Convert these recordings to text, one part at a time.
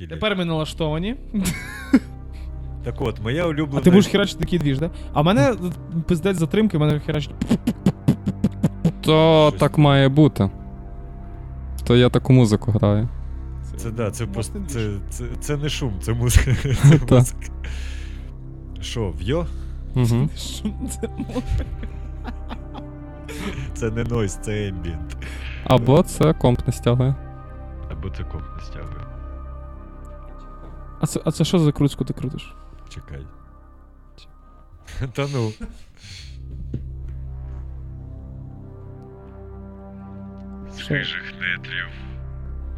скелет. Тепер ми налаштовані. Так от, моя улюблена. А ти будеш херачити такий двіж, да? А в мене пиздець затримки, в мене херачить. То Щось. так має бути. То я таку музику граю. Це да, це просто. Це, це, це не шум, це музика. Це Та. музика. Що, в'йо? Угу. Що це може? Це не нойс, це ембієнт. Або це комп не стягує. Або це комп не стягує. А це, а це що за крутську ти крутиш? Чекай. Та ну. З хижих нетрів,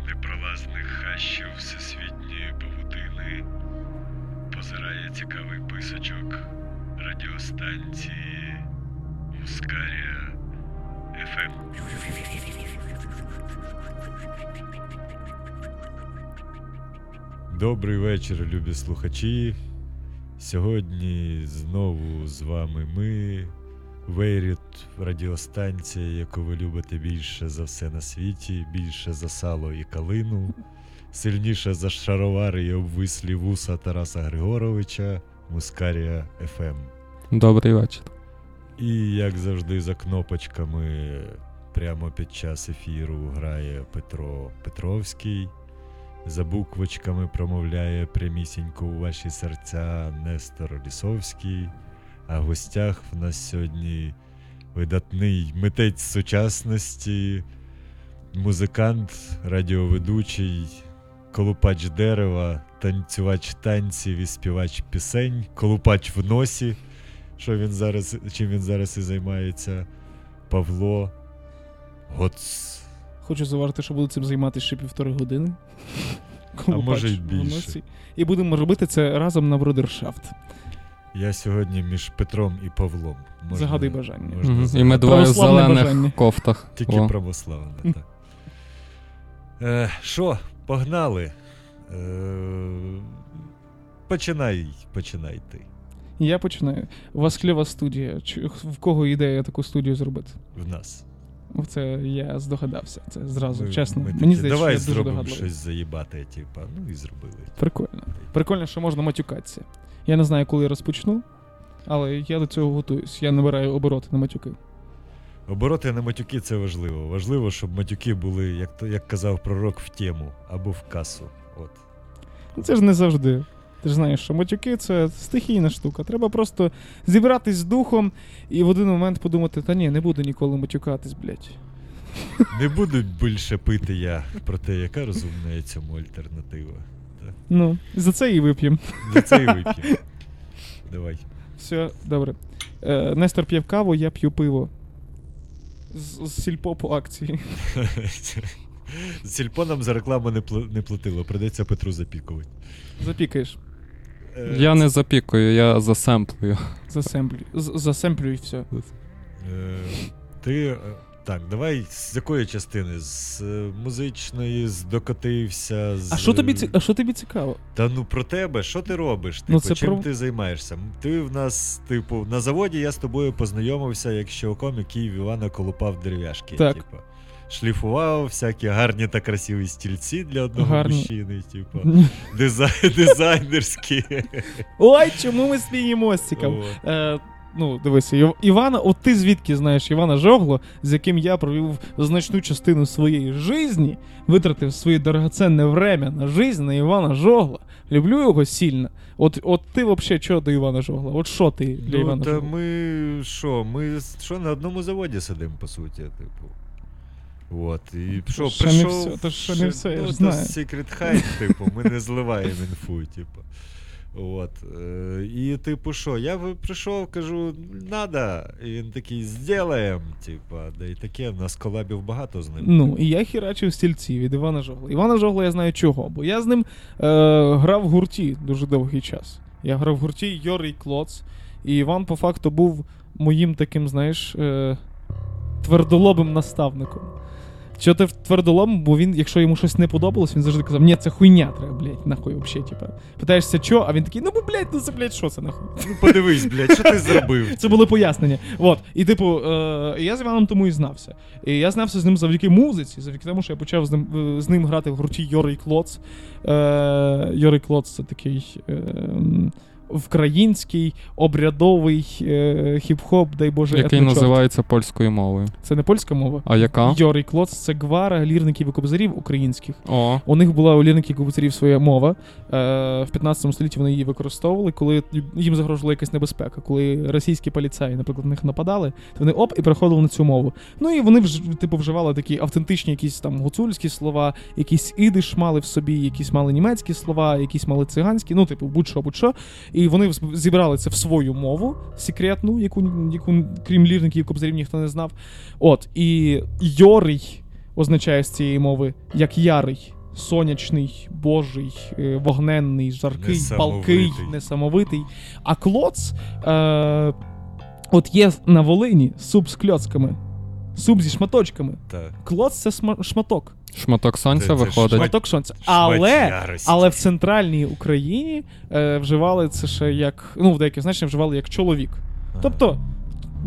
непролазних хащів всесвітньої павутини позирає цікавий писачок радіостанції Мускарія ФМ. Добрий вечір, любі слухачі. Сьогодні знову з вами ми, Вейріт, радіостанція, яку ви любите більше за все на світі, більше за сало і калину, сильніше за шаровари і обвислі вуса Тараса Григоровича, Мускарія ФМ. Добрий вечір. І як завжди, за кнопочками прямо під час ефіру грає Петро Петровський. За буквочками промовляє прямісінько у ваші серця Нестор Лісовський. А в гостях в нас сьогодні видатний митець сучасності, музикант, радіоведучий, колупач дерева, танцювач танців і співач пісень, колупач в носі що він зараз, чим він зараз і займається. Павло Гоц. Хочу заварити, що буду цим займатися ще півтори години. А може й більше. І будемо робити це разом на брудершафт. Я сьогодні між Петром і Павлом. Можна, Загадай бажання. Можна Мгм. І ми двоє в зелених бажання. кофтах. Тільки О. православне. так. Е, Що, погнали? Е, Починай, починай ти. Я починаю. У вас кльова студія. Чи- В кого ідея таку студію зробити? В нас. Це я здогадався. Це зразу, Ми- чесно. ми Мені здається, Давай що я дуже щось заїбати, типа. Ну і зробили. Прикольно. Прикольно, що можна матюкатися. Я не знаю, коли я розпочну, але я до цього готуюсь. Я набираю обороти на матюки. Обороти на матюки це важливо. Важливо, щоб матюки були, як, як казав пророк, в тему або в касу. От. Ну, Це ж не завжди. Ти ж знаєш, що матюки це стихійна штука. Треба просто зібратись з духом і в один момент подумати: та ні, не буду ніколи матюкатись, блядь. Не буду більше пити я про те, яка розумна є цьому альтернатива. Ну, за це і вип'ємо. За це і вип'ємо. Давай. Все, добре. Е, Нестор п'є каву, я п'ю пиво. З, з сільпо по акції. Сільпо нам за рекламу не платило, придеться Петру запікувати. Запікаєш. Е, Я не запікую, я засемплюю. Засемплюй. З- Засемплюй все. е, Ти. е, Так, давай з якої частини? З музичної, з докотився. З... А що тобі а що тобі цікаво? Та ну про тебе, що ти робиш? Типу, Ну, це чим про- ти займаєшся? Ти в нас, типу, на заводі я з тобою познайомився, як щелком, який в Івана колупав дерев'яшки. Так. Типу. Шліфував всякі гарні та красиві стільці для одного Гарні. мужчини, типу, дизай... дизайнерські. Ой, чому ми сміємось цікаво? Е, ну, дивися, Івана, от ти звідки знаєш Івана Жогло, з яким я провів значну частину своєї житті, витратив своє дорогоценне время на жизнь на Івана Жогла. Люблю його сильно. От, от ти взагалі чого до Івана Жогла? От що ти для Ну, Івана та Жогла? ми що, ми що на одному заводі сидимо, по суті, типу. От, і що, ще не прийшов... все, то ще не все, я ну, ж знаю. Secret Hide, типу, ми не зливаємо інфу, типу. От. Е, і, типу, що, я прийшов, кажу, надо. І він такий, зробимо, типу, да і таке, в нас колабів багато з ним. Ну, і я хірачив стільці від Івана Жогла. Івана Жогла я знаю чого, бо я з ним е, грав в гурті дуже довгий час. Я грав в гурті Йор і Клоц, і Іван по факту був моїм таким, знаєш, е, твердолобим наставником. Що ти в твердолом, бо він, якщо йому щось не подобалось, він завжди казав, ні, це хуйня треба, блядь, нахуй вообще, типа. Питаєшся, що, а він такий, ну бо, блядь, ну це, блядь, що це нахуй? Ну подивись, блядь, що ти зробив? Це були пояснення. От. І, типу, е, я з Іваном тому і знався. І я знався з ним завдяки музиці, завдяки тому, що я почав з ним, е, з ним грати в гурті Йорий Клоц. Е, Йорий Клоц це такий. Е, Вкраїнський обрядовий е, хіп-хоп, дай Боже, Який етночорт. називається польською мовою. Це не польська мова. А яка? Йорий Клоц це гвара лірників і кобзарів українських. О, У них була у лірників і кобзарів своя мова. Е, в 15 столітті вони її використовували, коли їм загрожувала якась небезпека. Коли російські поліцаї, наприклад, на них нападали, то вони оп і переходили на цю мову. Ну і вони вж, типу вживали такі автентичні якісь там гуцульські слова, якісь ідиш мали в собі, якісь мали німецькі слова, якісь мали циганські, ну, типу, будь-що, будь-що. І вони зібрали це в свою мову секретну, яку, яку крім лірників і кобзарів ніхто не знав. От, і Йорий означає з цієї мови як ярий. Сонячний, божий, е, вогненний, жаркий, палкий, Несамовитий. несамовитий. А клоц е, от є на Волині суп з кльоцками, суп зі шматочками. Так. Клоц це шматок. Шматок сонця Це- це виходить. Шматок сонця. Але, але в центральній Україні е, вживали це ще як. Ну, в деяких значеннях вживали як чоловік. Тобто,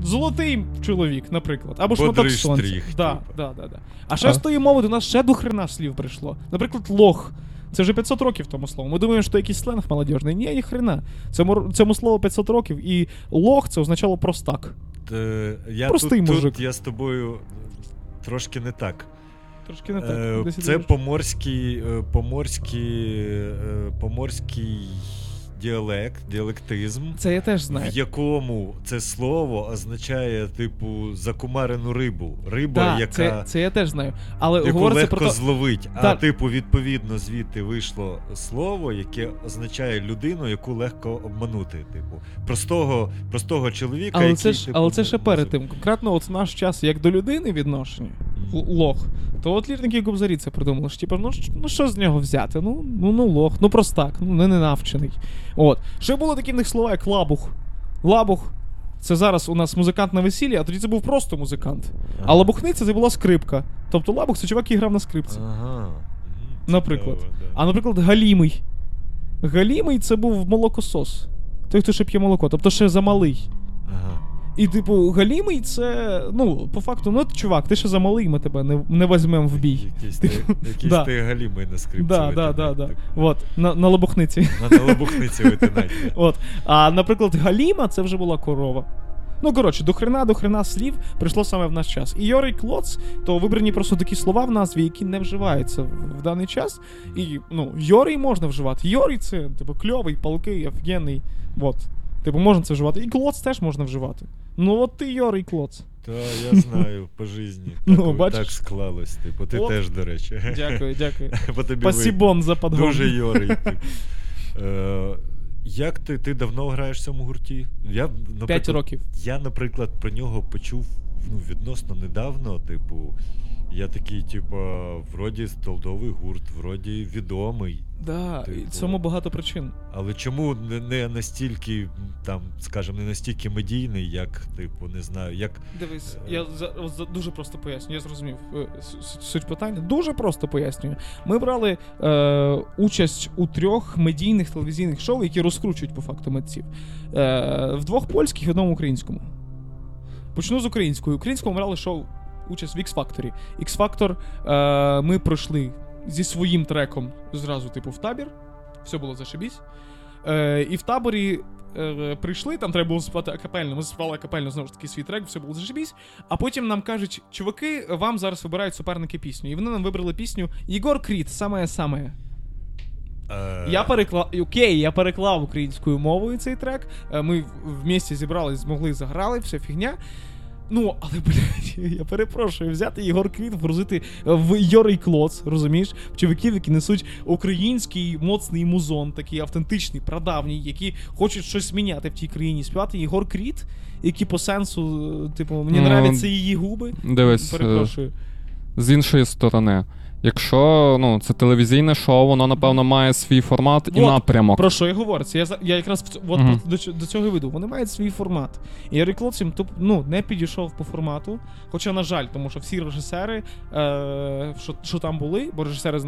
золотий чоловік, наприклад, або шматок сонця. штрих, да, типу. да, да, да. А ще з тої мови до нас ще до хрена слів прийшло. Наприклад, лох. Це вже 500 років тому слову. Ми думаємо, що якийсь сленг молодіжний. Ні, ні хрена. Цьому, цьому слову 500 років, і лох це означало простак. Е, я Простий тут, мужик. тут я з тобою трошки не так. Трошки не Е, так. Десь Це поморський, е, поморський, е, поморський діалект, діалектизм. Це я теж знаю. В якому це слово означає, типу, закумарену рибу. Риба, Да, яка це, це я теж знаю. Але яку легко про зловить. А Так. типу, відповідно, звідти вийшло слово, яке означає людину, яку легко обманути. Типу, простого, простого чоловіка, але який, це ж, типу, але це ще перед тим. Конкретно, от наш час, як до людини відношення, лох, то от лірники і кобзарі це придумали. Що, типу, ну, ну що з нього взяти? Ну, ну, ну лох, ну простак, ну не ненавчений. От. Ще було такі в них слова, як лабух. Лабух. Це зараз у нас музикант на весіллі, а тоді це був просто музикант. А лабухниця це була скрипка. Тобто лабух це чувак, який грав на скрипці. Ага. Наприклад. А наприклад, галімий. Галімий це був молокосос. Той, хто ще п'є молоко, тобто ще замалий. Ага. І, типу, галімий це, ну, по факту, ну, чувак, ти ще замалий, ми тебе не, не візьмемо в бій. Якийсь ти, якийсь Да. ти галімий на скрипці. Да, да, да, да. От, на, на лобухниці. На, на лобухниці витинать. От. А, наприклад, галіма це вже була корова. Ну, коротше, до хрена, до хрена слів прийшло саме в наш час. І Йорий Клоц, то вибрані просто такі слова в назві, які не вживаються в, в даний час. І, ну, Йорий можна вживати. Йорий це, типу, кльовий, палкий, офігенний. От. Типу, можна це вживати. І Клоц теж можна вживати. Ну, от ти Йорий Клоц. Та я знаю по житті. Ну, Так, бачиш? так склалось. Типу, ти От. теж, до речі. Дякую, дякую. Бо тобі ви- за подгон. Дуже йорий. Тип. Е, як ти, ти давно граєш в цьому гурті? Я, наприклад, П'ять років. Я, наприклад, про нього почув ну, відносно недавно. Типу, я такий, типу, вроді столдовий гурт, вроді відомий. Да, Типу. цьому багато причин. Але чому не, не настільки, там, скажімо, не настільки медійний, як, типу, не знаю, як. Дивись, я за, за- дуже просто поясню, я зрозумів е, суть питання. Дуже просто пояснюю. Ми брали е, участь у трьох медійних телевізійних шоу, які розкручують по факту митців. Е, в двох польських і в одному українському. Почну з української. Українському брали шоу участь в X-Factor. X-Factor е, ми пройшли зі своїм треком зразу, типу, в табір. Все було зашибісь. Е, і в таборі е, прийшли, там треба було співати акапельно. Ми співали акапельно знову ж таки свій трек, все було зашибісь. А потім нам кажуть, чуваки, вам зараз вибирають суперники пісню. І вони нам вибрали пісню Єгор Кріт, саме саме. Е, Я переклав. Окей, я переклав українською мовою цей трек. Е, Ми в- в місті зібрались, змогли, заграли, вся фігня. Ну, але, блядь, я перепрошую, взяти Єгор Квіт, вгрузити в Йорий Клоц, розумієш? Чуваків, які несуть український моцний музон, такий автентичний, прадавній, які хочуть щось міняти в тій країні. Співати Єгор Кріт, які по сенсу, е, типу, мені Ну, нравляться її губи. Дивись, е, Перепрошую. з іншої сторони, Якщо ну, це телевізійне шоу, воно, напевно, має свій формат і Вот, напрямок. Про що я говорю? Це я, за- я якраз от про- до, до цього веду. Вони мають свій формат. І їм туп- ну, не підійшов по формату. Хоча, на жаль, тому що всі режисери, е, що, що там були, бо режисери,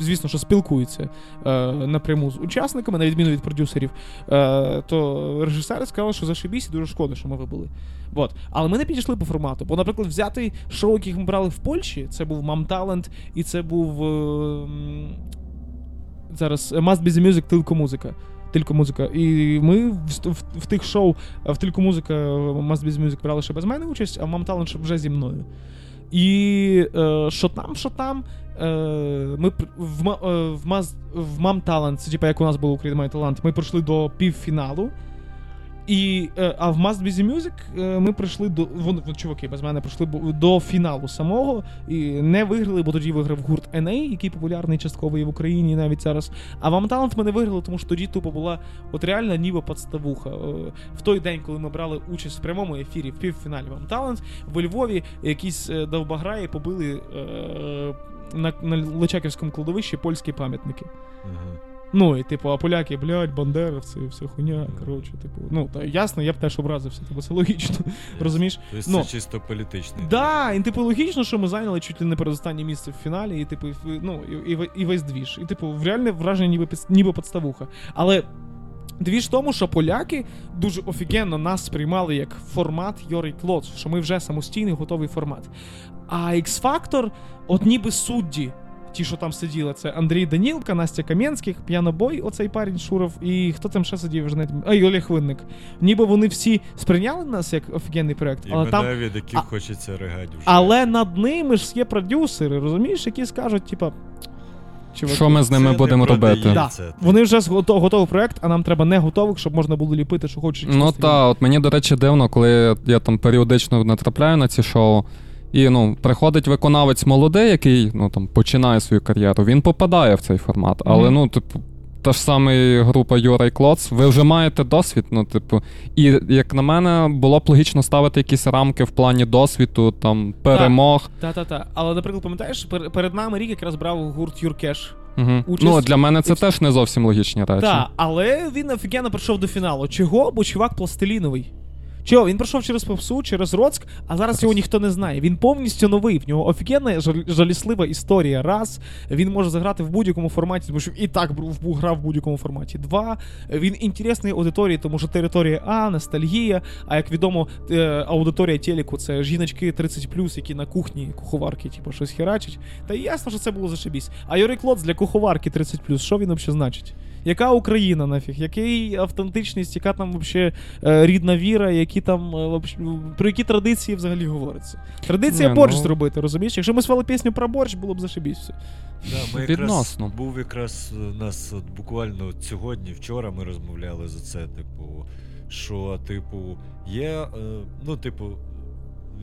звісно, що спілкуються е, напряму з учасниками, на відміну від продюсерів, е, то режисери сказали, що зашибісь і дуже шкода, що ми вибули. Вот. Але ми не підійшли по формату. Бо, наприклад, взяти шоу, яких ми брали в Польщі, це був Мам Талент, і це був. е, зараз е, Must Be The Music, тільки музика. Тільки музика. І ми в, в, в тих шоу в тільки музика е, Must Be The Music брали ще без мене участь, а Мам Талент вже зі мною. І е, що там, що там. Е, ми в, е, в, в Мам Талент, це типа як у нас було Україна має талант, ми пройшли до півфіналу. І, е, а в Must Be The Music е, ми прийшли до. Вони, чуваки, без мене прийшли до фіналу самого і не виграли, бо тоді виграв гурт NA, який популярний частково і в Україні навіть зараз. А вам талант ми не виграли, тому що тоді тупо була от реально ніби подставуха. Е, В той день, коли ми брали участь в прямому ефірі в півфіналі вам талант, в Львові якісь довбограї побили на, на Личаківському кладовищі польські пам'ятники. Ага. Ну, і типу, а поляки, блядь, бандеровці, все хуйня. Коротше, типу, ну, та ясно, я б теж образився, типу, це логічно. Розумієш? Тобто Ну. це чисто політичний. Да, і типу логічно, що ми зайняли чуть ли не передостаннє місце в фіналі, і типу, ну, і, і, і весь двіж. І типу, в реальне враження ніби, ніби подставуха. Але двіж в тому, що поляки дуже офігенно нас сприймали як формат Йорий Клоц, що ми вже самостійний готовий формат. А X-Factor, от ніби судді. Ті, що там сиділи, це Андрій Данілка, Настя Кам'янських, П'янобой, оцей парень Шуров, і хто там ще сидів, вже навіть... А, і Олег Винник. Ніби вони всі сприйняли нас як офігенний проект, І але мене там від яких а- хочеться ригати вже. але над ними ж є продюсери, розумієш, які скажуть, типа. чуваки, Що ми з ними Це будемо робити? Да. Вони вже згото- готовий проект, а нам треба не готових, щоб можна було ліпити, що хочеш. Ну та, от мені, до речі, дивно, коли я там періодично натрапляю на ці шоу. І ну, приходить виконавець молодий, який ну, там, починає свою кар'єру, він попадає в цей формат. Але Мгм. ну, типу, та ж саме група Юра і Клоц, ви вже маєте досвід. Ну, типу, і як на мене, було б логічно ставити якісь рамки в плані досвіду, там, перемог. Та-та-та. Але, наприклад, пам'ятаєш, перед нами рік якраз брав гурт Юркеш. Угу. Участь- Ну, для мене це Участь- теж не зовсім логічні речі. Так, але він офігенно прийшов до фіналу. Чого? Бо чувак пластиліновий. Чого? Він пройшов через попсу, через Роцк, а зараз його ніхто не знає. Він повністю новий. В нього офігенна жаліслива історія. Раз, він може заграти в будь-якому форматі, тому що і так грав в будь-якому форматі. Два, він інтересний аудиторії, тому що територія А, ностальгія. А як відомо, е, аудиторія телеку це жіночки 30+, які на кухні куховарки, типу, щось херачать. Та ясно, що це було зашибісь. А Юрій Клоц для куховарки 30+, що він взагалі значить? Яка Україна нафіг? Який автентичність, яка там вообще е, рідна віра, які там е, про які традиції взагалі говориться? Традиція Ні, борщ ну- зробити, розумієш? Якщо ми свали пісню про борщ, було б зашибісь все. Да, ми якраз, був якраз у нас от буквально от сьогодні, вчора ми розмовляли за це, типу, що, типу, є, е, ну, типу,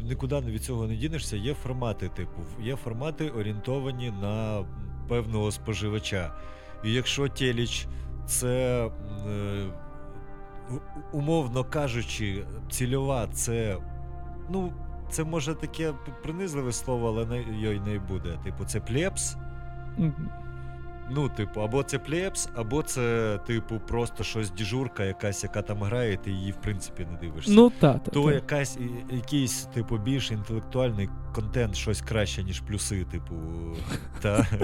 нікуди від цього не дінешся, є формати, типу, є формати орієнтовані на певного споживача. І якщо Теліч це, е, умовно кажучи, цільова, це, ну, це може таке принизливе слово, але не, йой не буде. Типу, це. Мгм. Ну, типу, або це плебс, або це, типу, просто щось діжурка якась, яка там грає, і ти її в принципі не дивишся. Ну, та, та, то та. якась якийсь, типу, більш інтелектуальний контент, щось краще, ніж плюси, типу. Та.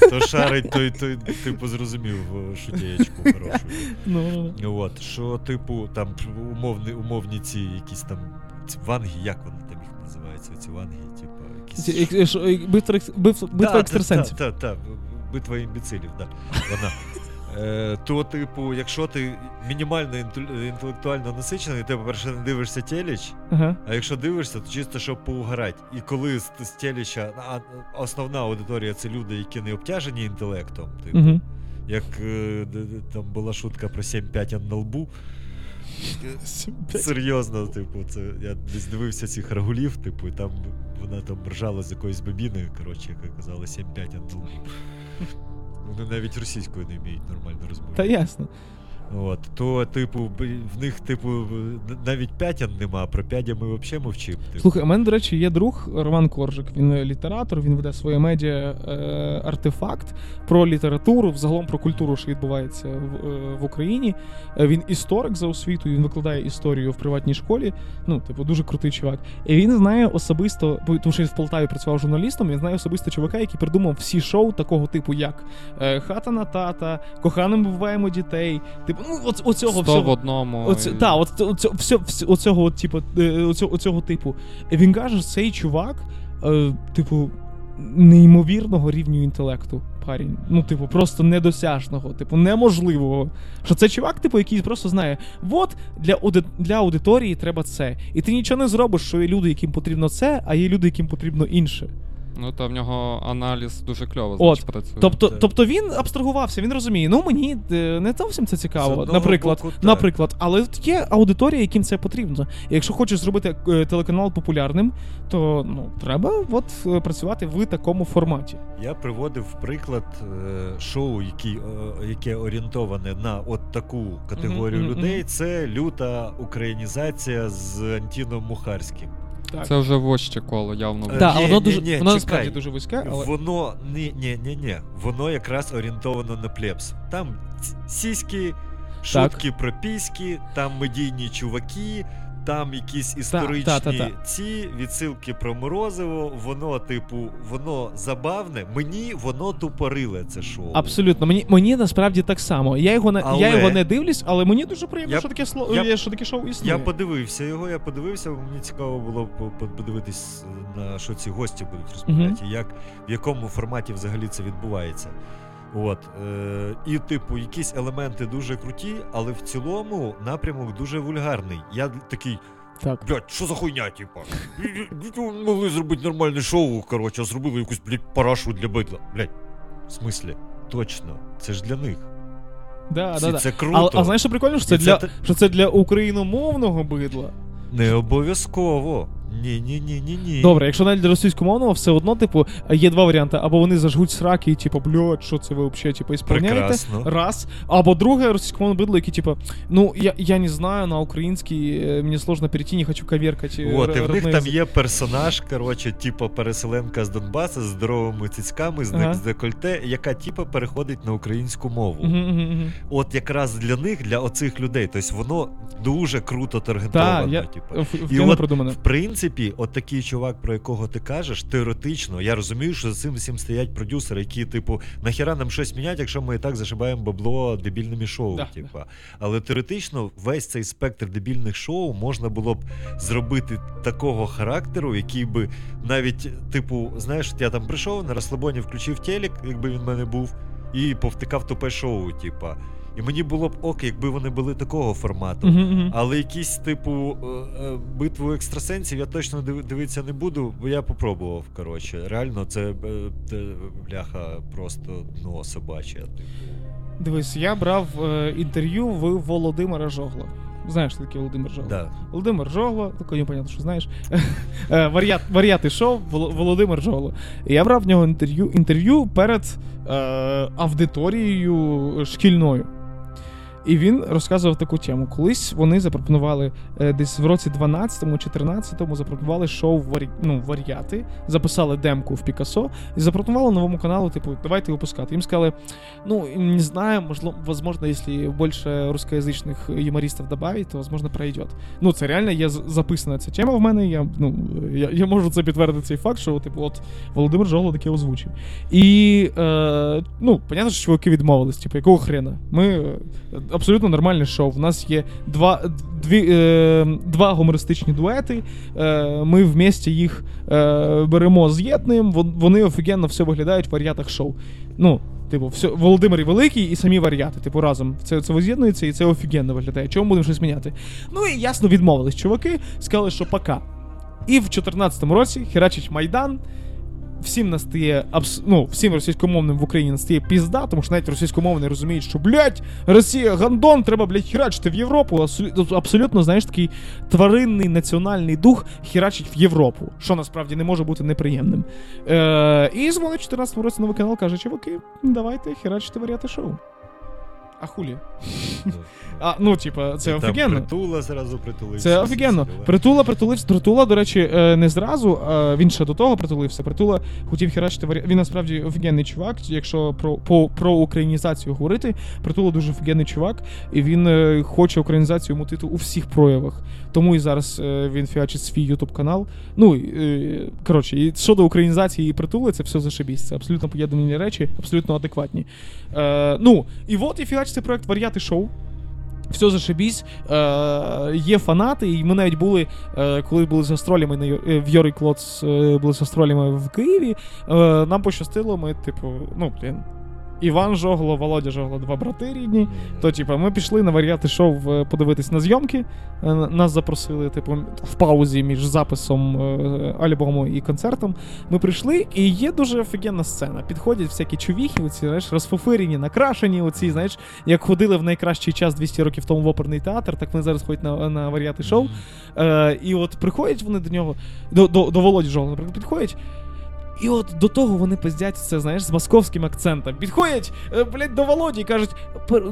Хто, шарить, той, той, типу, зрозумів шутєчку шутєєчку хорошу. Ну, ну, От, що, типу, там умовні, умовні ці якісь там ці ванги, як вони там їх називаються, ці ванги, типу, якісь. Е, Битва, екстрасенсів. Так, так, битва імбецилів, так. Вона. Е, то, типу, якщо ти мінімально інтелектуально насичений, ти, по-перше, не дивишся теліч, Ага. а якщо дивишся, то чисто щоб поугарати. І коли з, з теліча, а основна аудиторія це люди, які не обтяжені інтелектом, типу, Угу. як е, там була шутка про 7-5 на лбу. Серйозно, типу, це я десь дивився цих рагулів, типу, і там вона там ржала з якоюсь бабіною, коротше, яка казала 7-5 на лбу. Вони навіть російською не вміють нормально Та ясно. От, то, типу, в них, типу, навіть п'ятян нема, про п'ядя ми взагалі мовчимо. Типу. Слухай, у мене, до речі, є друг Роман Коржик. Він е, літератор, він веде своє медіа е, артефакт про літературу, взагалом про культуру, що відбувається в, е, в Україні. Він історик за освітою, він викладає історію в приватній школі. Ну, типу, дуже крутий чувак. І він знає особисто, тому що він в Полтаві працював журналістом, він знає особисто чувака, який придумав всі шоу такого типу, як Хата на тата, Коханим буваємо дітей. Типу, ну, оц, оцього всього. в одному. Оце, та, от, оце, все, все, оцього, от, типу, е, оцього, оцього типу. Він каже, цей чувак, е, типу, неймовірного рівню інтелекту. Парень. Ну, типу, просто недосяжного, типу, неможливого. Що це чувак, типу, який просто знає, от для, ауди... для аудиторії треба це. І ти нічого не зробиш, що є люди, яким потрібно це, а є люди, яким потрібно інше. Ну, та в нього аналіз дуже кльово От, значить, працює. Тобто, Так. тобто він абстрагувався, він розуміє, ну мені е, не зовсім це цікаво, одного наприклад, боку, наприклад, але є аудиторія, яким це потрібно. І якщо хочеш зробити е, телеканал популярним, то ну треба от е, працювати в такому форматі. Я приводив приклад шоу, які, яке орієнтоване на от таку категорію мгм, людей. мгм. Це люта українізація з Антіном Мухарським. Так, Це вже вужче коло, явно. Е, Так, ні, воно ні, дуже ні, воно чекай. насправді дуже вузьке, але Воно ні, ні, ні, ні. Воно якраз орієнтовано на плебс. Там ц- сіськи, шутки про піськи, там медійні чуваки, там якісь історичні та, та, та. ці відсилки про морозиво. Воно, типу, воно забавне. Мені воно тупориле це шоу. абсолютно мені мені насправді так само. Я його не я його не дивлюсь, але мені дуже приємно, Я- що таке сло я- що таке шоу існує. Я подивився його, я подивився, мені цікаво було по- по- подивитись на що ці гості будуть розповідати, як в якому форматі взагалі це відбувається. От, е, і, типу, якісь елементи дуже круті, але в цілому напрямок дуже вульгарний. Я такий, Так. блядь, що за хуйня, типу? Могли зробити нормальне шоу, коротше, а зробили якусь, блядь, парашу для бидла. Блядь, в смислі? Точно, це ж для них. Да, Всі да, да. Це круто. А, а знаєш, що прикольно, що це це для те- що це для україномовного бидла. Не обов'язково. Ні, ні, ні, ні, ні. Добре, якщо навіть для російськомовного, все одно, типу, є два варіанти. Або вони зажгуть сраки і, типу, блядь, що це ви взагалі, типу, ісполняєте? Раз. Або друге російськомовне бидло, які, типу, ну, я, я не знаю, на український э, мені сложно перейти, не хочу коверкать. э, От, і в них там є персонаж, коротше, типу переселенка з Донбасу з здоровими цицьками, з, Ага. з декольте, яка типу переходить на українську мову. Мгм, мгм, мгм. От якраз для них, для оцих людей, тобто воно дуже круто Та, таргетовано. я типу. в- І от, в принципі, от такий чувак, про якого ти кажеш, теоретично, я розумію, що за цим всім стоять продюсери, які, типу, нахіра нам щось міняти, якщо ми і так зашибаємо бабло дебільними шоу. Да, типу. Але теоретично весь цей спектр дебільних шоу можна було б зробити такого характеру, який би навіть, типу, знаєш, я там прийшов на розслабоні, включив телек, якби він в мене був, і повтикав тупе шоу, типа. І мені було б ок, якби вони були такого формату. Мгм. Але якісь, типу, е, е, битву екстрасенсів я точно див- дивитися не буду, бо я попробував. Коротше, реально, це е, бляха просто дно собаче. Типу. Дивись, я брав е, інтерв'ю в Володимира Жогла. Знаєш, що таке Володимир Жогла? Да. Володимир Жогло, таке непонятно, що знаєш. Варіат, варіати шоу Володимир Жогло. І я брав в нього інтерв'ю, інтерв'ю перед е, аудиторією шкільною. І він розказував таку тему. Колись вони запропонували е, десь в році 12-му чи 13-му запропонували шоу ну, варіати, записали демку в Пікасо і запропонували новому каналу, типу, давайте випускати. Їм сказали, ну, не знаю, можливо, возможно, если більше русскоязычных юмористов добавить, то, возможно, пройдет. Ну, це реально є записана ця тема в мене. Я, ну, я, я можу це підтвердити цей факт, що типу, от Володимир Жогло таке озвучив. І е, ну, понятно, що чуваки відмовились, типу, якого хрена? Ми е, абсолютно нормальне шоу. В нас є два, дві, е, два гумористичні дуети. Е, ми вместе їх е, беремо, з'єднуємо. Вони офігенно все виглядають в варіатах шоу. Ну, Типу, все, Володимир Великий і самі варіати, типу, разом. Це, це воз'єднується і це офігенно виглядає. Чому будемо щось міняти? Ну і ясно відмовились чуваки, сказали, що пока. І в 14-му році херачить Майдан. Всім настає абс... ну, всім російськомовним в Україні настає пізда, тому що навіть російськомовні розуміють, що блядь, Росія гандон, треба, блядь, херачити в Європу. Абсолютно, знаєш, такий тваринний національний дух херачить в Європу, що насправді не може бути неприємним. Е, і дзвонить в 14-му році новий канал, каже, чуваки, давайте херачити варіати шоу. А хулі? Ну, А, ну, типа, це і там офігенно. Притула зразу притулився. Це офігенно. Притула притулився. Притула, до речі, е, не зразу. а Він ще до того притулився. Притула хотів херачити. Він насправді офігенний чувак. Якщо про, по, про українізацію говорити, Притула дуже офігенний чувак, і він е, хоче українізацію мутити у всіх проявах. Тому і зараз е, він фіачить свій ютуб канал. Ну е, коротше, і щодо українізації і притули, це все зашибісь. Це абсолютно поєднані речі, абсолютно адекватні. Е, ну, і от і фіачиться проект Варіати шоу. Все зашибісь. Е, є фанати, і ми навіть були, е, коли були з гастролями на, е, в Йорий Клоц, були з гастролями в Києві. Е, нам пощастило, ми, типу, ну, блін. Іван Жогло, Володя Жогло, два брати рідні. То, типу, ми пішли на варіати шоу подивитись на зйомки. Е, Нас запросили, типу, в паузі між записом е, альбому і концертом. Ми прийшли, і є дуже офігенна сцена. Підходять всякі чувіхи, оці, знаєш, розфофирені, накрашені, оці, знаєш, як ходили в найкращий час 200 років тому в оперний театр, так вони зараз ходять на, на варіати шоу. Е, і от приходять вони до нього, до, до, до Володі Жолу, наприклад, підходять. І от до того вони пиздять це, знаєш, з московським акцентом. Підходять, е, блядь, до Володі і кажуть: «Пер-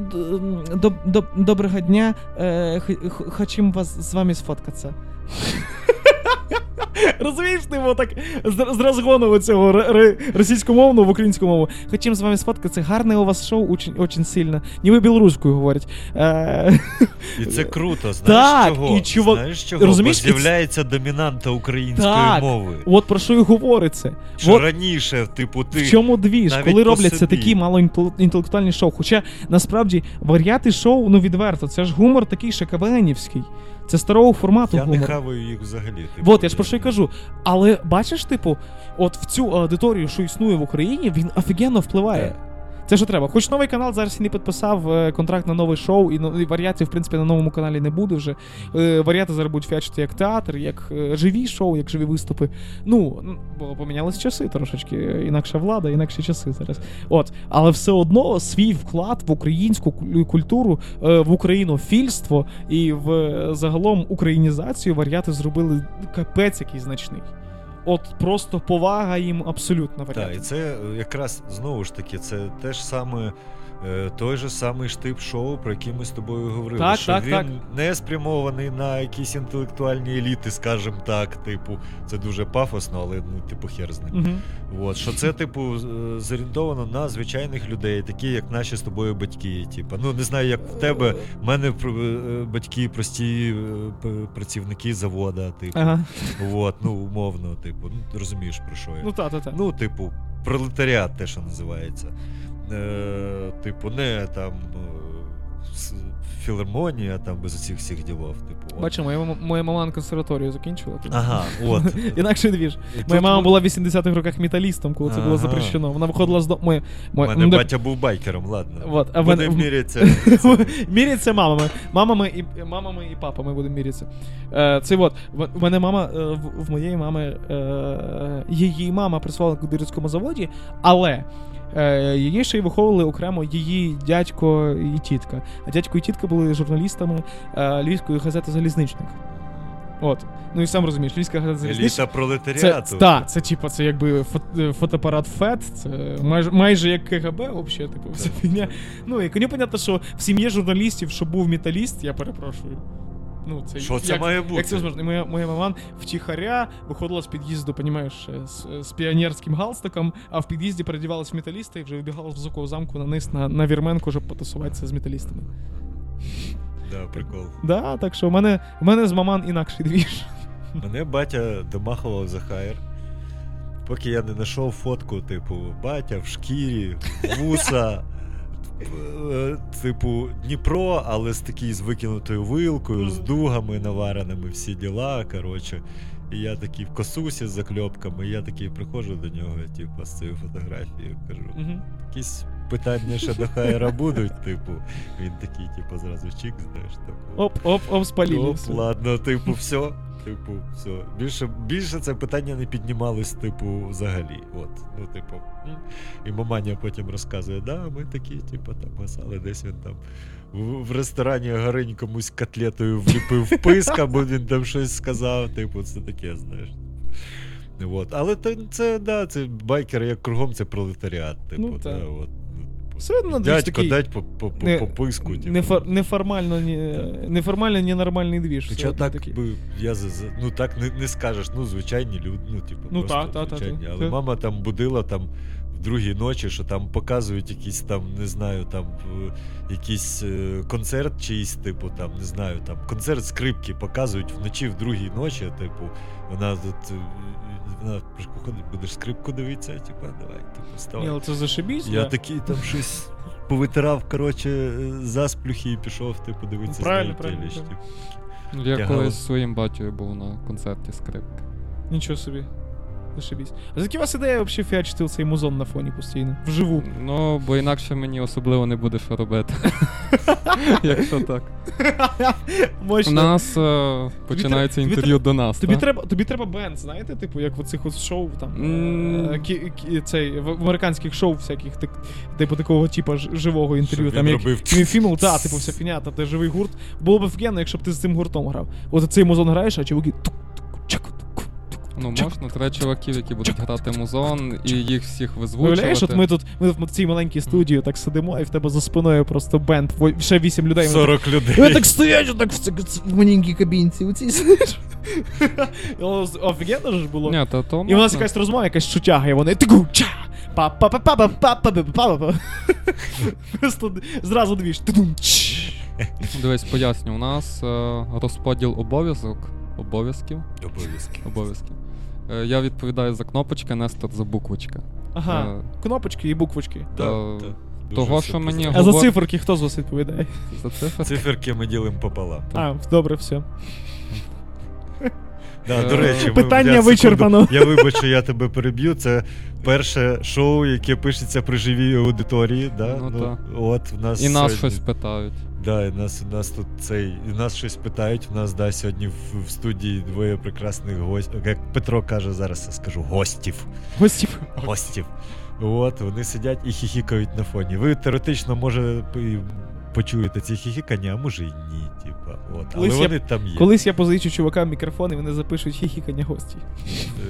до, до, доброго дня, е, хочемо вас з вами сфоткатися. Розумієш, типу, так з, з розгону цього р- р- російськомовного в українську мову. Хотім з вами сфоткатися. Гарне у вас шоу, очень, очень сильно. Ніби білоруською говорять. Е, І це круто, знаєш Так, чого? і чувак- Знаєш чого? розумієш, Бо з'являється домінанта української Так. мови. от про що і говориться. Що От- раніше, типу, ти. В чому двіж, коли робляться такі малоінтелектуальні шоу. Хоча насправді варіати шоу, ну відверто, це ж гумор такий шакабенівський. Це старого формату Я не хаваю їх взагалі. Типу, От, я ж про що й кажу. Але бачиш, типу, от в цю аудиторію, що існує в Україні, він офігенно впливає. Так. Це що треба. Хоч новий канал зараз і не підписав е, контракт на нове шоу, і, ну, і варіацій, в принципі, на новому каналі не буде вже. Е, варіати зараз будуть фіачити як театр, як е, живі шоу, як живі виступи. Ну, бо помінялись часи трошечки. Інакша влада, інакші часи зараз. От, але все одно свій вклад в українську куль- культуру, в українофільство і в загалом українізацію варіати зробили капець який значний. От просто повага їм абсолютно Так, і це якраз знову ж таки, це те ж саме. Е, Той же самий штип шоу, про який ми з тобою говорили, Так, що так, він так. не спрямований на якісь інтелектуальні еліти, скажімо так. Типу, це дуже пафосно, але ну, типу, хер з ним. Угу. От, що це, типу, е, зорієнтовано на звичайних людей, такі, як наші з тобою батьки. Типу. Ну, не знаю, як в тебе. В мене е, батьки прості працівники завода, типу. Ага. От, ну, умовно, типу, ну, розумієш, про що я. Ну та, та, та. Ну, типу, пролетаріат, те, що називається. Е, типу, не там е, філармонія, там без усіх всіх ділов. Типу. Бачимо, моя, моя мама консерваторію закінчила. тому- Ага, от. Інакше двіж. Моя мама була в 80-х роках металістом, коли це було запрещено. Вона виходила з дому. У мене батя був байкером, ладно. Вот, а в Будемо мене- мірятися. Міряться мамами. Мамами і мамами і папами будемо мірятися. Е, це от, в мене мама, е, в, моєї мами, її мама працювала на кудирському заводі, але. Е, її ще й виховували окремо її дядько і тітка. А дядько і тітка були журналістами е, Львівської газети Залізничник. От. Ну і сам розумієш, Львівська газета Залізничник. Еліта Це, пролетаріату. та, це типа, це якби фот- фотоапарат ФЕД, це майже, майже як КГБ, взагалі, типу, вся фігня. Ну, і коні понятно, що в сім'ї журналістів, що був металіст, я перепрошую. Ну, це, Що це як, має бути? Як це можливо? Моя, моя мама втіхаря виходила з під'їзду, понімаєш, е, з, з піонерським галстуком, а в під'їзді передівалась в металіста і вже вибігала з високого замку на низ на, на вірменку, щоб потусуватися з металістами. Да, прикол. Да, так що в мене, в мене з маман інакший двіж. Мене батя домахував за хайр. Поки я не знайшов фотку, типу, батя в шкірі, вуса. Е, Типу, Дніпро, але з такий з викинутою вилкою, з дугами навареними, всі діла. Коротше. І я такий в косусі з закльопками, і я такий приходжу до нього, типу, з цією фотографією, кажу, якісь питання ще до хайра будуть, типу. Він такий, типу, зразу чик, знаєш, таку. Оп, оп, оп, спалили. Оп, ладно, типу, все. Типу, все. Більше, більше це питання не піднімалось, типу, взагалі. От. Ну, типу. І маманя потім розказує, да, ми такі, типу, там гасали, десь він там в, в ресторані Гаринь комусь котлетою вліпив писка, бо він там щось сказав. Типу, це таке, знаєш. От. Але це, да, це байкери, як кругом, це пролетаріат. Типу, Ну, да, от. Все одно десь Дядько, такий дать по, по, по, не- по писку. типу. нефор- неформально, не, неформально ненормальний двіж. Хоча так такий. би я ну так не, не скажеш, ну звичайні люди, ну типу, Ну, просто та, та, звичайні. та. Але мама там будила там в другій ночі, що там показують якийсь там, не знаю, там е, якийсь е, концерт чийсь, типу, там, не знаю, там концерт скрипки показують вночі в другій ночі, типу, вона тут. Вона приходить, будеш скрипку дивитися, типа, давай, типу, Ні, вставай. але це зашибісь. Я да. такий там щось повитирав, коротше, засплюхи і пішов, типу, дивитися Правильно, правильно, правильно. типу. Я колись зі своїм батьком був на концерті скрипки. Нічого собі. Зашибісь. А звідки у вас ідея взагалі фіачити цей музон на фоні постійно? Вживу. Ну, бо інакше мені особливо не буде що робити. Якщо так. У Мощно. нас е, починається тобі інтерв'ю до нас. Тобі та? треба, тобі треба бенд, знаєте, типу, як в оцих от шоу там. М. е, кі- кі- цей, в американських шоу всяких, так, типу такого типу ж- живого інтерв'ю. Щоб Там він як робив фімл, та, типу, вся фіня, та де живий гурт. Було б офігенно, якщо б ти з цим гуртом грав. От цей музон граєш, а чуваки тук, Ну, можна, треба чуваків, які будуть грати музон, і їх всіх Уявляєш, от визвучувати. ми тут ми в цій маленькій студії так сидимо, і в тебе за спиною просто бенд, ще вісім людей. вони 40 І вони так стоять, отак в, маленькій кабінці, у цій сидиш. Офігенно ж було. Ні, то, то І у нас якась розмова, якась шутяга, і вони тику, ча, па па па па па па па па па па Просто зразу дві ж. тидум. Дивись, поясню, у нас е, розподіл обов'язок, обов'язків, Обов'язки. обов'язків. Е, я відповідаю за кнопочки, Нестор за буквочки. Ага, Е, кнопочки і буквочки. Да, То- да. Дуже того, що мені. А за циферки хто з вас відповідає? за цифри. Циферки ми ділимо пополам. А, добре, все. Да, Е, до речі, ми- Питання секунду, вичерпано. Я вибачу, я тебе переб'ю. Це перше шоу, яке пишеться при живій аудиторії. Да? Ну, от в нас І нас сьогодні- щось питають. Да, і нас, у нас тут цей. І нас щось питають. У нас да, сьогодні в, в студії двоє прекрасних гостів. Як Петро каже, зараз я скажу гостів. Гостів. Гостів. От, вони сидять і хіхікають на фоні. Ви теоретично, може, почуєте ці хіхікання, а може і ні. Типа, от. Але Колись я- вони там є. Колись я позичу чувакам мікрофон, і вони запишуть хіхікання гостей.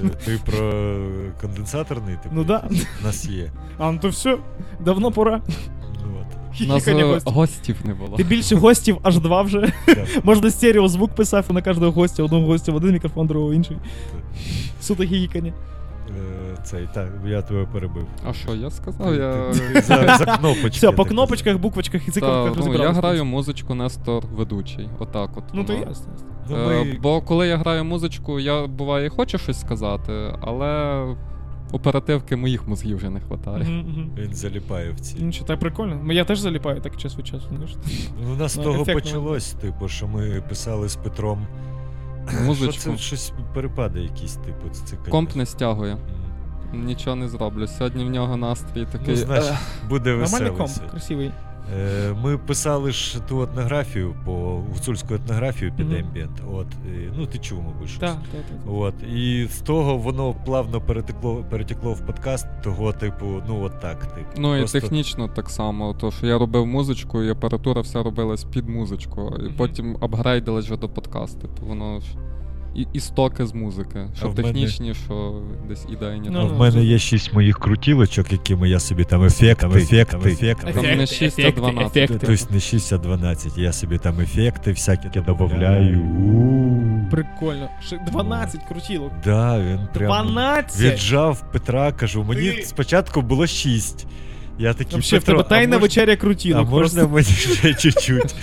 Е, Ти про конденсаторний, типу, Ну да. у нас є. А, ну то все, давно пора. От. Нас е, гостів. гостів не було. Ти більше гостів аж два вже. Можна стерео звук писав і на кожного гостя, одного гостя в один мікрофон, другого в інший. Суто хіхікання. Е, Цей, так, я тебе перебив. А що я сказав? Я... За, за кнопочки. Все, по кнопочках, буквочках і Та, цикалках ну, я граю музичку, Нестор ведучий. Отак от. Ну то ясно. Ну, Е. Бо коли я граю музичку, я буває і хочу щось сказати, але оперативки моїх мозгів вже не вистачає. Він заліпає в ці. Ну що, так прикольно. Ну, Я теж заліпаю так час від часу. Ну, у нас з Ну, того почалось, типу, що ми писали з Петром. Музичку. Що це щось перепади якісь, типу, це конечно. Комп не стягує. Нічого не зроблю. Сьогодні в нього настрій такий. Ну, знаєш, буде веселий. Нормальний комп, красивий. Е, Ми писали ж ту етнографію по гуцульську етнографію під Мгм. ембієнт. От, ну ти чув, мабуть, щось. Так, так, так. От, і з того воно плавно перетекло, перетекло в подкаст, того, типу, ну от так. Типу. Ну і Просто- технічно так само, то що я робив музичку, і апаратура вся робилась під музичку, і Мгм. потім апгрейдилась вже до подкасту. То воно ж і, істоки з музики. Що в мене- технічні, що десь ідейні. Ну, А ну, в мене є шість моїх крутілочок, якими я собі там ефекти, ефекти, ефекти. Там не 6, а 12. ефекти. Тобто не 6, а 12. Я собі там ефекти всякі додаю. Прикольно. Ще 12 крутілок. Да, він прям 12? віджав Петра, кажу, мені Ти- спочатку було 6. Я такий, Вообще, в Петро, тебе тайна вечеря А можна мені ще чуть-чуть?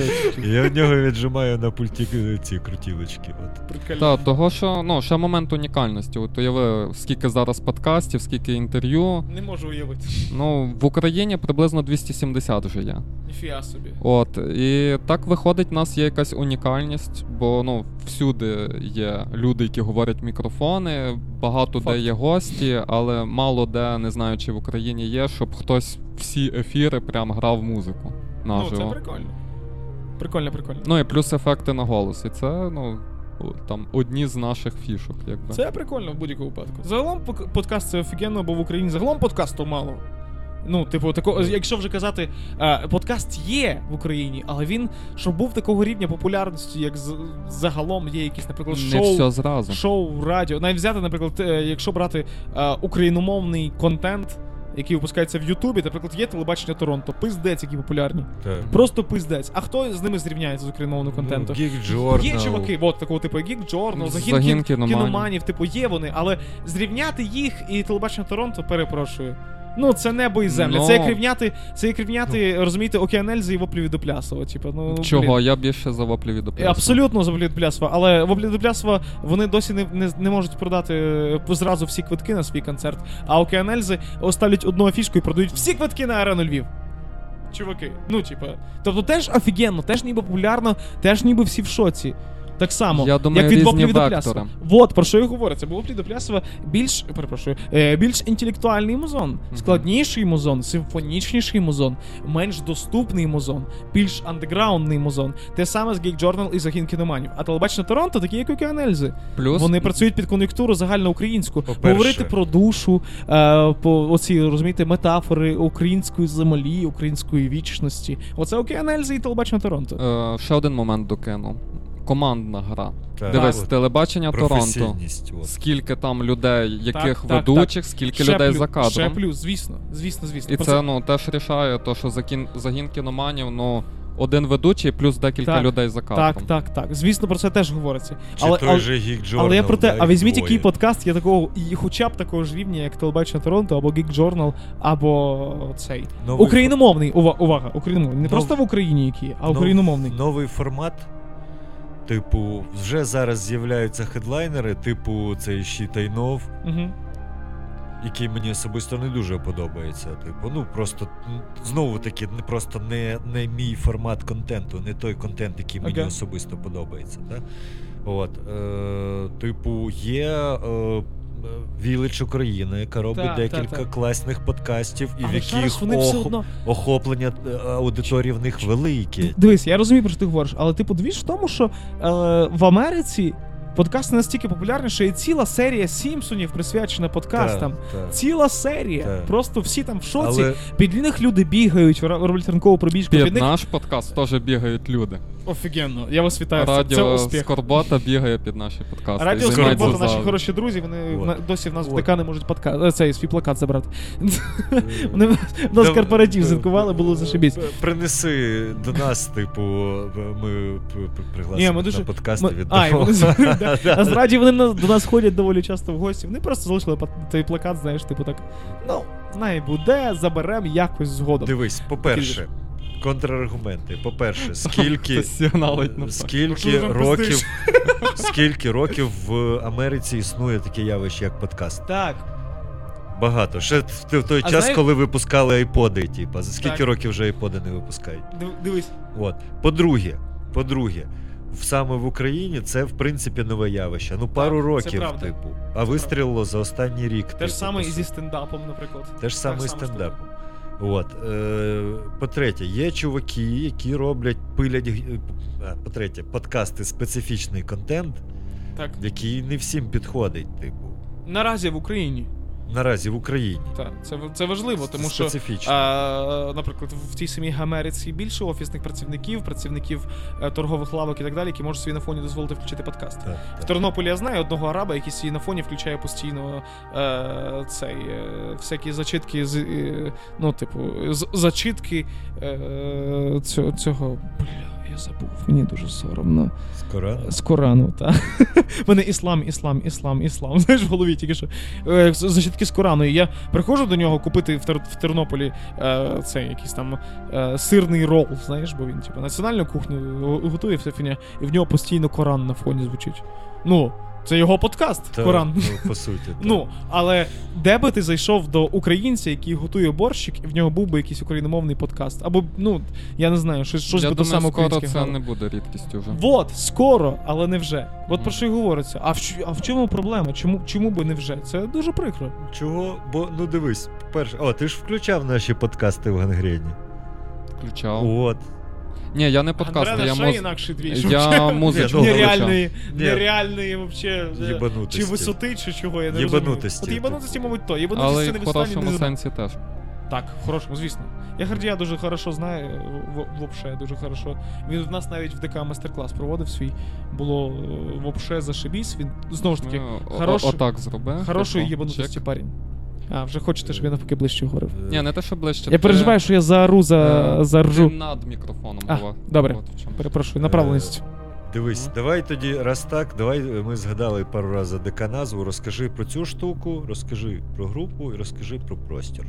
Я в нього віджимаю на пульті е, ці крутілочки. От. Так, того, що ну, ще момент унікальності. От уяви, скільки зараз подкастів, скільки інтерв'ю. Не можу уявити. Ну, в Україні приблизно 270 вже є. Ніфіга собі. От, і так виходить, в нас є якась унікальність, бо ну, всюди є люди, які говорять мікрофони, багато Факт. де є гості, але мало де, не знаю, чи в Україні є, щоб хтось всі ефіри прям грав музику Ну, це прикольно. Прикольно, прикольно. Ну і плюс ефекти на голос. І це, ну, там одні з наших фішок, якби. Це прикольно в будь-якому випадку. Загалом подкаст це офігенно, бо в Україні загалом подкасту мало. Ну, типу, тако, якщо вже казати, е, подкаст є в Україні, але він, щоб був такого рівня популярності, як з- загалом є якісь, наприклад, Не все зразу. Шоу, радіо. Навіть взяти, наприклад, е, якщо брати е, україномовний контент, які випускаються в Ютубі, наприклад, є телебачення Торонто, пиздець, які популярні. Так. Просто пиздець. А хто з ними зрівняється з україномовного контенту? Ну, Geek Journal. Є чуваки, от такого типу Geek Journal, загін, Загін кін- кіноманів. кіноманів, типу, є вони, але зрівняти їх і телебачення Торонто, перепрошую. Ну, це небо і земля. Ну. Це як рівняти, це як рівняти, розумієте, Океанельзи і воплі від Оплясова. Типу, ну, Чого? блін. Я більше за воплі від Е, Абсолютно за воплі від Плясова, але воплі від Плясова вони досі не, не, не можуть продати е, зразу всі квитки на свій концерт, а Океанельзи оставлять одну афішку і продають всі квитки на арену Львів. Чуваки, ну типа. Тобто теж офігенно, теж ніби популярно, теж ніби всі в шоці. Так само, Я думаю, як від Воплі від вектори. Оплясова. Вот, про що я говорю. Це Воплі від більш, перепрошую, е, більш інтелектуальний музон, складніший музон, симфонічніший музон, менш доступний музон, більш андеграундний музон. Те саме з Geek Journal і загін кіноманів. А телебачення Торонто, такі як Океанельзи. Плюс Вони працюють під кон'юнктуру загальноукраїнську. Говорити про душу, е, по оці розумієте, метафори української землі, української вічності. Оце Океанельзи і телебачення Торонто. е, ще один момент докину. Командна гра. Так. Дивись, От, телебачення Торонто. от. Скільки там людей, яких Так, так, ведучих, скільки Ще людей плюс, за кадром. Ще плюс, звісно, звісно, звісно. І Про це ну теж рішає, то що загін, загін кіноманів, ну один ведучий плюс декілька Так, людей за кадром. Так, так, так. Звісно, про це теж говориться. Чи Але, той але, же Geek Journal, але я про те, да, а візьміть двоє. який подкаст є такого, і хоча б такого ж рівня, як телебачення Торонто, або Geek Journal, або цей. Новий Україномовний, увага, увага, україномовний. Не Нов- просто в Україні який, а Нов- україномовний. Новий формат. Типу, вже зараз з'являються хедлайнери, типу цей Щитайнов, Угу. який мені особисто не дуже подобається. Типу, ну просто знову таки, не просто не, не мій формат контенту, не той контент, який мені okay. особисто подобається. Так? От, е, типу, є е, Village України, яка робить Так, декілька так, так. класних подкастів, і в яких вони все одно. охоплення е, аудиторії в них велике. Дивись, я розумію, про що ти говориш, але типу двіж в тому, що е, в Америці подкасти настільки популярні, що є ціла серія Сімпсонів присвячена подкастам. Так, так. Ціла серія. Так. Просто всі там в шоці. Але Під них люди бігають, роблять ранкову пробіжку. Під Під них наш подкаст теж бігають люди. Офігенно. Я вас вітаю. Це, це успіх. Скорбота бігає під наші подкасти. Радіо Скорбота, наші хороші друзі, вони От. на- досі в нас в От. ДК не можуть подкаст, е, цей свій плакат забрати. Вони в нас корпоратив святкували, було зашибісь. Принеси до нас, типу, ми пригласимо на подкасти вони. А зраді вони до нас ходять доволі часто в гості. Вони просто залишили той плакат, знаєш, типу так. Ну, знає буде, заберемо якось згодом. Дивись, по-перше, контраргументи. По-перше, скільки, на скільки років, скільки років в Америці існує таке явище, як подкаст? Так. Багато. Ще в той А час, знає- коли випускали айподи, типу, за скільки Так. років вже айподи не випускають? Дивись. От. По-друге, по-друге, саме в Україні це в принципі нове явище. Ну, пару це років, типу. А вистрілило за останній рік. Те ж типу, саме і зі стендапом, наприклад. Те ж саме і стендапом. От. Е, по-третє, є чуваки, які роблять, пилять. по-третє, подкасти специфічний контент, Так. який не всім підходить, типу. Наразі в Україні. Наразі в Україні. Так, це, це важливо, тому що. А, наприклад, в тій самій Америці більше офісних працівників, працівників е, торгових лавок і так далі, які можуть собі на фоні дозволити включити подкаст. Так, В так. Тернополі я знаю одного араба, який собі на фоні включає постійно е, цей, е, всякі зачитки з е, ну, типу, з, зачитки е, цього, цього. Бля, я забув, мені дуже соромно. Скоро. З Корану, так. У мене іслам, іслам, іслам, іслам. Знаєш, в голові тільки що. Е, з- Корану. І я приходжу до нього купити в, Тер- в Тернополі е, цей якийсь там е, сирний рол, знаєш, бо він, типу, національну кухню готує все фіня, і в нього постійно Коран на фоні звучить. Ну, це його подкаст, Та, Коран. Ну, по суті. так. Ну, але де би ти зайшов до українця, який готує борщик, і в нього був би якийсь україномовний подкаст. Або, ну, я не знаю, щось, щось Я би до саме скоро це грало. не буде рідкістю вже. Вот, скоро, але не вже. От про що й говориться. А в, а в чому проблема? Чому, чому би не вже? Це дуже прикро. Чого? Бо, ну дивись, перше. О, ти ж включав наші подкасти в Гангрені. Включав. От. Ні, я не подкасти, Андре, я ще муз... інакший двіж. Я вообще. музичку. Нереальної, нереальної вообще, е, Єбанутості. чи висоти, чи чого, я не Єбанутості, розумію. От єбанутості, мабуть, то. Єбанутості Але не в хорошому не сенсі теж. Так, в хорошому, звісно. Я Гардія дуже хорошо знаю, в- вообще дуже хорошо. Він в нас навіть в ДК майстер-клас проводив свій. Було е, вообще зашибісь. Він знову ж таки хороший- Отак зроби. хорошої типу, єбанутості парень. А, вже хочете, щоб я навпаки ближче говорив. Е, Ні, не те, що ближче. Я ти- переживаю, що я заору, за, е, заржу. Ти над мікрофоном А, була. добре. От в чому. Перепрошую, направленість. Дивись, давай тоді, раз так, давай е, ми згадали пару разів ДК назву. Розкажи про цю штуку, розкажи про групу і розкажи про простір.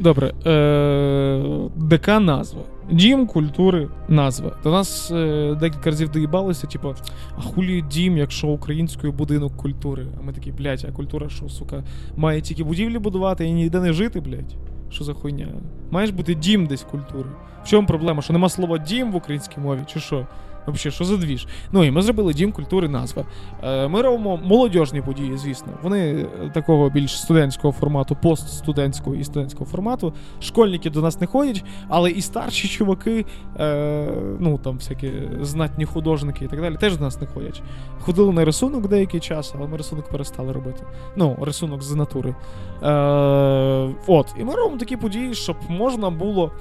Добре. Е- ДК назва. Дім культури назва. До нас е- декілька разів доїбалися, типу, а хулі дім, якщо українською будинок культури. А ми такі, блядь, а культура що, сука, має тільки будівлі будувати і ніде не жити, блядь? Що за хуйня? Маєш бути дім десь культури. В чому проблема? Що нема слова дім в українській мові, чи що? Взагалі, що за двіж? Ну і ми зробили дім культури назва. Е, Ми робимо молодіжні події, звісно. Вони е, такого більш студентського формату, постстудентського і студентського формату. Школьники до нас не ходять, але і старші чуваки, е, ну там всякі знатні художники і так далі, теж до нас не ходять. Ходили на рисунок деякий час, але ми рисунок перестали робити. Ну, рисунок з натури. От, і ми робимо такі події, щоб можна було.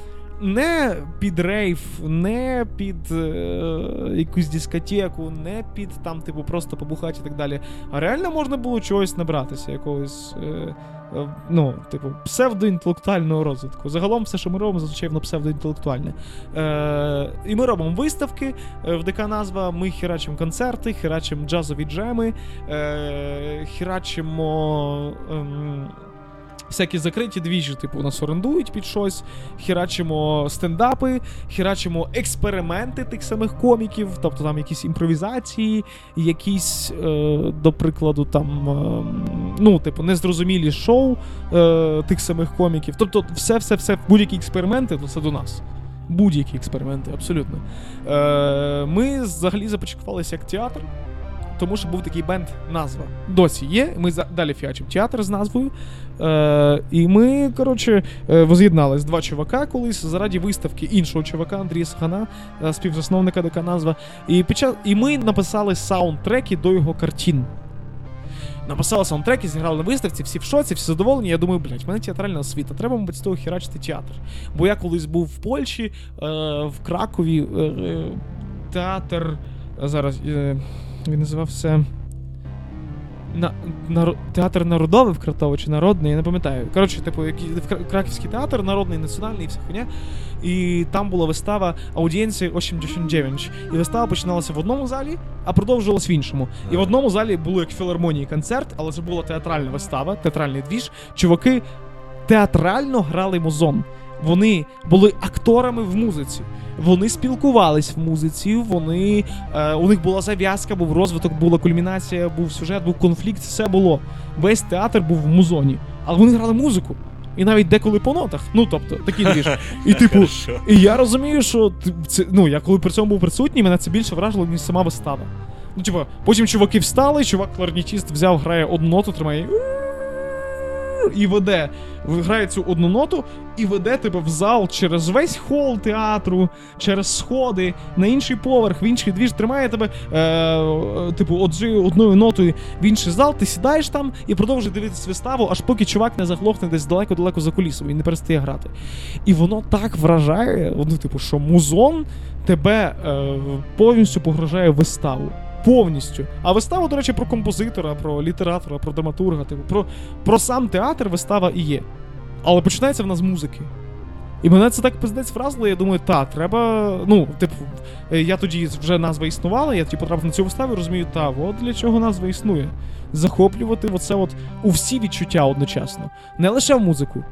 Не під рейв, не під е, якусь дискотеку, не під там, типу, просто побухати і так далі. А реально можна було чогось набратися, якогось, е, е, ну, типу, псевдоінтелектуального розвитку. Загалом все, що ми робимо, зазвичай воно псевдоінтелектуальне. Е, і ми робимо виставки е, в ДК назва. Ми херачимо концерти, херачимо джазові джеми, е, херачимо. ем, Всякі закриті двіжі, типу, нас орендують під щось, херачимо стендапи, херачимо експерименти тих самих коміків, тобто там якісь імпровізації, якісь, е, до прикладу, там, е, ну, типу, незрозумілі шоу е, тих самих коміків. Тобто, все-все-все, будь-які експерименти, то це до нас. Будь-які експерименти, абсолютно. Е, ми взагалі започаткувалися як театр. Тому що був такий бенд назва. Досі є. Ми далі фіачимо театр з назвою. Е, і ми, коротше, е, воз'єднались два чувака колись заради виставки іншого чувака Андрія Сахана, е, співзасновника ДК назва. І, під час, і ми написали саундтреки до його картин. Написали саундтреки, зіграли на виставці, всі в шоці, всі задоволені. Я думаю, блядь, в мене театральна освіта, треба, мабуть, з того херачити театр. Бо я колись був в Польщі, е, в Кракові, е, е, театр. Зараз е, він називався. На, наро- театр народовий в Кратово чи народний, я не пам'ятаю. Коротше, типу, який, Краківський театр, народний, національний і вся хуйня. І там була вистава аудієнції 89. І вистава починалася в одному залі, а продовжувалась в іншому. І в одному залі було як філармонії концерт, але це була театральна вистава, театральний двіж. Чуваки театрально грали музон. Вони були акторами в музиці. Вони спілкувались в музиці, вони, е, у них була зав'язка, був розвиток, була кульмінація, був сюжет, був конфлікт, все було. Весь театр був в музоні. Але вони грали музику. І навіть деколи по нотах. Ну, тобто, такий двіж. І типу, і я розумію, що це, ну, я коли при цьому був присутній, мене це більше вражило, ніж сама вистава. Ну, типу, потім чуваки встали, чувак кларнетіст взяв, грає одну ноту, тримає. І веде, грає цю одну ноту і веде тебе в зал через весь хол театру, через сходи, на інший поверх, в інший двіж, тримає тебе, е, типу, одною нотою в інший зал, ти сідаєш там і продовжуєш дивитися виставу, аж поки чувак не заглохне десь далеко-далеко за кулісом і не перестає грати. І воно так вражає, ну, типу, що музон тебе е, повністю погрожає виставу. Повністю. А вистава, до речі, про композитора, про літератора, про драматурга, типу, про, про сам театр вистава і є. Але починається вона з музики. І мене це так пиздець вразило, я думаю, та, треба. Ну, типу, е, я тоді вже назва існувала, я тоді потрапив на цю виставу і розумію, та, от для чого назва існує. Захоплювати оце от у всі відчуття одночасно. Не лише в музику.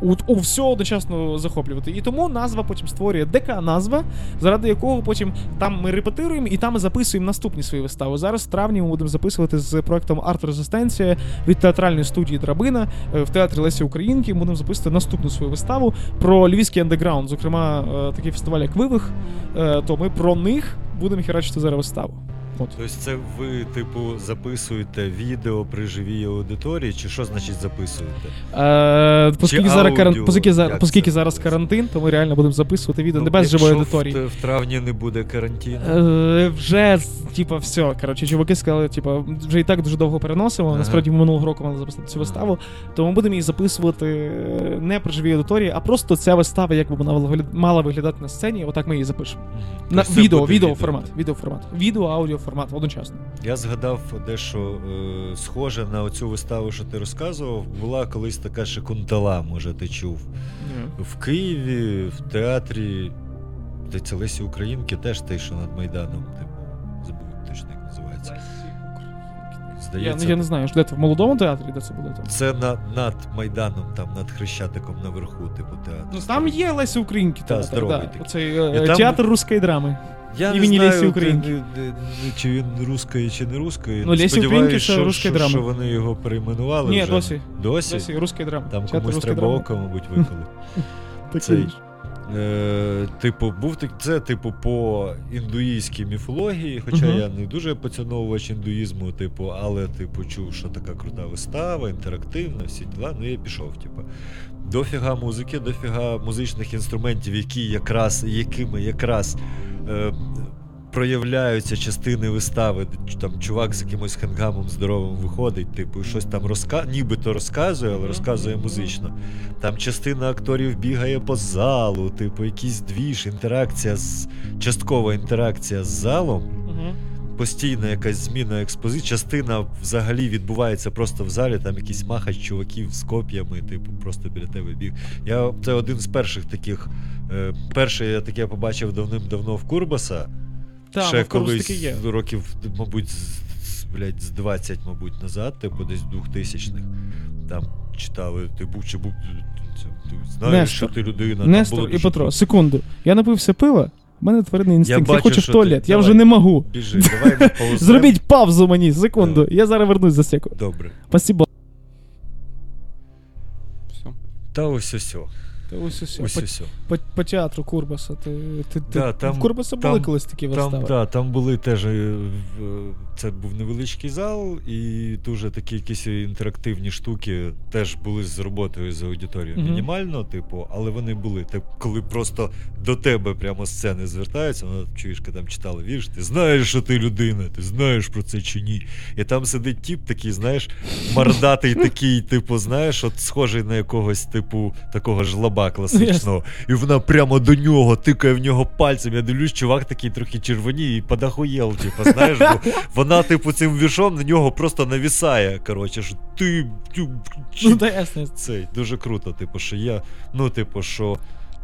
У, у все одночасно захоплювати. І тому назва потім створює ДК назва, заради якого потім там ми репетируємо і там ми записуємо наступні свої вистави. Зараз в травні ми будемо записувати з проектом Арт Резистенція від театральної студії Драбина е, в театрі Лесі Українки. Ми будемо записувати наступну свою виставу про львівський андеграунд, зокрема е, такий фестиваль, як Вивих. Е, То ми про них будемо херачити зараз виставу. От. Тобто це ви, типу, записуєте відео при живій аудиторії, чи що значить записуєте? Е, оскільки, зараз, каран... аудіо, оскільки, зараз, як оскільки це зараз карантин, то ми реально будемо записувати відео Ну, не без живої аудиторії. В, в травні не буде карантину. Е, вже, типа, все. Коротше, чуваки сказали, типа, вже і так дуже довго переносимо. Ага. Насправді, ми минулого року мали записати цю виставу. Тому будемо її записувати е, не при живій аудиторії, а просто ця вистава, як би вона мала виглядати на сцені, отак ми її запишемо. Мгм. На Тобто відео, відео формат. Відео формат. Відео, аудіо формат одночасно. Я згадав дещо е, схоже на оцю виставу, що ти розказував. Була колись така ще кунтала, може, ти чув. В Києві, в театрі здається, Лесі Українки теж те, що над Майданом, типу, забув точно як називається. Я, Здається, я не знаю, де це в молодому театрі, де це буде там. це на, над Майданом, там, над Хрещатиком наверху, типу, театр. Ну, там є Лесі Українки, Та, театр, здоровий да. такий. Оцей е, І там- театр руської драми. Я імені не Лесі знаю, Українки. ти- не- не- чи він русської, чи не русської. Ну, Лесі Сподіваюсь, Українки це що, русська що, драма. що вони його перейменували Ні, вже. досі. Досі? Досі руської драми. Там Театр комусь руської треба драми. око, мабуть, виколи. Такий цей. ж. Е, типу, був так- це, типу, по індуїзькій міфології, хоча Мгм. я не дуже поціновувач індуїзму, типу, але типу чув, що така крута вистава, інтерактивна, всі діла. Ну я пішов, типу. Дофіга музики, дофіга музичних інструментів, які якраз, якими якраз е, проявляються частини вистави, там чувак з якимось хенгамом здоровим виходить, типу, щось там розка... нібито розказує, але розказує музично. Там частина акторів бігає по залу, типу, якийсь двіж, інтеракція з часткова інтеракція з залом, Мгм. Постійна якась зміна експозиції. Частина взагалі відбувається просто в залі, там якийсь махач чуваків з коп'ями, типу, просто біля тебе біг. Я, це один з перших таких. Е, перший я таке побачив давним-давно в Курбаса. Та, ще ну, в колись є. років, мабуть, з, з, блядь, з 20, мабуть, назад, типу, десь 2000-х. Там читали, ти був чи був. Ти знаєш, Нестор. що ти людина. там Нестор було і дуже Петро, секунду. Я напився пива, в мене тваринний інстинкт. Я, бачу, хочу в туалет, ти- я вже не можу. Біжи, давай. Зробіть паузу мені, секунду. Давай. Я зараз вернусь за секунду. Добре. Спасибо. Все. Та ось ось. Ось. Та ось ось. Ось По, по, по театру Курбаса. Ти, ти, ти, там- в Курбаса були там- колись такі Там, да, там були теж. е, Це був невеличкий зал, і дуже такі якісь інтерактивні штуки теж були з роботою з аудиторією. Мгм. Мінімально, типу, але вони були. Ти, коли просто до тебе прямо сцени звертаються, вона чуєшка там читала вірш, ти знаєш, що ти людина, ти знаєш про це чи ні. І там сидить тіп такий, знаєш, мордатий такий, типу, знаєш, от схожий на якогось, типу, такого жлоба класичного. І вона прямо до нього тикає в нього пальцем. Я дивлюсь, чувак такий трохи червоні і подахуєл, типу, знаєш, бо вона, типу, цим віршом на нього просто навісає. Коротше, що ти. ти- Ну, та ясно. Цей дуже круто, типу, що я. Ну, типу, що.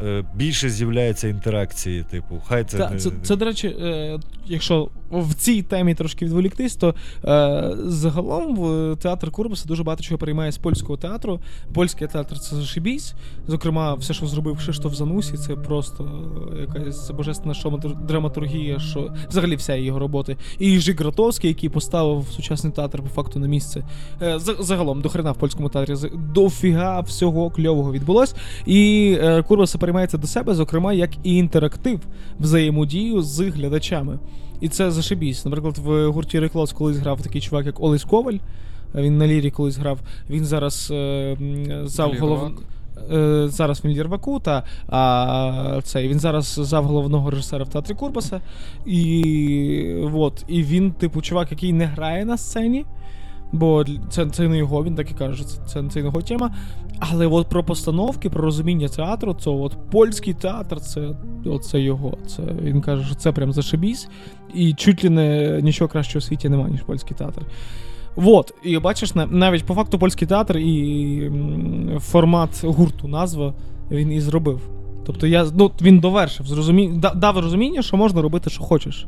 Е, Більше з'являється інтеракції, типу, хай це Та, не це, це, до речі, е, якщо в цій темі трошки відволіктись, то е, загалом в театр Курбаса дуже багато чого переймає з польського театру. Польський театр це зашибісь. Зокрема, все, що зробив Кшиштоф Занусі, це просто якась божественна драматургія, що взагалі вся його роботи. І Жик Гротовський, який поставив сучасний театр по факту на місце. Е, загалом до хрена в польському театрі дофіга всього кльового відбулось. І Курбаса переймається до себе, зокрема, як і інтерактив, взаємодію з глядачами. І це зашибісь. Наприклад, в гурті Реклос колись грав такий чувак, як Олесь Коваль. Е, Він на лірі колись грав. Він зараз е, зав голов... Е, зараз він в Єрваку, та а, цей, він зараз зав головного режисера в театрі Курбаса. І, от, і він, типу, чувак, який не грає на сцені. Бо це, це не його, він так і каже, це, це, не його тема. Але от про постановки, про розуміння театру, це от польський театр, це, от його. Це, він каже, що це прям зашибісь. І чуть ли не нічого кращого у світі немає, ніж польський театр. Вот, і бачиш, навіть по факту польський театр і формат гурту, назва він і зробив. Тобто я, ну, він довершив, зрозумі... дав розуміння, що можна робити, що хочеш.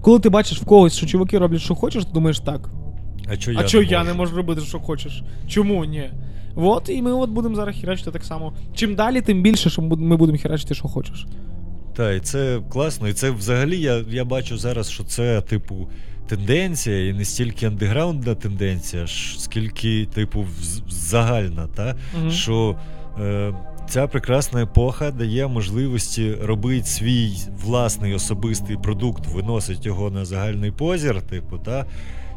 Коли ти бачиш в когось, що чуваки роблять, що хочеш, ти думаєш так. А чо я а чого я можу? не можу робити, що хочеш? Чому ні? От, і ми от будемо зараз херачити так само. Чим далі, тим більше, що ми будемо- херачити, що хочеш. Так, і це класно. І це взагалі я, я бачу зараз, що це, типу, тенденція, і не стільки андеграундна тенденція, скільки, типу, загальна, та? Мгм. що е, ця прекрасна епоха дає можливості робити свій власний особистий продукт, виносить його на загальний позір, типу, та?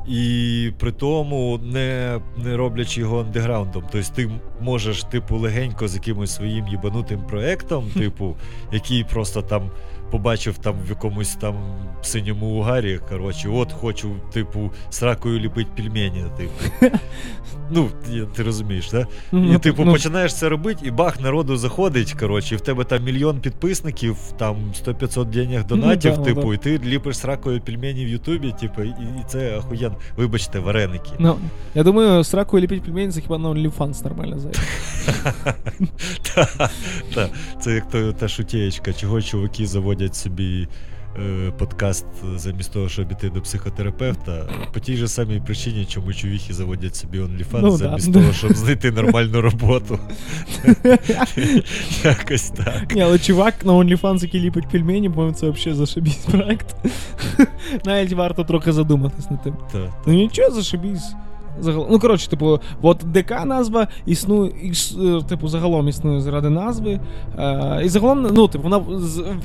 І при тому не, не роблячи його андеграундом. Тобто ти можеш, типу, легенько з якимось своїм їбанутим проектом, типу, який просто там побачив там в якомусь там синьому угарі, коротше, от хочу, типу, сракою ліпить пельмені, типу. Ну, ти розумієш, так? Да? І Ну, типу ну, починаєш це робити, і бах, народу заходить. Коротше, і в тебе там мільйон підписників, там 100-500 денег донатів, да, ну, типу, да. і ти ліпиш сракою пельмені в Ютубі, типу, і, і це ахуєн. Вибачте, вареники. Ну, я думаю, з ракою ліпіть пельмені це хіба на OnlyFans нормально зайде. Це як та шутєєчка, чого чуваки заводять собі подкаст замість того, щоб іти до психотерапевта. По тій же самій причині, чому чувіхи заводять собі OnlyFans Ну, да. замість того, щоб знайти нормальну роботу. Якось так. Ні, але чувак на OnlyFans, який ліпить пельмені, по-моєму, це взагалі зашибісь проект. Навіть варто трохи задуматись над тим. Ну нічого, зашибісь. Загалом, ну коротше, типу, от ДК назва існує, іс- е, типу, загалом існує заради назви. Е, і загалом, ну, типу, вона в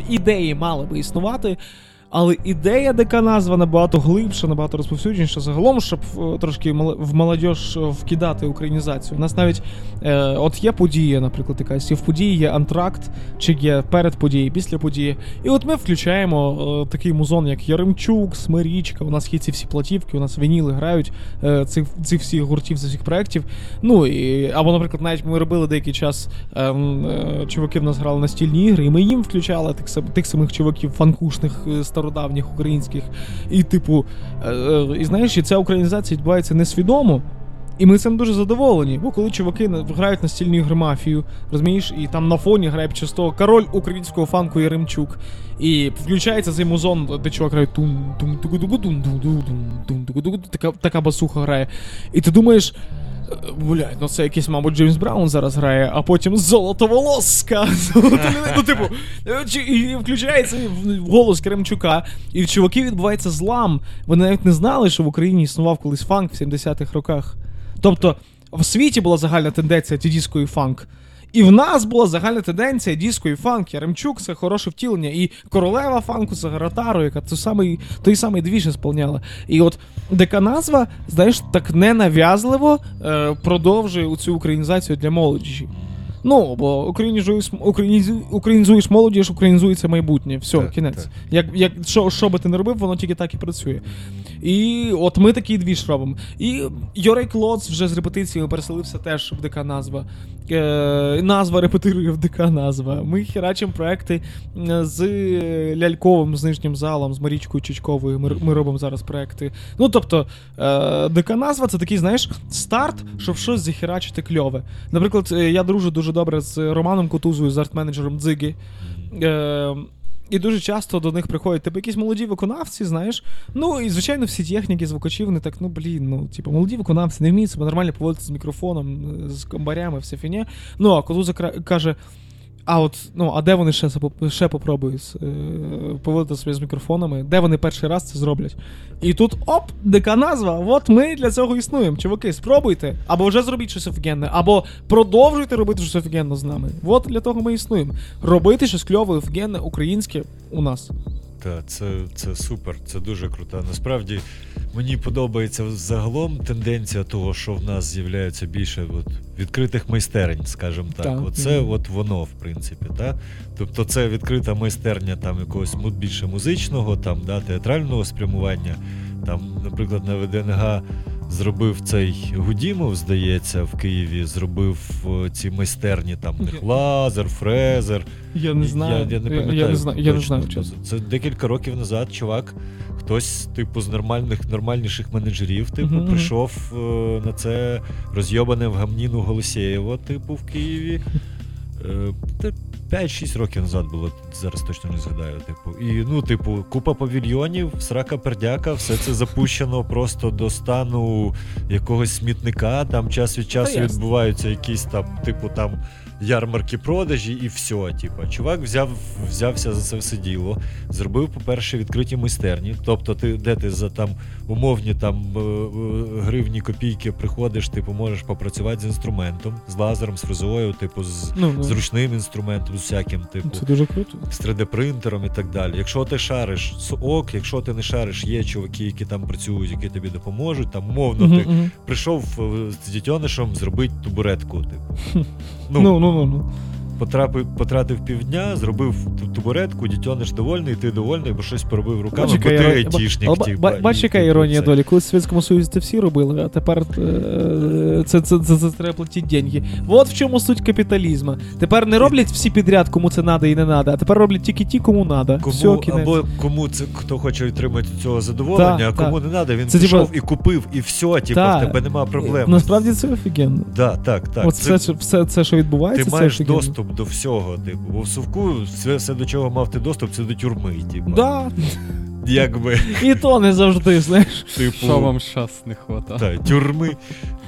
ідеї мала би існувати. Але ідея назва набагато глибша, набагато розповсюдженіша загалом, щоб е, трошки в молодіж е, вкидати українізацію. У нас навіть е, от є подія, наприклад, якась, в події є антракт, чи є перед подією, після події. І от ми включаємо е, такий музон, як Яремчук, Смирічка. У нас є ці всі платівки, у нас вініли грають е, цих цих всіх гуртів, цих всіх проєктів. Ну і або, наприклад, навіть ми робили деякий час. Е, е, чуваки в нас грали настільні ігри, і ми їм включали тих, тих самих чуваків фанкушних стародавніх українських. І, типу, е, е, і знаєш, і ця українізація відбувається несвідомо. І ми цим дуже задоволені, бо коли чуваки грають настільну ігру мафію, розумієш, і там на фоні грає часто король українського фанку Яремчук, і включається цей музон, де чувак грає тун тун туку тун тун тун тун туку туку така така басуха грає. І ти думаєш. «Е, Блядь, ну це якийсь, мабуть, Джеймс Браун зараз грає, а потім золотоволоска. ну, типу, е, і включається голос Кремчука, і в чуваків відбувається злам. Вони навіть не знали, що в Україні існував колись фанк в 70-х роках. Тобто в світі була загальна тенденція тідіської фанк. І в нас була загальна тенденція диско і фанк. Яремчук це хороше втілення. І королева фанку це Гаратару, яка той самий, той самий двіж сповняла. І от дека назва, знаєш, так ненав'язливо е, продовжує цю українізацію для молоді. Ну, бо українізуєш, українізу, українізуєш молодіж, українізується майбутнє. Все, Так, кінець. так. Як, як, що, що би ти не робив, воно тільки так і працює. І от ми такий двіж робимо. І Йорей Клоц вже з репетицією переселився теж в ДК назва. Е, назва репетирує в ДК назва. Ми херачимо проекти е, з ляльковим, з нижнім залом, з Марічкою Чичковою. Ми, ми робимо зараз проекти. Ну тобто, е, ДК назва це такий, знаєш, старт, щоб щось захерачити кльове. Наприклад, е, я дружу дуже добре з Романом Кутузою, з арт-менеджером Дзигі. Е, і дуже часто до них приходять типу, якісь молоді виконавці, знаєш. Ну і звичайно, всі техніки, звукачі, вони так, ну блін, ну типу, молоді виконавці не вміють себе нормально поводити з мікрофоном, з комбарями, все фіня. Ну а Кутуза каже. А от, ну, а де вони ще, ще попробують е, поводити себе з мікрофонами? Де вони перший раз це зроблять? І тут оп, дика назва. От ми для цього існуємо. Чуваки, спробуйте, або вже зробіть щось офігенне, або продовжуйте робити щось офігенне з нами. От для того ми існуємо. Робити щось кльове, офігенне, українське у нас. Та, це, це супер, це дуже круто. Насправді мені подобається загалом тенденція того, що в нас з'являється більше от, відкритих майстерень, скажімо так. Так. Оце Мгм. от воно, в принципі. Та? Тобто це відкрита майстерня там якогось більше музичного, там, да, театрального спрямування. Там, наприклад, на ВДНГ зробив цей Гудімов, здається, в Києві, зробив ці майстерні, там, них лазер, фрезер. Я не знаю. Я, я не пам'ятаю. я не знаю, я не знаю, чесно. Це декілька років назад, чувак, хтось, типу, з нормальних, нормальніших менеджерів, типу, мгм. прийшов е, на це розйобане в гамніну Голосєєво, типу, в Києві. Е, та 5-6 років назад було, зараз точно не згадаю. Типу. І, ну, типу, купа павільйонів, срака пердяка, все це запущено просто до стану якогось смітника. Там час від часу відбуваються якісь там, типу, там ярмарки продажі і все. Типу, чувак взяв, взявся за це все діло, зробив, по-перше, відкриті майстерні. Тобто, ти де ти за там умовні там е, е, гривні копійки приходиш, типу, можеш попрацювати з інструментом, з лазером, з фрезою, типу, з, Ну, ну, з ручним інструментом, з всяким, типу. це дуже круто. З 3D-принтером і так далі. Якщо ти шариш, ок, якщо ти не шариш, є чуваки, які там працюють, які тобі допоможуть. Там мовно Мгм, ти мгм. прийшов е, з дітьонишем зробити тубуретку. Типу. Ну, ну, ну, ну. Потрапив, потратив півдня, зробив табуретку, дітьониш довольний, ти довольний, бо щось поробив руками, бо ти айтішник. ба- Бач, яка типу, іронія долі. Колись в Совєтському Союзі це всі робили, а тепер е, це, це, це, це треба платити деньги. От в чому суть капіталізму. Тепер не роблять всі підряд, кому це треба і не треба, а тепер роблять тільки ті, кому треба. Кому, або кому це хто хоче отримати цього задоволення, Так, а кому так. не треба, він Це, пішов і купив, і все, типу, Так. в тебе нема проблем. Насправді це офігенно. Да, так, так. От Це- все, що відбувається, ти це маєш офігенно. Доступ до всього, типу. Бо в совку все, все, до чого мав ти доступ, це до тюрми, типу. Да, Якби, і то не завжди, знаєш. типу. Що вам щас не хватає? Так, тюрми.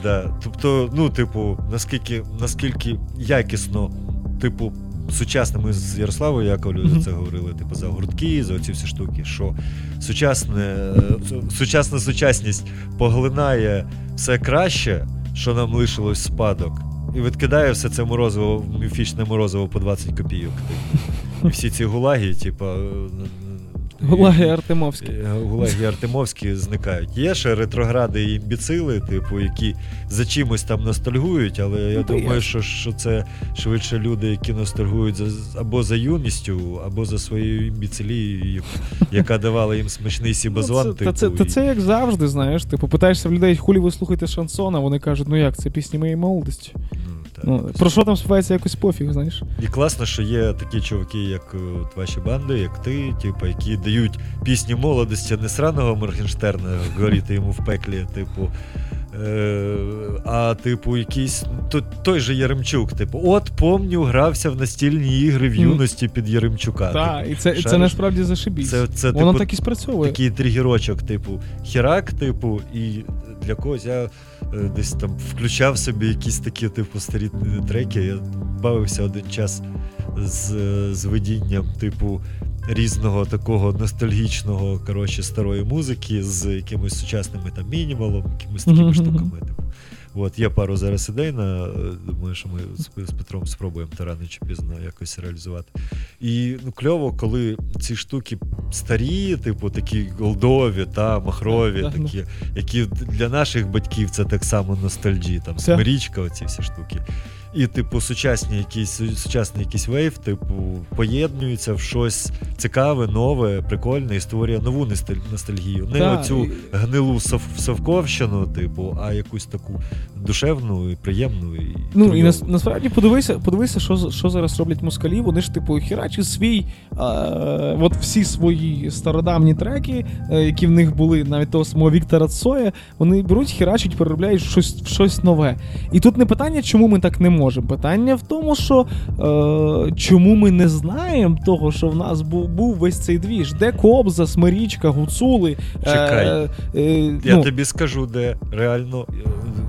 Да. Тобто, ну, типу, наскільки, наскільки якісно, типу, сучасно ми з Ярославою Яковлею за це говорили, типу, за гуртки, за оці всі штуки, що сучасне, е, сучасна сучасність поглинає все краще, що нам лишилось спадок. І відкидає все це морозиво, міфічне морозиво по 20 копійок. І всі ці гулаги, типу. Гулаги Артемовські. Е, Гулаги Артемовські зникають. Є ще ретрогради і імбіцили, типу, які за чимось там ностальгують, але я Ну, думаю, що, що це швидше люди, які ностальгують за, або за юністю, або за своєю імбіцилією, яка давала їм смачний сібазон. Ну, це, типу, та, це, та це як завжди, знаєш. Типу, питаєшся в людей, хулі ви слухаєте шансон, а вони кажуть, ну як, це пісні моєї молодості. так. Ну, про що там співається якось пофіг, знаєш. І класно, що є такі чуваки, як е, от ваші банди, як ти, типу, які дають пісні молодості не сраного Моргенштерна горіти йому в пеклі, типу. Е, а, типу, якийсь то, той же Яремчук, типу, от помню, грався в настільні ігри в юності під Яремчука. Так, типу. і це, це насправді зашибісь. Це, це Воно типу, так і спрацьовує. такий тригерочок, типу, херак, типу, і для когось я десь там включав собі якісь такі, типу, старі треки. Я бавився один час з, е, з видінням, типу, різного такого ностальгічного, коротше, старої музики з якимось сучасними там мінімалом, якимись такими штуками. Типу. От, є пару зараз ідей на е, думаю, що ми з, з Петром спробуємо та рано чи пізно якось реалізувати. І ну, кльово, коли ці штуки старі, типу такі голдові, та махрові, да, такі, які для наших батьків це так само ностальджі, там смирічка, оці всі штуки. І, типу, сучасні якісь, сучасний якийсь вейв, типу, поєднуються в щось цікаве, нове, прикольне і створює нову носталь- ностальгію. Не Так, оцю і- гнилу сов- совковщину, типу, а якусь таку душевну і приємну. І Ну і нас, насправді подивися, подивися, що, що зараз роблять москалі. Вони ж типу херачі свій, е, от всі свої стародавні треки, е, які в них були, навіть того самого Віктора Цоя, вони беруть, херачать, переробляють щось, щось нове. І тут не питання, чому ми так не можемо. Питання в тому, що е, чому ми не знаємо того, що в нас був, був весь цей двіж. Де Кобза, Смирічка, Гуцули. Чекай. Е, е, Я ну, тобі скажу, де реально е,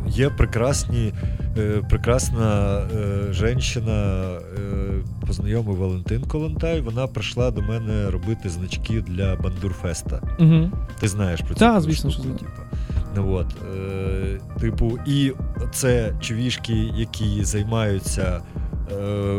є прекрасні, е, прекрасна е, жінка, е, познайомий Валентин Колонтай. Вона прийшла до мене робити значки для Бандурфеста. Угу. Ти знаєш про це? Так, звісно, що знаю. Типу. Ну, от, е, типу, і це чувішки, які займаються. Е,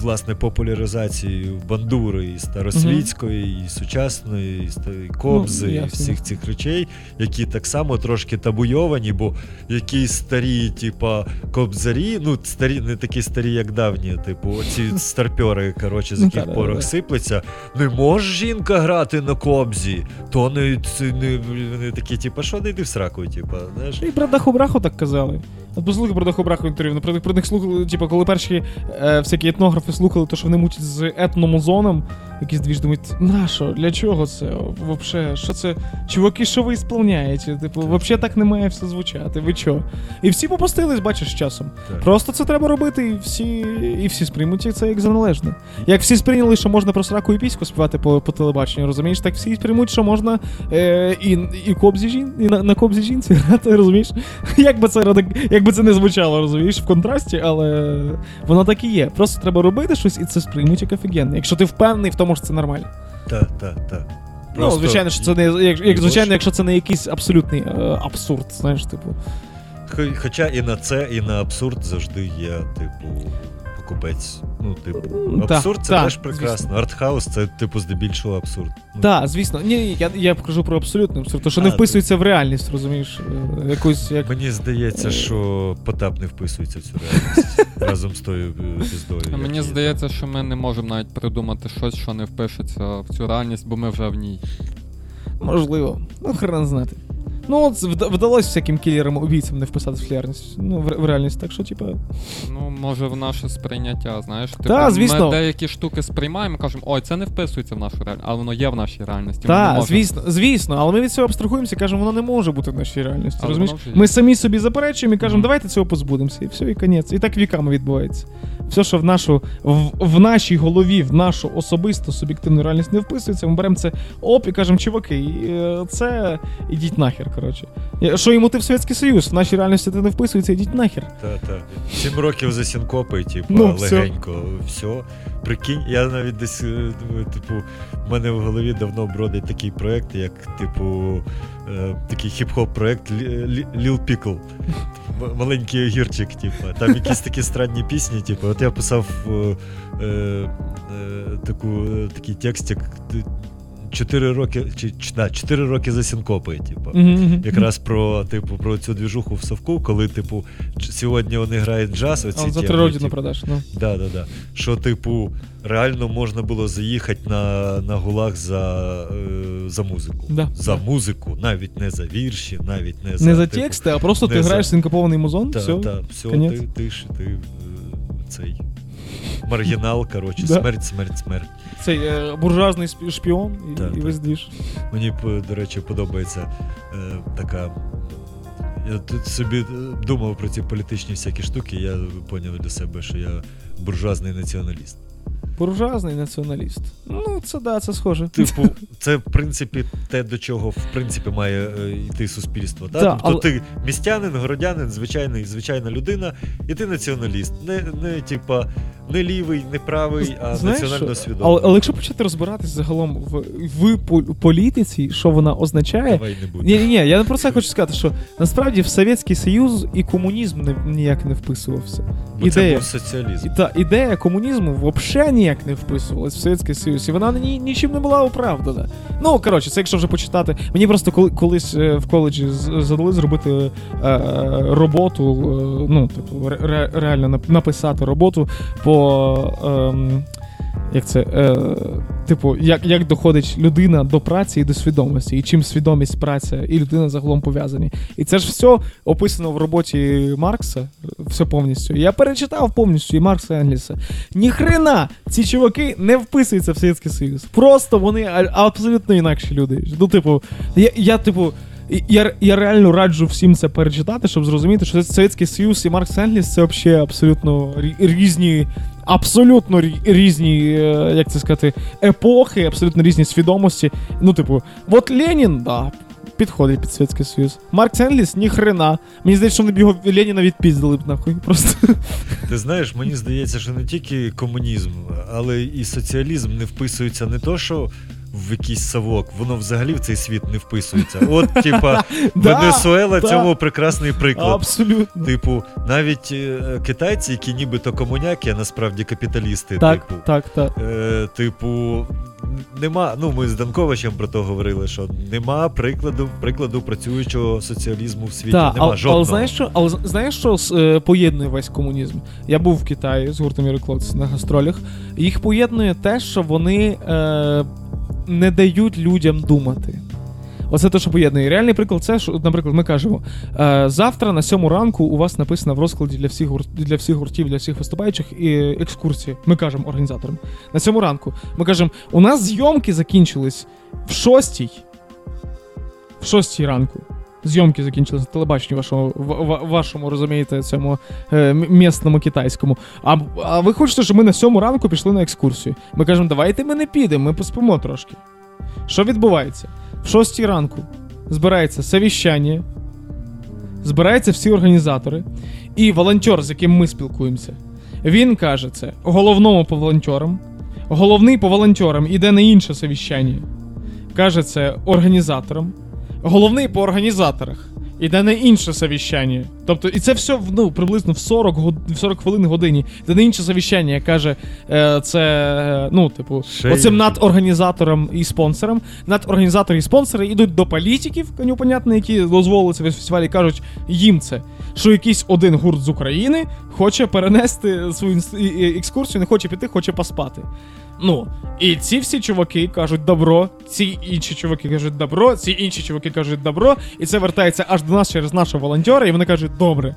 Власне, популяризацією бандури і старосвітської, і сучасної, і кобзи, Ну, і всіх цих речей, які так само трошки табуйовані, бо якісь старі, типа, кобзарі, ну, старі, не такі старі, як давні, типу, оці старпьори, коротше, з Ну, яких порох сиплеться. Не може жінка грати на кобзі, то не, не, вони такі, типа, що не йди в сраку, типа, знаєш. І про Даху-Браху так казали. От послухай про Даху-Браху інтерв'ю. Наприклад, про них слухали, типу, коли перші е, всякі етнографи слухали, то що вони мучать з етномузоном, якісь дві ж думають, на що, для чого це? Вообще, що це? Чуваки, що ви ісполняєте? Типу, взагалі так не має все звучати. Ви чо? І всі попустились, бачиш, з часом. Так. Просто це треба робити, і всі, і всі сприймуть це як за належне. Як всі сприйняли, що можна про сраку і піську співати по, по телебаченню, розумієш, так всі сприймуть, що можна е, і, і кобзі жін, і на, на кобзі жінці грати, розумієш? Як би це як би це не звучало, розумієш, в контрасті, але воно так і є. Просто треба робити щось, і це сприймуть як офігенно. Якщо ти впевнений в тому, що це нормально. Так, так, так. ну, звичайно, що це не як, як звичайно, якщо це не якийсь абсолютний е, абсурд, знаєш, типу. Хоча і на це, і на абсурд завжди є, типу, покупець Ну, типу, Та, абсурд це та, теж прекрасно. Артхаус це, типу, здебільшого абсурд. Ну, Так, звісно. Ні, ні, я, я кажу про абсолютний абсурд, то що не А, вписується в реальність, розумієш? Е, Якусь як. Мені Е. здається, що Потап не вписується в цю реальність разом з тою е, піздою. А Мені здається, що ми не можемо навіть придумати щось, що не впишеться в цю реальність, бо ми вже в ній. Можливо. Ну, хрен знати. Ну, от вдалося всяким кілерам убійцям не вписати в реальність. Ну, в, в реальність, так що, типа. Ну, може, в наше сприйняття, знаєш, типу, Та, звісно. ми деякі штуки сприймаємо і кажемо, ой, це не вписується в нашу реальність, але воно є в нашій реальності. Так, звісно, звісно, але ми від цього абстрахуємося і кажемо, воно не може бути в нашій реальності. Але розумієш? Ми самі собі заперечуємо і кажемо, давайте цього позбудемося. І все, і конець. І так віками відбувається. Все, що в нашу в, в нашій голові, в нашу особисту суб'єктивну реальність не вписується, ми беремо це оп і кажемо, чуваки, е, це ідіть нахер. Коротше. Е, Що йому ти в Совєтський Союз? В нашій реальності ти не вписується, ідіть нахер. Та, та. Сім років за сінкопи, типу, Ну, все. легенько, все. Прикинь, я навіть десь е, типу, в мене в голові давно бродить такий проект, як типу, е, такий хіп-хоп проект Lil Pickle. Типу, маленький огірчик, типу. там якісь такі странні пісні. Типу, От я писав е, е, таку, е, такий текст, як 4 роки чи да, 4 роки за сінкопи, типу. Mm-hmm. Якраз про типу про цю двіжуху в совку, коли типу сьогодні вони грають джаз, оці а за три роки на продаж. Ну. Да, да, да. Що, типу, реально можна було заїхати на на гулах за е, за музику. Да. За музику, навіть не за вірші, навіть не за Не за типу, тексти, а просто ти за... граєш синкопований музон. Да, все, да, все, ти ти, ти, ти цей маргінал, коротше, Да. смерть, смерть, смерть. Цей е, буржуазний шпіон і, Так, і двіж. Мені, до речі, подобається е, така. Я тут собі е, думав про ці політичні всякі штуки, я поняв для себе, що я буржуазний націоналіст. Буржуазний націоналіст. Ну, це да, це схоже. Типу, це в принципі те, до чого в принципі має е, йти суспільство. Да, тобто але- ти містянин, городянин, звичайний, звичайна людина, і ти націоналіст. Не, не типа, не лівий, не правий, а Знаєш, національно свідомий. Але, але якщо почати розбиратись загалом в, в політиці, що вона означає. Давай не будемо. Ні, ні, я про це хочу сказати, що насправді в Совєтський Союз і комунізм не, ніяк не вписувався. Бо це ідея. був соціалізм. І та ідея комунізму взагалі ніяк не вписувалась в Совєтський Союз, і вона ні, нічим не була оправдана. Ну, коротше, це якщо вже почитати. Мені просто коли, колись е, в коледжі задали зробити е, роботу, е, ну, типу, ре, ре- реально нап- написати роботу по. Ем, як це? Е, типу, як, як доходить людина до праці і до свідомості, і чим свідомість, праця і людина загалом пов'язані. І це ж все описано в роботі Маркса, все повністю. Я перечитав повністю і Маркса і Енгельса. Ніхрена ці чуваки не вписуються в Совєтський Союз. Просто вони абсолютно інакші люди. Ну, типу, я, я типу. Я, я реально раджу всім це перечитати, щоб зрозуміти, що Совєтський Союз і Маркс Енгельс це взагалі абсолютно різні, абсолютно різні, е, як це сказати, епохи, абсолютно різні свідомості. Ну, типу, от Ленін, да, підходить під Совєтський Союз. Маркс Енгельс, ні хрена. Мені здається, що вони б його Леніна відпіздили б нахуй. Просто. Ти знаєш, мені здається, що не тільки комунізм, але і соціалізм не вписується не то, що в якийсь совок, воно взагалі в цей світ не вписується. От, типа, Венесуела цьому прекрасний приклад. Абсолютно. Типу, навіть е, китайці, які нібито комуняки, а насправді капіталісти, Так, типу. так, так. Е, типу, нема. Ну, ми з Данковичем про то говорили, що нема прикладу, прикладу працюючого соціалізму в світі. Так, нема але, жодного. але знаєш що, але знаєш, що е, поєднує весь комунізм? Я був в Китаї з гуртом Міроклоц на гастролях. Їх поєднує те, що вони е, не дають людям думати. Оце те, що поєднує. Реальний приклад це, що, наприклад, ми кажемо: е, завтра на сьому ранку у вас написано в розкладі для всіх гурт, для всіх гуртів, для всіх виступаючих і екскурсії. Ми кажемо організаторам. На сьому ранку. Ми кажемо, у нас зйомки закінчились в шостій. В шостій ранку. Зйомки закінчились на телебаченні вашого, в- в- вашому, розумієте, цьому е, місному китайському. А, а ви хочете, щоб ми на сьому ранку пішли на екскурсію? Ми кажемо, давайте ми не підемо, ми поспимо трошки. Що відбувається? В шостій ранку збирається совіщання, збираються всі організатори, і волонтер, з яким ми спілкуємося, він каже це головному по волонтерам. Головний по волонтерам іде на інше совіщання. Каже це організаторам. Головний по організаторах іде на інше совіщання. Тобто, і це все ну, приблизно в 40, год... в 40 хвилин годині. Це не інше завіщання, каже, е, це, е, ну, типу, Ще оцим над організатором і спонсором. Над організатори і спонсори йдуть до політиків, непонятно, які дозволили це весь фестиваль, і кажуть їм це, що якийсь один гурт з України хоче перенести свою екскурсію, не хоче піти, хоче поспати. Ну, і ці всі чуваки кажуть добро, ці інші чуваки кажуть добро, ці інші чуваки кажуть добро, і це вертається аж до нас через нашого волонтера, і вони кажуть добре.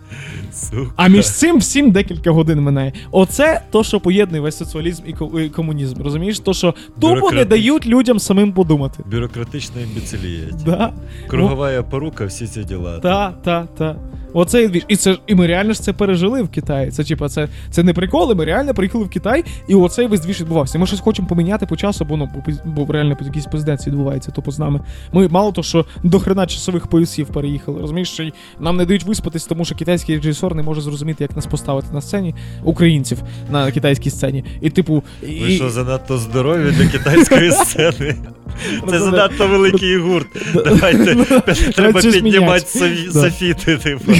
Сука. А між цим всім декілька годин минає. Оце то, що поєднує весь соціалізм і комунізм. Розумієш? То, що тупо не дають людям самим подумати. Бюрократична імбецилія. Да, Кругова порука, всі ці діла. та, та, та. Оце і двіж. І це і ми реально ж це пережили в Китаї. Це типа, це, це не приколи. Ми реально приїхали в Китай, і оцей весь двіж відбувався. Ми щось хочемо поміняти по часу, бо ну бо, реально якийсь пиздець відбувається тупо з нами. Ми мало то, що до хрена часових поясів переїхали. Розумієш, що нам не дають виспатись, тому що китайський режисер не може зрозуміти, як нас поставити на сцені українців на китайській сцені. І типу, і, Ви що занадто здорові для китайської сцени? Це занадто великий гурт. Давайте треба піднімати софіти, типу.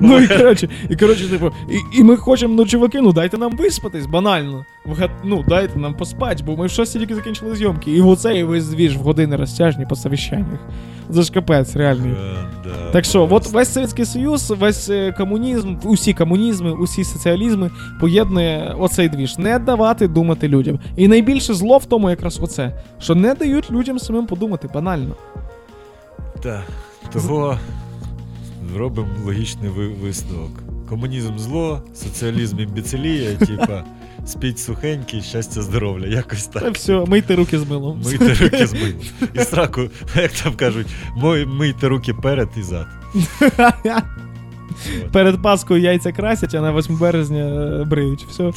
Ну і коротше, і коротше, типу, і ми хочемо, ну чуваки, ну дайте нам виспатись, банально. Ну, дайте нам поспати, бо ми в шості тільки закінчили зйомки. І оцей весь двіж в години розтяжні по совіщаннях. Це ж капець, реальний. Е, да, Так що, от весь Совєтський Союз, весь е, комунізм, усі комунізми, усі соціалізми поєднує оцей двіж. Не давати думати людям. І найбільше зло в тому якраз оце, що не дають людям самим подумати, банально. Так, того робимо логічний висновок. Комунізм зло, соціалізм імбецилія, типа спіть сухенькі, щастя, здоров'я, якось Та так. все, мийте руки з милом. Мийте руки з милом. І сраку, як там кажуть, мийте руки перед і зад. Перед Паскою яйця красять, а на 8 березня е, бриють. Все.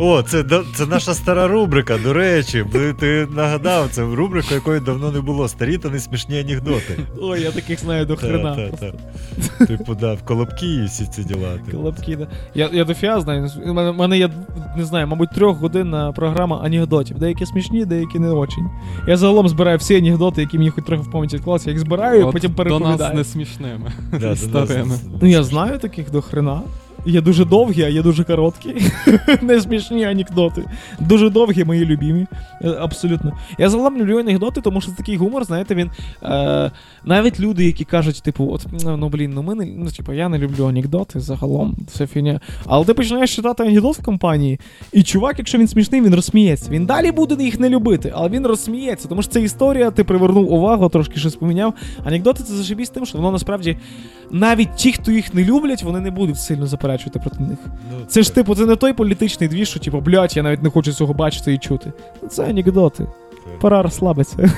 О, це, це наша стара рубрика, до речі. Ти- нагадав, це рубрика, якої давно не було. Старі та не смішні анекдоти. Ой, я таких знаю до хрена. та, та. Типу, да, в колобки і всі ці діла. типу. Колобки, да. Я, я дофіга знаю. У мене, є, не знаю, мабуть, трьохгодинна програма анекдотів. Деякі смішні, деякі не очень. Я загалом збираю всі анекдоти, які мені хоч трохи в пам'яті відклалися, я їх збираю, і От потім До нас переповідаю. Не смішними. Да, історіями. Ну я знаю таких до хрена. Є дуже довгі, а є дуже короткі. Не смішні анекдоти. Дуже довгі, мої любімі. Е, Абсолютно. Я загалом люблю анекдоти, тому що це такий гумор, знаєте, він. Е, навіть люди, які кажуть, типу, от, ну, ну блін, ну ми не. Ну, типу, я не люблю анекдоти загалом, це фігня. Але ти починаєш читати анекдот в компанії, і чувак, якщо він смішний, він розсміється. Він далі буде їх не любити, але він розсміється, тому що це історія, ти привернув увагу, трошки щось поміняв. Анекдоти це зашибісь тим, що воно насправді навіть ті, хто їх не люблять, вони не будуть сильно заперечувати проти них. Ну, Це ж типу, це не той політичний двіж, що типу, блядь, я навіть не хочу цього бачити і чути. Це анекдоти. Пора розслабитися.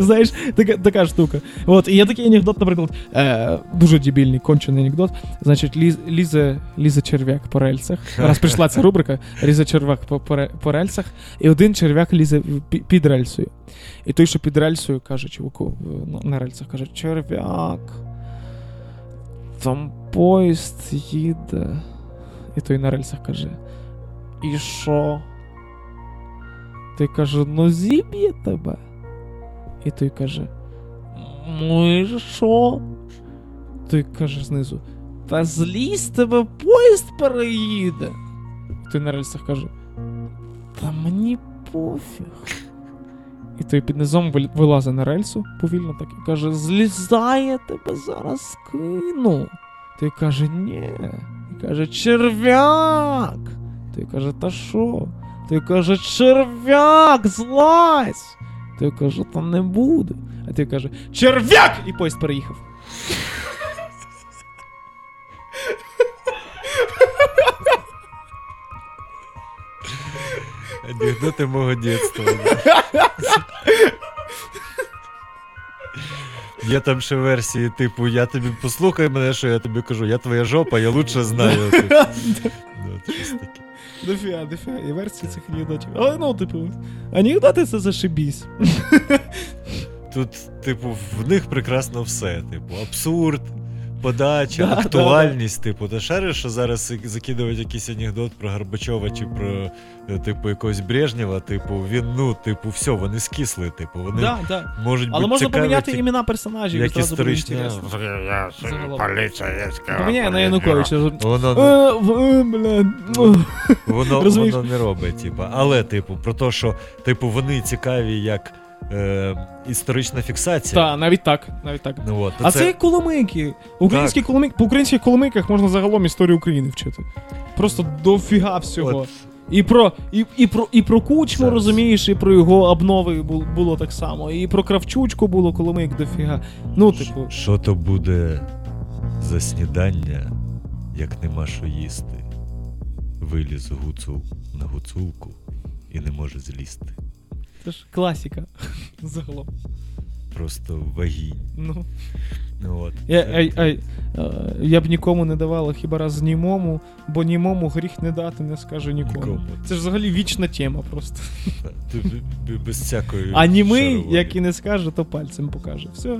Знаєш, така, така штука. От, і є такий анекдот, наприклад, е, дуже дебільний, кончений анекдот. Значить, ліз, лізе, лізе черв'як по рельсах. Раз прийшла ця рубрика, лізе черв'як по, по, по рельсах, і один черв'як лізе під рельсою. І той, що під рельсою, каже чуваку на рельсах, каже: черв'як. Там поїзд їде. І той на рельсах каже: І що? Той каже, ну зіб'є тебе. І той каже: Ну і що? Той каже знизу: Та злізь тебе поїзд переїде. І той на рельсах каже: Та мені пофіг. І той під низом вил- вилазить на рельсу повільно так і каже: Злізає тебе зараз кину. Той каже, ні. І каже, черв'як. Той каже, та що? Той каже, черв'як, злазь. Той каже, та не буде. А той каже, черв'як! І поїзд переїхав. Анекдоти мого дитинства. да. Є там ще версії, типу, я тобі послухай мене, що я тобі кажу, я твоя жопа, я лучше знаю. Типу. Ну. Дофіга, дофіга, і версії цих анекдотів. Але ну, типу, анекдоти це зашибісь. Тут, типу, в них прекрасно все. Типу, абсурд, подача, Да, да, актуальність, типу, ти шариш, що зараз закидують якийсь анекдот про Горбачова чи про, е, типу, якогось Брежнєва, типу, він, ну, типу, все, вони скисли, типу, вони Да, да. можуть Але можна цікаві, поміняти ті- імена персонажів. як історичні. Я поліцейська. Поміняй на Януковича. Воно, Е, е, блядь. Воно, воно не робить, типу. Але, типу, про те, що типу, вони цікаві як е, історична фіксація. Та, навіть так, навіть так. Ну, от, А це, як коломийки. Українські коломийки, по українських коломийках можна загалом історію України вчити. Просто дофіга всього. От, І про, і, і про, і про кучму, Зараз. розумієш, і про його обнови було так само. І про кравчучку було коломийк дофіга. Ну, типу, Що то буде за снідання, як нема що їсти? Виліз гуцул на гуцулку і не може злізти. Це ж класіка. Загалом. Просто вагінь. Ну. Ну, от. Я, ай, е, я б нікому не давала хіба раз німому, бо німому гріх не дати не скаже нікому. Нікому. Це ж взагалі вічна тема просто. Ти без всякої. А німий, як і не скаже, то пальцем покаже. Все.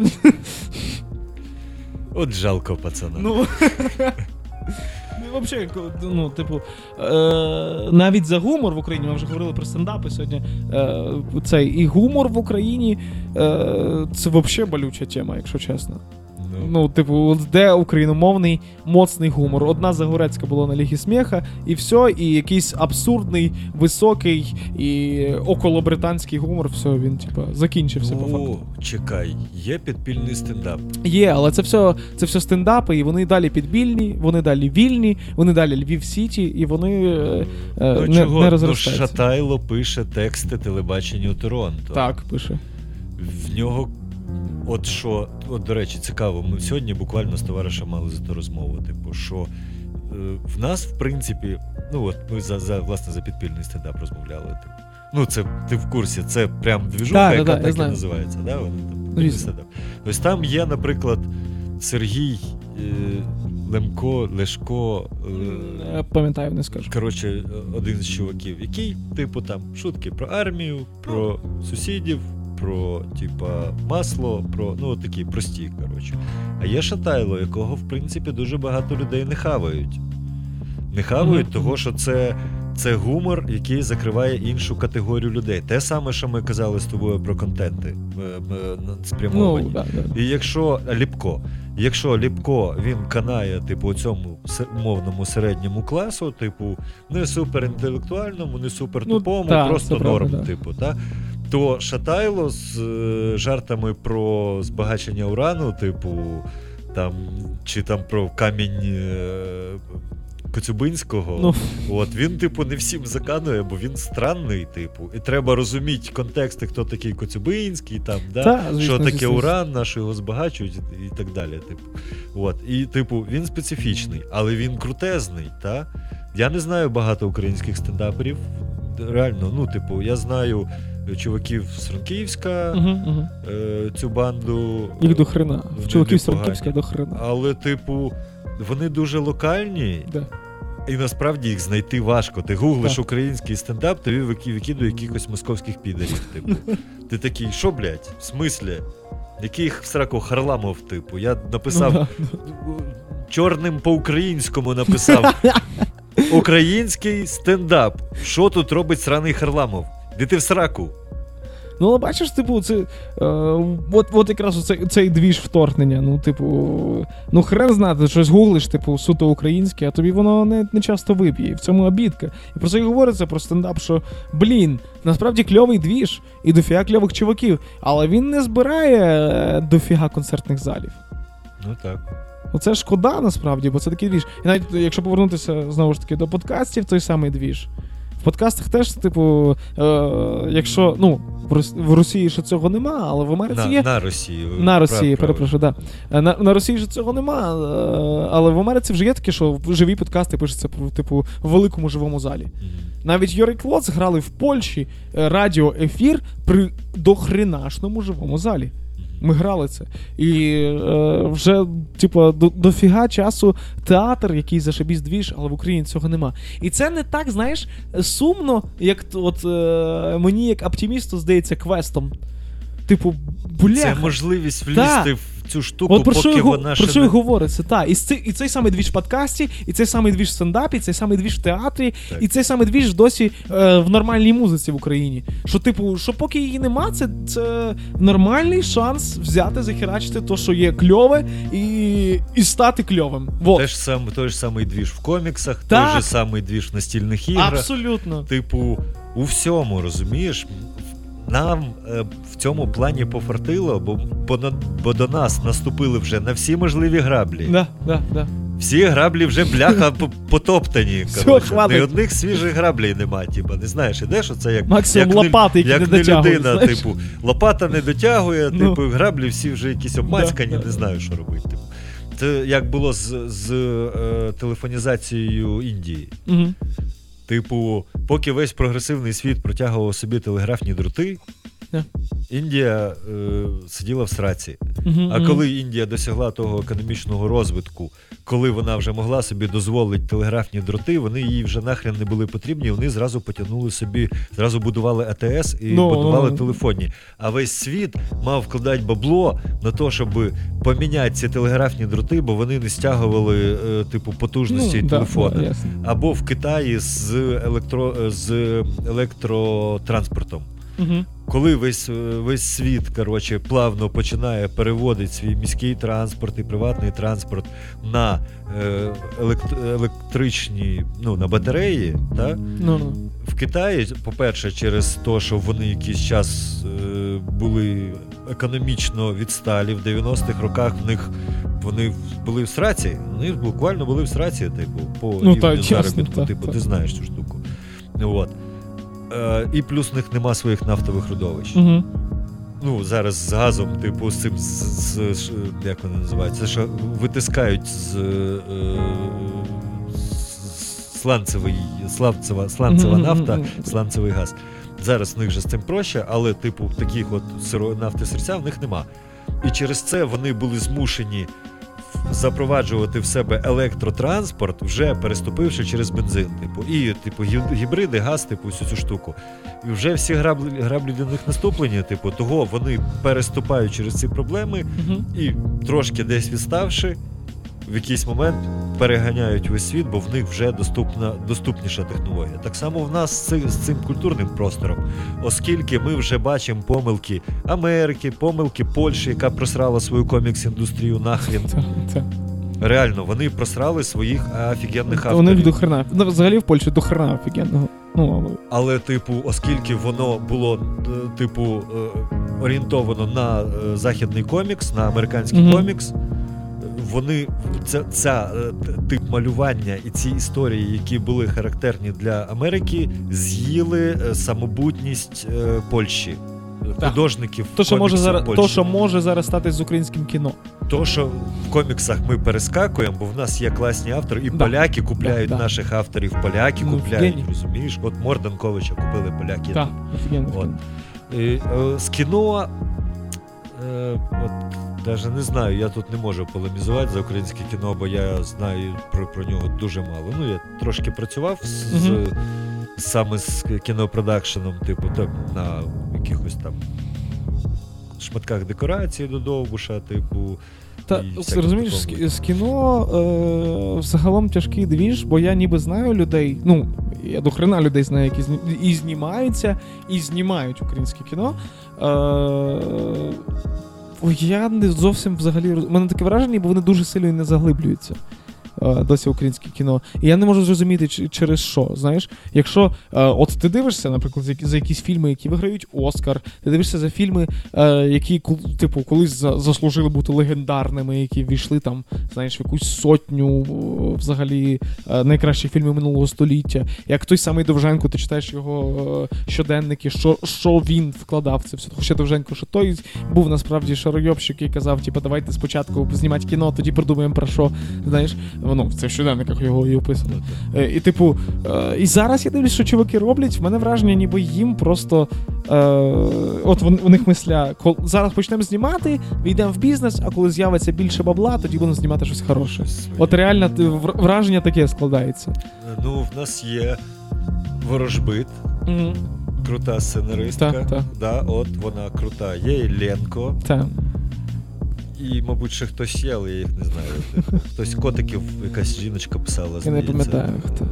От жалко пацана. Ну. Ну, Взагалі, ну, типу, е, навіть за гумор в Україні, ми вже говорили про стендапи сьогодні. Е, цей, і гумор в Україні е, це взагалі болюча тема, якщо чесно. Ну, Ну, типу, де україномовний моцний гумор. Одна Загорецька була на Лігі сміха, і все, і якийсь абсурдний, високий і околобританський гумор, все, він, типу, закінчився по факту. Чекай, є підпільний стендап. Є, але це все, це все стендапи, і вони далі підбільні, вони далі вільні, вони далі Львів Сіті, і вони е, е, ну, не, чого? не ну. Шатайло пише тексти телебаченню Торонто. Так, пише. В нього. От що, от до речі, цікаво, ми сьогодні буквально з товаришем мали за то розмову. Типу, що е, в нас, в принципі, ну от ми за, за власне за підпільний стендап розмовляли. Типу. Ну, це ти в курсі, це прям двіжуха, Так, яка я так і знаю. називається. Да? Вони там стендап. Ось там є, наприклад, Сергій е, Лемко, Лешко. Е, Е, Пам'ятаю, не скажу. Коротше, один з чуваків, який, типу, там шутки про армію, про сусідів, про, типа, масло, про ну такі прості, коротше. А є Шатайло, якого, в принципі, дуже багато людей не хавають. Не хавають, Мгм. того, що це, це гумор, який закриває іншу категорію людей. Те саме, що ми казали з тобою про контенти е, е, Ну, спрямовані. да, да. І якщо Ліпко, якщо Ліпко він канає, типу, цьому мовному середньому класу, типу, не суперінтелектуальному, не супертупому, Ну, та, просто правда, норм, да. типу, та, то Шатайло з е, жартами про збагачення урану, типу, там, чи там про камінь. Е, Коцюбинського, Ну. от він, типу, не всім заканує, бо він странний, типу, і треба розуміти контексти, хто такий Коцюбинський, там, да? Та, звісно, що таке звісно. уран, на що його збагачують і, і так далі. Типу. От. І, типу, він специфічний, але він крутезний. Та? Я не знаю багато українських стендаперів. Реально, ну, типу, я знаю чуваків з Франківська, Угу, угу. цю банду. Їх до хрена. Чуваків з. Франківська до хрена. Але, типу, вони дуже локальні, Да. і насправді їх знайти важко. Ти гуглиш Так. український стендап, тобі вики- викидує якихось московських підарів. Типу. Ти такий, що, блядь, в смислі? Який в сраку Харламов, типу. Я написав Ну, да. чорним по-українському написав. Український стендап. Що тут робить сраний Харламов? Де ти в сраку? Ну, але бачиш, типу, це. Е, от, от якраз цей, цей двіж вторгнення. Ну, типу, ну хрен знати, щось гуглиш, типу, суто українське, а тобі воно не, не часто виб'є. І в цьому обідка. І про це і говориться про стендап, що блін, насправді кльовий двіж і дофіга кльових чуваків, але він не збирає е, дофіга концертних залів. Ну так. Оце шкода насправді, бо це такий двіж. І навіть якщо повернутися знову ж таки до подкастів, той самий двіж. Подкастах теж, типу, е, якщо ну, в Рос- в Росії ще цього нема, але в Америці На, є. на Росію. На Росії, Прав- перепрошую, да. Е, На, на Росії ж цього нема, е, але в Америці вже є таке, що живі подкасти пишуться типу, в великому живому залі. Мгм. Навіть Йорі Клоц грали в Польщі е, радіоефір при дохренашному живому залі. Ми грали це. І е, вже, типу, до, дофіга часу театр, який зашибісь двіж, але в Україні цього нема. І це не так, знаєш, сумно, як от е, мені, як оптимісту, здається, квестом. Типу, бля. Це можливість влізти в цю штуку, От про поки го- вона про що не... говориться, так. І, з цей- і цей самий двіж в подкасті, і цей самий двіж в стендапі, і цей самий двіж в театрі, Так. і цей самий двіж досі е, в нормальній музиці в Україні. Що, типу, що поки її нема, це, це нормальний шанс взяти, захерачити то, що є кльове, і, і стати кльовим. Вот. Те ж сам, той ж самий двіж в коміксах, Так. той же самий двіж в настільних іграх. Абсолютно. Типу, у всьому, розумієш? Нам е, в цьому плані пофартило, бо, бо, бо до нас наступили вже на всі можливі граблі. Да, да, да. Всі граблі вже бляха потоптані. Ні одних свіжих граблей нема, типа. Не знаєш, ідеш, оце як, Максимум як, не- лопати, як не не людина, знаєш. типу, лопата не дотягує, Ну. типу, граблі всі вже якісь обмацькані, Да, да, не знаю, що робити. Типу. Це як було з, з е, телефонізацією Індії. Угу. Типу, поки весь прогресивний світ протягував собі телеграфні дроти, Да. Індія е, сиділа в сраці. Угу, А коли Індія досягла того економічного розвитку, коли вона вже могла собі дозволити телеграфні дроти, вони їй вже нахрен не були потрібні. Вони зразу потягнули собі, зразу будували АТС і Ну, будували ну. телефонні. А весь світ мав вкладати бабло на те, щоб поміняти ці телеграфні дроти, бо вони не стягували е, типу потужності ну, телефона. Да, да. Або в Китаї з електро з електротранспортом. Угу. Коли весь, е, весь світ коротше, плавно починає переводити свій міський транспорт і приватний транспорт на е, електричні, ну, на батареї, так? Ну, ну. в Китаї, по-перше, через те, що вони якийсь час е, були економічно відсталі, в 90-х роках в них вони були в сраці, вони буквально були в сраці, типу, по Ну, рівню та, заробітку, та, типу, та. ти знаєш цю штуку. От. Е, і плюс в них нема своїх нафтових родовищ. Угу. Ну, зараз з газом, типу, з цим, з, з, з- як вони називаються, що витискають з, е, сланцевий, сланцева, сланцева нафта, сланцевий газ. Зараз в них же з цим проще, але, типу, таких от сиро, нафти серця в них нема. І через це вони були змушені запроваджувати в себе електротранспорт, вже переступивши через бензин. Типу, і типу, гі- гібриди, газ, типу, всю цю штуку. І вже всі граблі, граблі для них наступлені, типу, того вони переступають через ці проблеми Угу. і трошки десь відставши, в якийсь момент переганяють весь світ, бо в них вже доступна, доступніша технологія. Так само в нас з цим, з цим культурним простором, оскільки ми вже бачимо помилки Америки, помилки Польщі, яка просрала свою комікс-індустрію нахрін. Це, це. Реально, вони просрали своїх офігенних У них авторів. до хрена. Ну, взагалі в Польщі до хрена офігенного. Ну, але. Але, типу, оскільки воно було, е, типу, е, орієнтовано на е, західний комікс, на американський Мгм. комікс, е, вони ця, ця е, тип малювання і ці історії, які були характерні для Америки, з'їли е, самобутність е, Польщі. Так. Художників То, що може зараз, Польщі. то, що може зараз стати з українським кіно. То, що в коміксах ми перескакуємо, бо в нас є класні автори, і Да. поляки купляють Да, да. наших авторів, поляки Ну, купляють, геній. розумієш? От Морданковича купили поляки. Так, офігенно. От. офігенно. І, е, з кіно. Е, от, навіть не знаю, я тут не можу полемізувати за українське кіно, бо я знаю про, про нього дуже мало. Ну, я трошки працював з, Мгм. саме з кінопродакшеном, типу, там, на якихось там шматках декорації до Довбуша, типу. Та розумієш, з, з кіно е, взагалом тяжкий двіж, бо я ніби знаю людей. Ну, я до хрена людей знаю, які зні, і знімаються, і знімають українське кіно. Е, ой, я не зовсім взагалі У мене таке враження, бо вони дуже сильно не заглиблюються. Е, Досі українське кіно. І я не можу зрозуміти, через що. Знаєш, якщо е, от ти дивишся, наприклад, за, які- за якісь фільми, які виграють Оскар, ти дивишся за фільми, е, які типу колись заслужили бути легендарними, які війшли там, знаєш, в якусь сотню взагалі найкращих фільмів минулого століття. Як той самий Довженко, ти читаєш його щоденники, що, що він вкладав це все. Хоча Довженко, що той був насправді шаройобщик, який казав, типу, давайте спочатку знімати кіно, тоді придумаємо про що. Знаєш, воно це в щоденниках його і описано. Е, І, типу, е, і зараз я дивлюсь, що чуваки роблять. В мене враження, ніби їм просто. Е, от вон- у них мисля, кол, зараз почнемо знімати, війдемо в бізнес, а коли з'явиться більше бабла, тоді будемо знімати щось хороше. От реально враження таке складається. Ну, в нас є ворожбит, крута сценаристка. Так, так. Да, от вона крута. Є Єленко. Та. І, мабуть, ще хтось є, але я їх не знаю. Хтось котиків, якась жіночка писала. Я не пам'ятаю, хто. Е,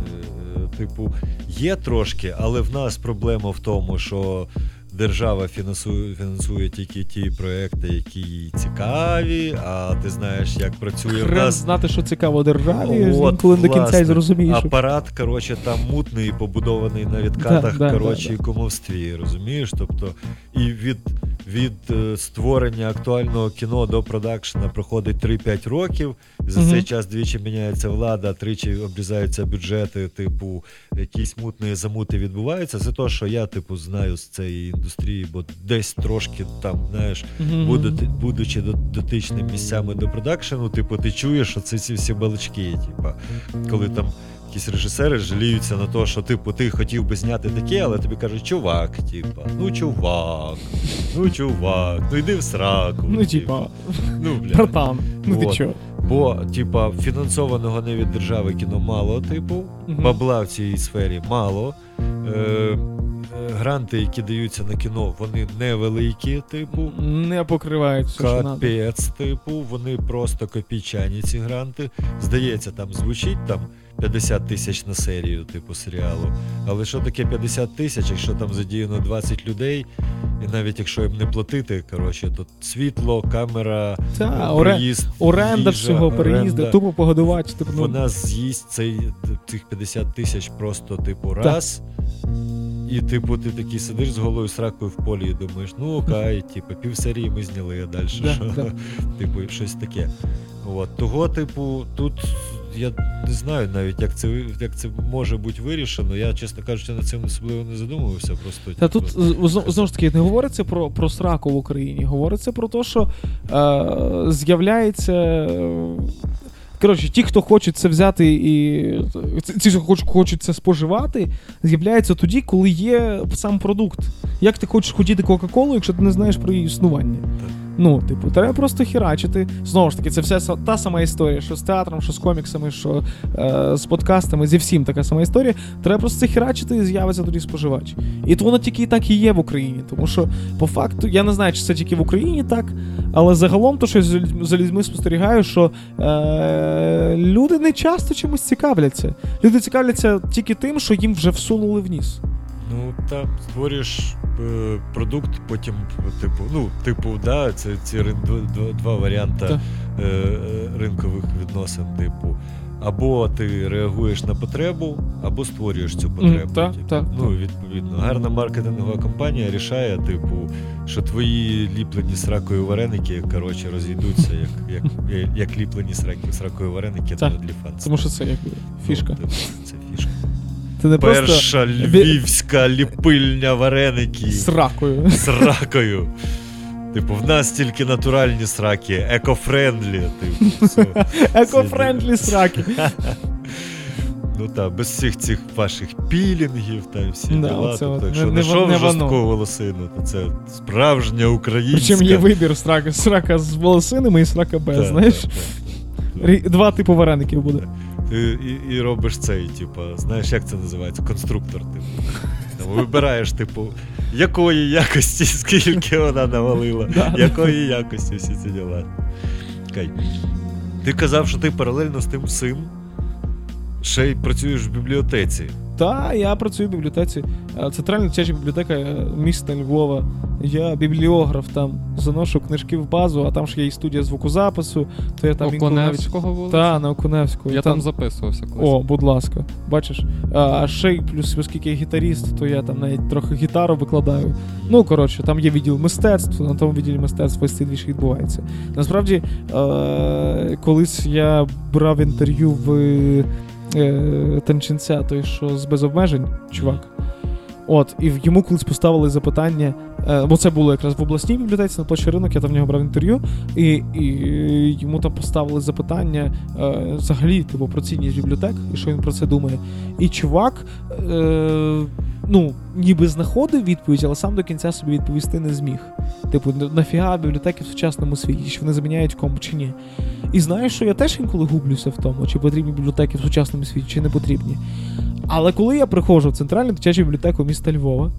Типу, є трошки, але в нас проблема в тому, що держава фінансує, фінансує тільки ті проекти, які їй цікаві, а ти знаєш, як працює в нас. знати, що цікаво державі, От, коли до кінця й зрозумієш. Апарат, коротше, там мутний, побудований на відкатах, Да, да, коротше, да, і кумовстві, розумієш? Тобто, і від, від е, створення актуального кіно до продакшена проходить 3-5 років. За Мгм. цей час двічі міняється влада, тричі обрізаються бюджети, типу, якісь мутні замути відбуваються. Це то, що я, типу, знаю з цієї індустрії, бо десь трошки там, знаєш, Мгм. будучи, будучи до- дотичним місцями до продакшену, типу, ти чуєш, що це ці всі балачки, типу, коли там якісь режисери жаліються на те, що типу, ти хотів би зняти таке, але тобі кажуть, чувак, типа, ну чувак, ну чувак, ну йди в сраку. Ну, типа, ну, бля. братан, ну ти Вот. чо? Бо, типа, фінансованого не від держави кіно мало, типу, бабла в цій сфері мало. Е, е, гранти, які даються на кіно, вони невеликі, типу. Не покривають все, що. Капець, типу, вони просто копійчані ці гранти. Здається, там звучить там 50 тисяч на серію, типу, серіалу. Але що таке 50 тисяч, якщо там задіяно 20 людей, і навіть якщо їм не платити, коротше, то світло, камера, Та, е, проїзд, Оренда їжа, всього, переїзди, оренда. тупо погодувати. Типу, ну, Вона з'їсть цей, цих 50 тисяч просто, типу, раз. І, типу, ти такий сидиш з голою сракою в полі і думаєш, ну окей, типу, пів серії ми зняли, а далі Да, що? Типу, щось таке. От. Того, типу, тут я не знаю навіть, як це, як це може бути вирішено. Я, чесно кажучи, над цим особливо не задумувався. Просто, Та типу, тут знову ж таки не говориться про, про сраку в Україні, говориться про те, що е, з'являється. Коротше, ті, хто хочуть це взяти і ці- ці, хто хоч- хочуть це споживати, з'являються тоді, коли є сам продукт. Як ти хочеш хотіти Кока-Колу, якщо ти не знаєш про її існування? Ну, типу, треба просто херачити. Знову ж таки, це все та сама історія, що з театром, що з коміксами, що е, з подкастами, зі всім така сама історія. Треба просто це херачити і з'явиться тоді споживач. І то воно тільки і так і є в Україні. Тому що, по факту, я не знаю, чи це тільки в Україні так, але загалом, то що я за людьми спостерігаю, що е, люди не часто чимось цікавляться. Люди цікавляться тільки тим, що їм вже всунули в ніс. Ну, там створюєш е, продукт, потім, типу, ну, типу, да, це ці рин- два, два, варіанти е, е, ринкових відносин, типу. Або ти реагуєш на потребу, або створюєш цю потребу. так, типу. так, ну, відповідно, гарна маркетингова компанія рішає, типу, що твої ліплені сракою вареники, коротше, розійдуться, як, як, як ліплені сракою вареники Так, на OnlyFans. Тому що це якби фішка. Ну, типу, це фішка. Це не просто Перша львівська ліпильня вареників з ракою. з ракою. Типу, в нас тільки натуральні сраки, eco-friendly. Типу, все. Eco-friendly сраки. Ну так, без всіх цих ваших пілінгів та всі Да, оце Тобто, якщо не- не знайшов жорстку волосину, то це справжня українська. Причому є вибір срака, срака з волосинами і срака без, Так, знаєш? так. Два типу вареників буде. Ти і, і робиш цей, типу, знаєш, як це називається? Конструктор, типу. Вибираєш, типу, якої якості, скільки вона навалила, якої якості всі ці діла. Кай. Ти казав, що ти паралельно з тим всім ще й працюєш в бібліотеці. Та, я працюю в бібліотеці. Е, Центральна дитяча бібліотека е, міста Львова. Я бібліограф там, заношу книжки в базу, а там ж є і студія звукозапису, то я там інколи навіть- Оконевського вулиця. Та, на Окуневську. Я там записувався колись. О, будь ласка, бачиш. А, ще й плюс, оскільки я гітаріст, то я там навіть трохи гітару викладаю. Ну, коротше, там є відділ мистецтв, на тому відділі мистецтв весь цей двіж відбувається. Насправді, е- колись я брав інтерв'ю в е- танчинця, той, що з без обмежень, чувак. От, і йому колись поставили запитання, е, бо це було якраз в обласній бібліотеці на площі ринок, я там в нього брав інтерв'ю, і, і йому там поставили запитання е, взагалі, типу, про цінність бібліотек, і що він про це думає. І чувак, е, ну, ніби знаходив відповідь, але сам до кінця собі відповісти не зміг. Типу, нафіга бібліотеки в сучасному світі, чи вони заміняють кому чи ні. І знаєш, що я теж інколи гублюся в тому, чи потрібні бібліотеки в сучасному світі, чи не потрібні. Але коли я приходжу в центральну дитячу бібліотеку міста Львова,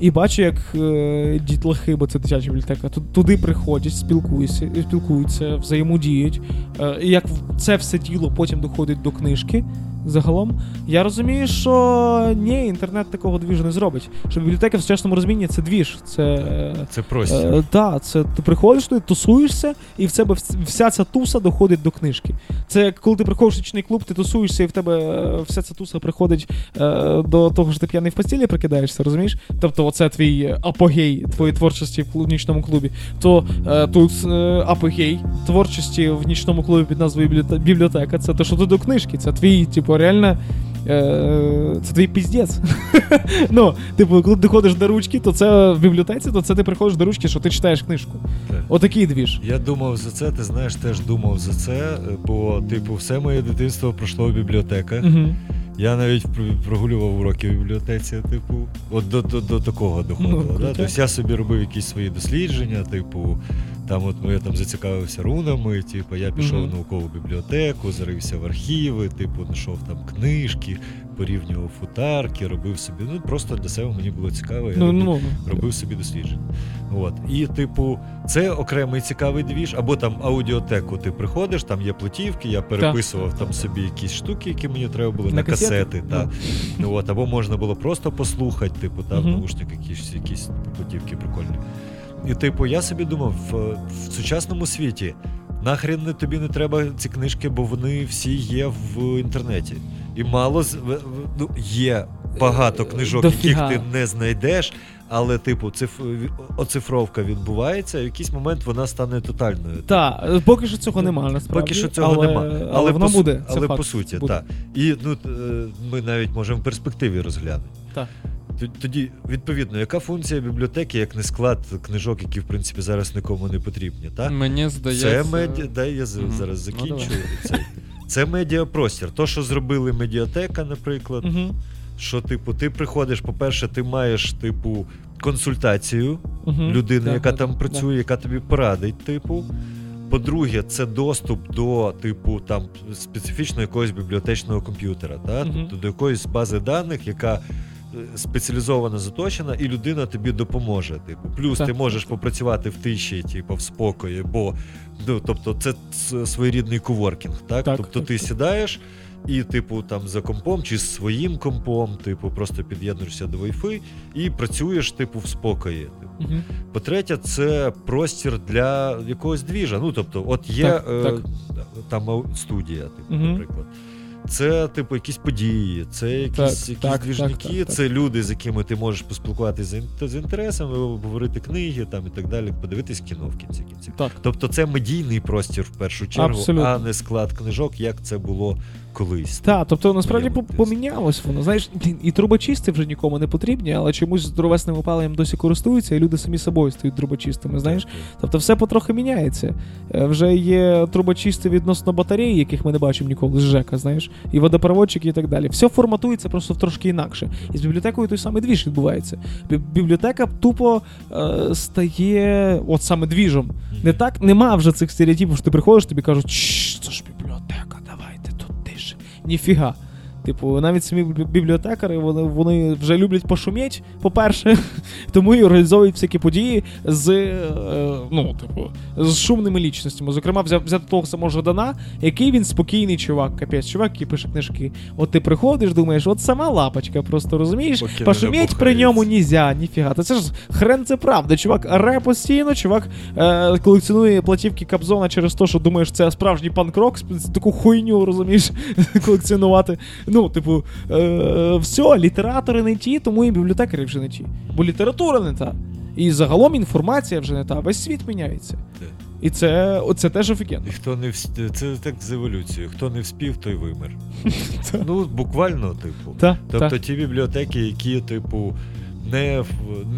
і бачу, як е, дітлахи, бо це дитяча бібліотека, ту- туди приходять, спілкуються, спілкуються, взаємодіють. Е, як це все діло потім доходить до книжки. Загалом, я розумію, що ні, інтернет такого двіжу не зробить. Що бібліотека в сучасному розумінні це двіж. Це е, Це простір. Е, Так, це ти приходиш туди, тусуєшся, і в тебе вся ця туса доходить до книжки. Це як коли ти приходиш в нічний клуб, ти тусуєшся, і в тебе е, вся ця туса приходить е, до того, що ти п'яний в постілі прикидаєшся, розумієш? Тобто, оце твій апогей твоєї творчості в нічному клубі. То е, тут е, апогей творчості в нічному клубі під назвою бібліотека. Це те, що ти до книжки. Це твій, типу, реально. Е, Це твій піздець. ну, типу, коли ти ходиш до ручки, то це в бібліотеці, то це ти приходиш до ручки, що ти читаєш книжку. Так. Отакий двіж. Я думав за це, ти знаєш, теж думав за це, бо, типу, все моє дитинство пройшло в бібліотеках. Я навіть прогулював уроки в бібліотеці, типу, от до, до, до такого доходило. Ну, да? Тобто я собі робив якісь свої дослідження, типу, там от ну, я там зацікавився рунами, типу, я пішов Мгм. в наукову бібліотеку, зарився в архіви, типу, знайшов там книжки, порівнював футарки, робив собі. Ну просто для себе мені було цікаво. Я Ну, робив, ну, робив собі дослідження. От. І, типу, це окремий цікавий двіж, або там аудіотеку ти приходиш, там є платівки, я переписував там собі якісь штуки, які мені треба були на, На касети? касети. Та. Ну, от, або можна було просто послухати, типу, там Мгм. наушник якісь, якісь платівки прикольні. І, типу, я собі думав, в, в сучасному світі нахрен тобі не треба ці книжки, бо вони всі є в інтернеті. І мало з- ну, є багато книжок, дофіга. яких ти не знайдеш, але, типу, циф... оцифровка відбувається, і в якийсь момент вона стане тотальною. Так, поки що цього немає, насправді. Поки що цього але, нема. Але, Але, воно по, буде. Це але факт. по суті, так. І ну, е, ми навіть можемо в перспективі розглянути. Так. Тоді, відповідно, яка функція бібліотеки, як не склад книжок, які в принципі зараз нікому не потрібні, так? Мені здається. Це медіа. Дай я з- Мгм. зараз Ну, закінчу. давай. Це, медіапростір. То, що зробили медіатека, наприклад, Угу. що, типу, ти приходиш, по-перше, ти маєш, типу, консультацію Угу. людини, яка там працює, яка тобі порадить, типу. По-друге, це доступ до, типу, там специфічно якогось бібліотечного комп'ютера, та? Угу. тобто до якоїсь бази даних, яка спеціалізовано заточена, і людина тобі допоможе. Типу. Плюс Так. ти можеш попрацювати в тиші, типу, в спокої, бо ну, тобто, це своєрідний коворкінг. Так? Так, тобто так, ти сідаєш. І, типу, там за компом чи з своїм компом, типу, просто під'єднуєшся до Wi-Fi і працюєш, типу, в спокої. Типу. Угу. По-третє, це простір для якогось двіжа. Ну, тобто, от є Так, е, так. там студія, типу, Мгм. наприклад. Це, типу, якісь події, це якісь, Так, якісь так, двіжники, так, так, так. це люди, з якими ти можеш поспілкуватися з, ін- з інтересами, обговорити книги там, і так далі, подивитись кіно в кінці кінців. Тобто це медійний простір в першу чергу, Абсолютно. а не склад книжок, як це було колись. Так, тобто насправді Моєму по- помінялось воно. Знаєш, і трубочисти вже нікому не потрібні, але чомусь дровесним опаленням досі користуються, і люди самі собою стають трубочистами. Знаєш, тобто все потрохи міняється. Е, Вже є трубочисти відносно батареї, яких ми не бачимо ніколи з ЖЕКа, знаєш, і водопроводчики, і так далі. Все форматується просто трошки інакше. І з бібліотекою той самий двіж відбувається. Бібліотека тупо е, стає от саме двіжом. Не так, нема вже цих стереотипів, що ти приходиш, тобі кажуть, «Чш, це ж бібліотека, тише. Ніфіга. Типу, навіть самі бібліотекари вони, вони вже люблять пошуміть, по-перше, тому і організовують всякі події з, е, ну, типу, з шумними лічностями. Зокрема, взяв, взяти того самого Жадана, який він спокійний чувак, капець, чувак, який пише книжки. От ти приходиш, думаєш, от сама лапочка, просто розумієш, Поки пошуміть при ньому нельзя, ніфіга. Та це ж хрен це правда. Чувак ре постійно, чувак е, колекціонує платівки Кобзона через те, що думаєш, це справжній панк-рок, таку хуйню, розумієш, колекціонувати. Ну, типу, е, все, літератори не ті, тому і бібліотекарі вже не ті. Бо література не та. І загалом інформація вже не та, весь світ міняється. І це, це теж офігенно. І хто не вс- це так з еволюцією. Хто не вспів, той вимер. ну, буквально, типу. Та, Тобто та. ті бібліотеки, які, типу, не,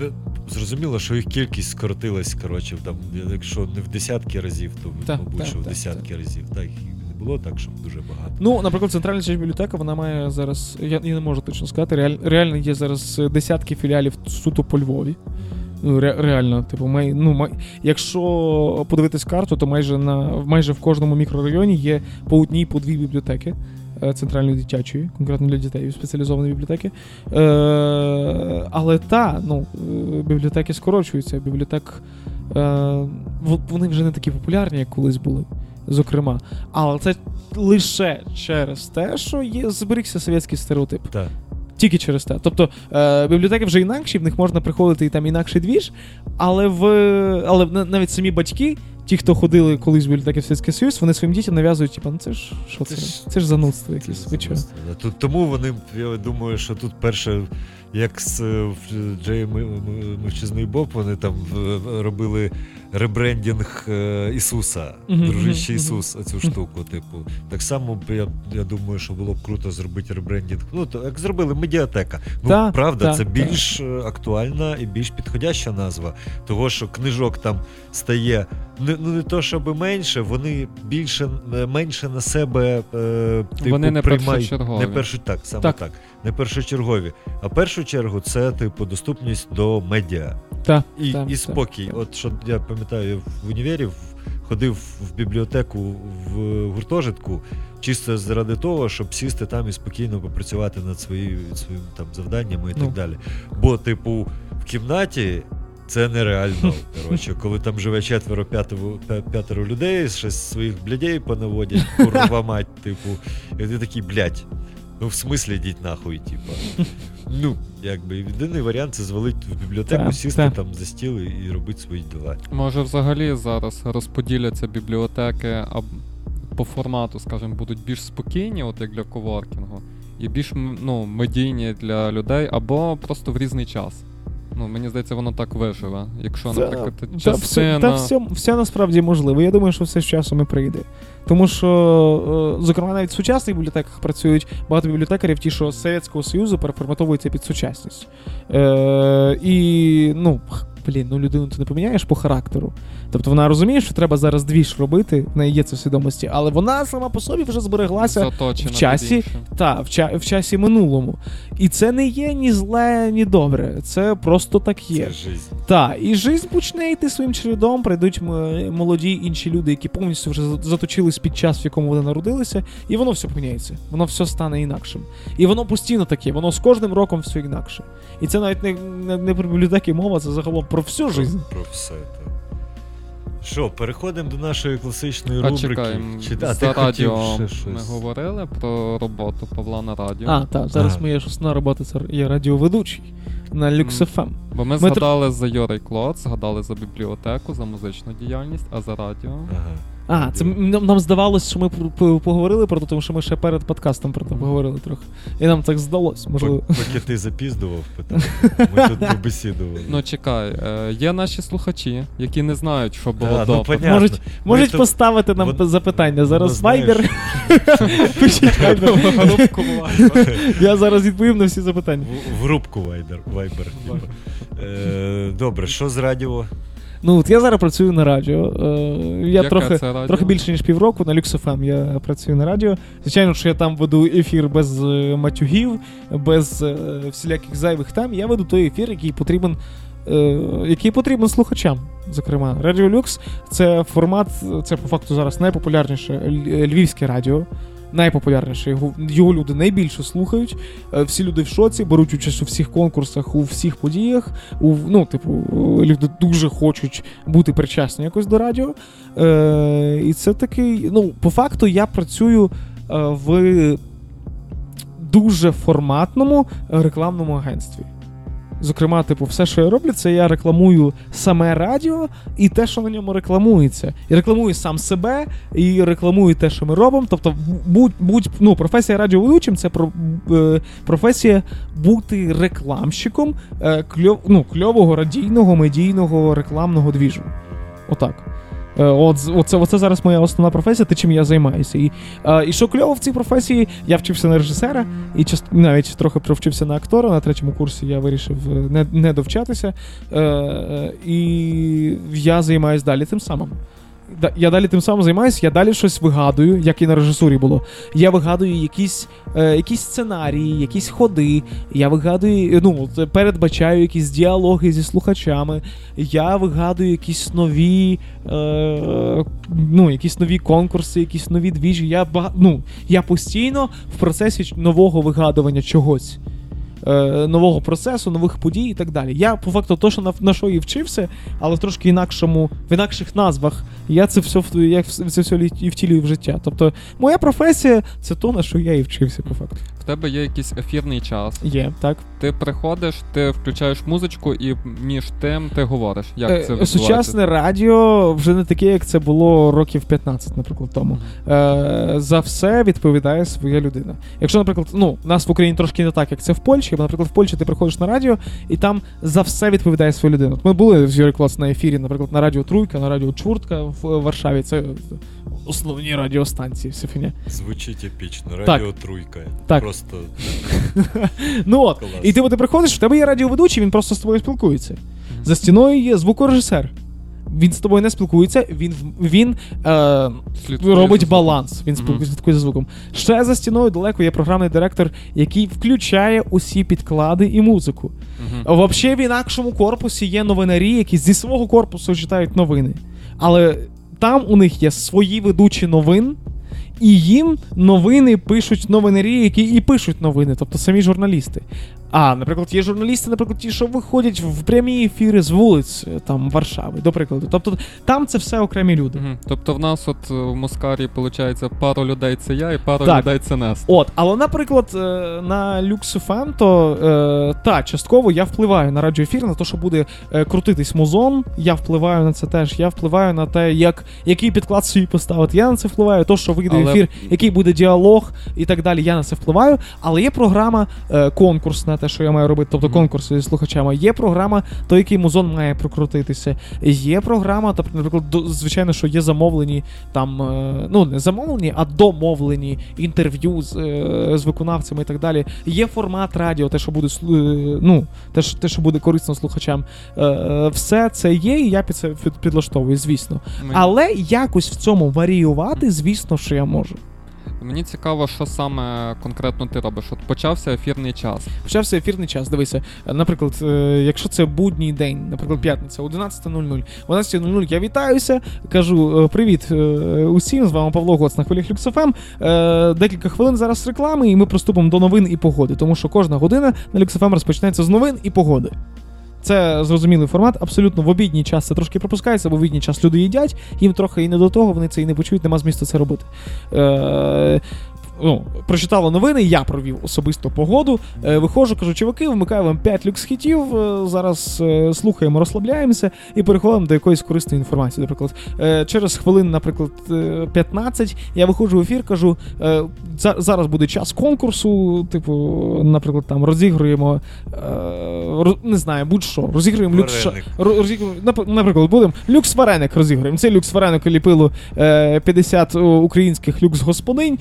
не зрозуміло, що їх кількість скоротилась, коротше, там, якщо не в десятки разів, то Так, мабуть, що в десятки разів. Так, було так, щоб дуже багато. Ну, наприклад, центральна бібліотека, вона має зараз, я, я не можу точно сказати, реаль, реально є зараз десятки філіалів суто по Львові. Ну, ре, реально, типу, май, ну, май, якщо подивитись карту, то майже на майже в кожному мікрорайоні є по одній, по дві бібліотеки. е, центральної дитячої, конкретно для дітей спеціалізованої бібліотеки. Е, але та, ну, е, бібліотеки скорочуються, бібліотек е, вони вже не такі популярні, як колись були. Зокрема, але це лише через те, що є зберігся совєтський стереотип. Так. Тільки через те. Тобто е, бібліотеки вже інакші, в них можна приходити і там інакший двіж, але в але навіть самі батьки, ті, хто ходили колись в бібліотеки в Совєтський Союз, вони своїм дітям нав'язують, типу, ну це ж що це? Це Це ж- ж, занудство якесь. Ви чого? Тут, тому вони, я думаю, що тут перше, як з е, Ми- Мовчазний Боб, вони там е, робили ребрендінг е, Ісуса, дружище Ісус, оцю штуку. Типу, так само я, я думаю, що було б круто зробити ребрендінг. Ну, то, як зробили медіатека. Ну, Та, правда, та, це та. більш е, актуальна і більш підходяща назва. Того, що книжок там стає не, ну, не то, щоб менше, вони більше е, менше на себе е, типу, Вони не приймають. першочергові. Не першу, так, саме так. Так. Не першочергові. А в першу чергу це, типу, доступність до медіа. Та, І, та, і спокій. та. От що я пам'ятаю, я в універі ходив в бібліотеку в гуртожитку, чисто заради того, щоб сісти там і спокійно попрацювати над своєю своїм там завданнями і Ну. так далі. Бо, типу, в кімнаті. Це нереально. Коротше, коли там живе четверо, п'ятеро, п'ятеро людей, щось своїх блядей понаводять, курва мать, типу. І ти такий, блядь, ну в смислі йдіть нахуй, типу. Ну, якби єдиний варіант це звалити в бібліотеку, Так, сісти так. там за стіл і і робити свої діла. Може, взагалі зараз розподіляться бібліотеки а по формату, скажімо, будуть більш спокійні, от як для коворкінгу, і більш ну, медійні для людей, або просто в різний час. Ну, мені здається, воно так виживе. Якщо, наприклад, Та, все, частина. та все, все насправді можливо. Я думаю, що все з часом і прийде. Тому що, е, зокрема, навіть в сучасних бібліотеках працюють багато бібліотекарів, ті, що з Совєтського Союзу переформатовуються під сучасність. Е, і, ну, блін, ну людину ти не поміняєш по характеру. Тобто вона розуміє, що треба зараз двіж робити, в неї є це в свідомості, але вона сама по собі вже збереглася заточена в часі, та, в, ча- в часі минулому. І це не є ні зле, ні добре. Це просто так є. Це жизнь. Так, і жизнь почне йти своїм чередом, прийдуть молоді інші люди, які повністю вже заточились під час, в якому вони народилися, і воно все поміняється. Воно все стане інакшим. І воно постійно таке, воно з кожним роком все інакше. І це навіть не, не, не про бібліотеки мова, це загалом про всю жизнь. Про все це. Що, переходимо до нашої класичної А рубрики. чекаємо, Чи, а, ти за радіо ще ми говорили про роботу Павла на радіо. А, так, зараз моя шосна робота це є радіоведучий на Ем. LuxFM. Бо ми Ми згадали за Йорий Клод, згадали за бібліотеку, за музичну діяльність, а за радіо. Ага. А, це нам, нам здавалось, що ми поговорили про те, тому що ми ще перед подкастом про це поговорили трохи. І нам так здалось, можливо. Пок- Поки ти запіздував, питав. Ми тут побесідували. Ну чекай, е, є наші слухачі, які не знають, що було Да, до. ну. Можуть, можуть то- поставити нам вон- запитання. Зараз. Пишіть Viber. Я зараз відповім на всі запитання. В, в групку Viber. Viber типу. Е, добре, що з радіо? Ну, от я зараз працюю на радіо. Е, Я Яке трохи, це радіо? трохи більше ніж півроку на LuxFM я працюю на радіо. Звичайно, що я там веду ефір без е, матюгів, без е, всіляких зайвих тем. Я веду той ефір, який потрібен. Який потрібен слухачам, зокрема, Радіо Люкс це формат, це по факту зараз найпопулярніше львівське радіо. Найпопулярніше його, люди найбільше слухають. Е, Всі люди в шоці, беруть участь у всіх конкурсах, у всіх подіях. У, ну, типу, люди дуже хочуть бути причасні якось до радіо. Е, і це такий. Ну, по факту, я працюю е, в дуже форматному рекламному агентстві. Зокрема, типу, все, що я роблю, це я рекламую саме радіо і те, що на ньому рекламується. І рекламую сам себе, і рекламую те, що ми робимо. Тобто, будь, будь ну, професія радіоведучим це про, е, професія бути рекламщиком е, кльов, ну, кльового радійного, медійного рекламного двіжу. Отак. Е, От, оце, оце зараз моя основна професія, те, чим я займаюся. І, е, і що кльово в цій професії, я вчився на режисера, і част, навіть трохи провчився на актора. На третьому курсі я вирішив е, не, не довчатися. І я займаюся далі тим самим. Я далі тим самим займаюся, я далі щось вигадую, як і на режисурі було. Я вигадую якісь, е, якісь сценарії, якісь ходи. Я вигадую, ну, от, передбачаю якісь діалоги зі слухачами. Я вигадую якісь нові, е, ну, якісь нові конкурси, якісь нові двіжі. Я, бага- ну, я постійно в процесі нового вигадування чогось. Е, нового процесу, нових подій і так далі. Я по факту то, що на, на що і вчився, але в трошки інакшому, в інакших назвах. Я це все я це все і втілюю в життя. Тобто, моя професія це то, на що я і вчився, по факту. В тебе є якийсь ефірний час. Є, так. Ти приходиш, ти включаєш музичку, і між тим ти говориш. Як Е, це відбувається? Сучасне радіо вже не таке, як це було років 15, наприклад, тому. Е, за все відповідає своя людина. Якщо, наприклад, ну, у нас в Україні трошки не так, як це в Польщі, бо, наприклад, в Польщі ти приходиш на радіо, і там за все відповідає своя людина. От ми були з Юрій Клас на ефірі, наприклад, на радіо Труйка, на радіо Чуртка в Варшаві. Це основні радіостанції. Звучить епічно. Так. Радіо Труйка. Так. Просто Ну от, Клас. і ти, ти приходиш, в тебе є радіоведучий, він просто з тобою спілкується. За стіною є звукорежисер. Він з тобою не спілкується, він, він е, робить баланс. Він спілкується слідкує за звуком. Ще за стіною далеко є програмний директор, який включає усі підклади і музику. Мгм. Взагалі в інакшому корпусі є новинарі, які зі свого корпусу читають новини. Але там у них є свої ведучі новин, і їм новини пишуть новинарі, які і пишуть новини, тобто самі журналісти. А, наприклад, є журналісти, наприклад, ті, що виходять в прямі ефіри з вулиць е, там Варшави, до прикладу. Тобто там це все окремі люди. Мгм. Тобто в нас от е, в Москарі, виходить, пару людей це я і пару Так. людей це Нест. От, але, наприклад, е, на Lux FM, то е, та частково я впливаю на радіоефір, на те, що буде крутитись музон. Я впливаю на це теж. Я впливаю на те, як, який підклад собі поставити. Я на це впливаю, то, що вийде Але- ефір, який буде діалог і так далі. Я на це впливаю. Але є програма е, конкурсна, те, що я маю робити, тобто Мгм. конкурси зі слухачами. Є програма, то який музон має прокрутитися. Є програма, тобто, наприклад, до- звичайно, що є замовлені там, е, ну не замовлені, а домовлені інтерв'ю з, е, з виконавцями і так далі. Є формат радіо, те, що буде е, ну, те, що- те, що буде корисно слухачам. Е, е, все це є, і я під це підлаштовую, звісно. Мені- Але якось в цьому варіювати, звісно, що я можу. Мені цікаво, що саме конкретно ти робиш. От почався ефірний час. Почався ефірний час. Дивися, наприклад, е, якщо це будній день, наприклад, п'ятниця, 11.00. 11.00 я вітаюся, кажу е, привіт е, усім. З вами Павло Гоц на хвилях. Е, Декілька хвилин зараз реклами, і ми приступимо до новин і погоди, тому що кожна година на LuxFM розпочинається з новин і погоди. Це зрозумілий формат. Абсолютно в обідній час це трошки пропускається, в обідній час люди їдять, їм трохи і не до того, вони це і не почують, нема змісту це робити. Е, ну, прочитала новини, я провів особисто погоду. Е, виходжу, кажу, чуваки, вмикаю вам 5 люкс-хітів. е, зараз е, слухаємо, розслабляємося і переходимо до якоїсь корисної інформації. Наприклад, е, через хвилин, наприклад, е, 15 я виходжу в ефір, кажу: е, за- зараз буде час конкурсу. Типу, наприклад, там розігруємо, е, роз- не знаю, будь-що, розігруємо люкс. Розігруємо, наприклад, будемо люкс вареник розігруємо. Цей люкс вареник ліпило е, 50 українських люкс господинь.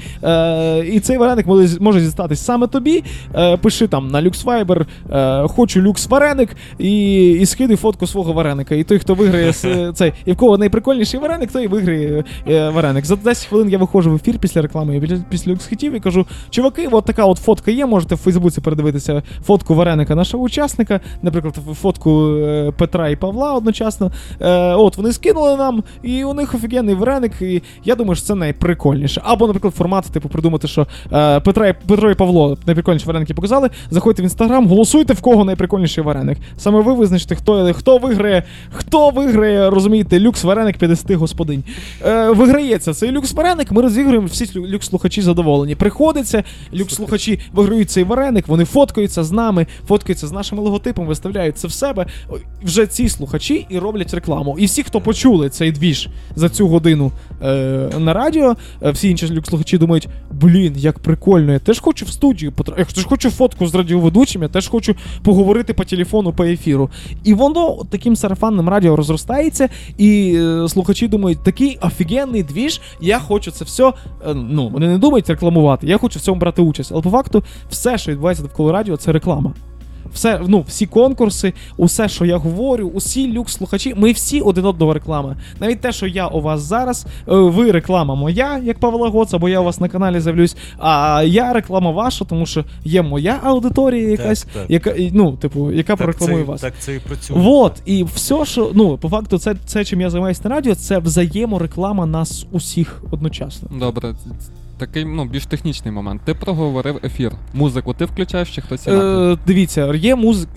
Е, і цей вареник може, може дістатись саме тобі. Е, пиши там на люкс е, хочу люкс вареник, і, і скидай фотку свого вареника. І той, хто виграє цей, і в кого найприкольніший вареник, той і виграє е, вареник. За 10 хвилин я виходжу в ефір після реклами, після, після люкс хітів і кажу: чуваки, от така от фотка є. Можете в Фейсбуці передивитися фотку вареника нашого учасника, наприклад, фотку е, Петра і Павла одночасно. Е, от вони скинули нам, і у них офігенний вареник. І я думаю, що це найприкольніше. Або, наприклад, формат, типу, придумати, що е, Петра Петро і Павло найприкольніші вареники показали. Заходьте в інстаграм, голосуйте, в кого найприкольніший вареник. Саме ви визначите, хто, хто виграє, хто виграє, розумієте, люкс вареник 50 господинь. Е, виграється цей люкс вареник, ми розігруємо, всі люкс-слухачі задоволені. Приходиться, люкс-слухачі виграють цей вареник, вони фоткаються з нами, фоткаються з нашим логотипом, виставляють це в себе. Вже ці слухачі і роблять рекламу. І всі, хто почули цей двіж за цю годину е, на радіо, е, всі інші люкс-слухачі думають: як прикольно, я теж хочу в студію потрапити. Я теж хочу фотку з радіоведучим, я теж хочу поговорити по телефону, по ефіру. І воно таким сарафанним радіо розростається, і е, слухачі думають, такий офігенний двіж, я хочу це все. е, ну, вони не думають рекламувати, я хочу в цьому брати участь. Але по факту, все, що відбувається довкола радіо, це реклама. Все, ну, всі конкурси, усе, що я говорю, усі люкс-слухачі, ми всі один одного реклама. Навіть те, що я у вас зараз, е, ви реклама моя, як Павла Гоца, бо я у вас на каналі з'явлюсь, а я реклама ваша, тому що є моя аудиторія якась, так. яка, і, ну, типу, яка Так прорекламує це, вас. Так це і працює. Вот, і все, що ну по факту, це, це чим я займаюся на радіо, це взаємореклама нас усіх одночасно. Добре, такий ну, більш технічний момент. Ти проговорив ефір. Музику ти включаєш чи хтось? Е, дивіться, є музика.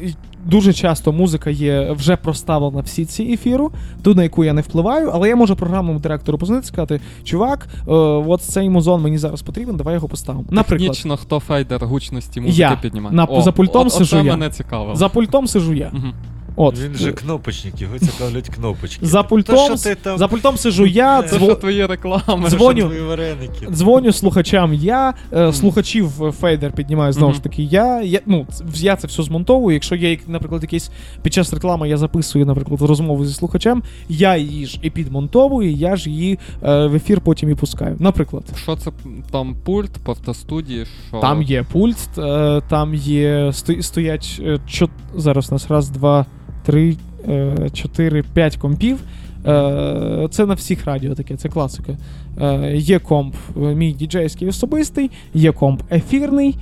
Дуже часто музика є вже проставлена всі ці ефіру, ту на яку я не впливаю, але я можу програмному директору позвонити сказати: чувак, е, от цей музон мені зараз потрібен, давай його поставимо. Наприклад, Технічно, хто фейдер гучності музики Я. піднімає? На- за пультом от, сижу оце я. мене цікаво. за пультом сижу я. Мгм. От Він же кнопочник, його цікавлять кнопочки. за Та пультом, що ти там? за пультом сижу я, Це Це дзво- що твої реклами? Дзвон- дзвоню. Твої вареники. Дзвоню слухачам я, е, слухачів е, фейдер піднімаю знову Мгм. ж таки. Я, я, ну, я це все змонтовую. Якщо є, наприклад, якийсь під час реклами я записую, наприклад, розмову зі слухачем, я її ж і підмонтовую, я ж її е, в ефір потім і пускаю. Наприклад, Що це там пульт, портостудії, що. там є пульт, е, там є сто, стоять е, чо, зараз у нас раз, два, три, е, чотири, п'ять компів. Е, Це на всіх радіо таке, це класика. Е, Є комп е, мій діджейський особистий, є комп ефірний,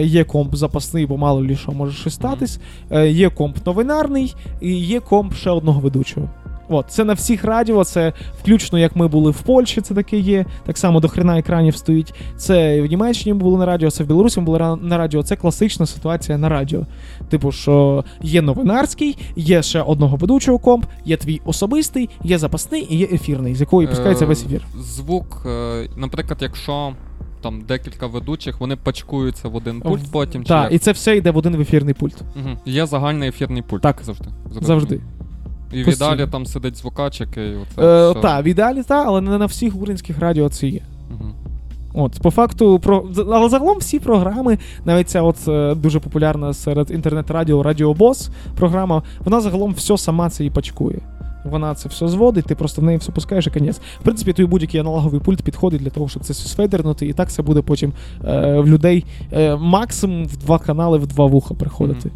є комп запасний, бо мало лі що може щось статись, є комп новинарний і є комп ще одного ведучого. От, це на всіх радіо, це включно, як ми були в Польщі, це таке є. Так само до хрена екранів стоїть. Це в Німеччині ми були на радіо, це в Білорусі ми були на радіо. Це класична ситуація на радіо. Типу, що є новинарський, є ще одного ведучого комп, є твій особистий, є запасний і є ефірний, з якого і пускається Е, весь ефір. Звук, е, наприклад, якщо там декілька ведучих, вони пачкуються в один пульт потім. Так, і це все йде в один ефірний пульт. Мгм. Є загальний ефірний пульт. Так. Завжди. Завжди. Завжди. І в ідеалі там сидить звукачик і оце. Е, так, в ідеалі так, але не на всіх українських радіо це є. Мгм. От, по факту, про але загалом всі програми, навіть ця от е, дуже популярна серед інтернет-радіо Радіобос програма, вона загалом все сама це і пачкує. Вона це все зводить, ти просто в неї все пускаєш і конець. В принципі, той будь-який аналоговий пульт підходить для того, щоб це все сфейдернути, і так це буде потім е, в людей е, максимум в два канали, в два вуха приходити.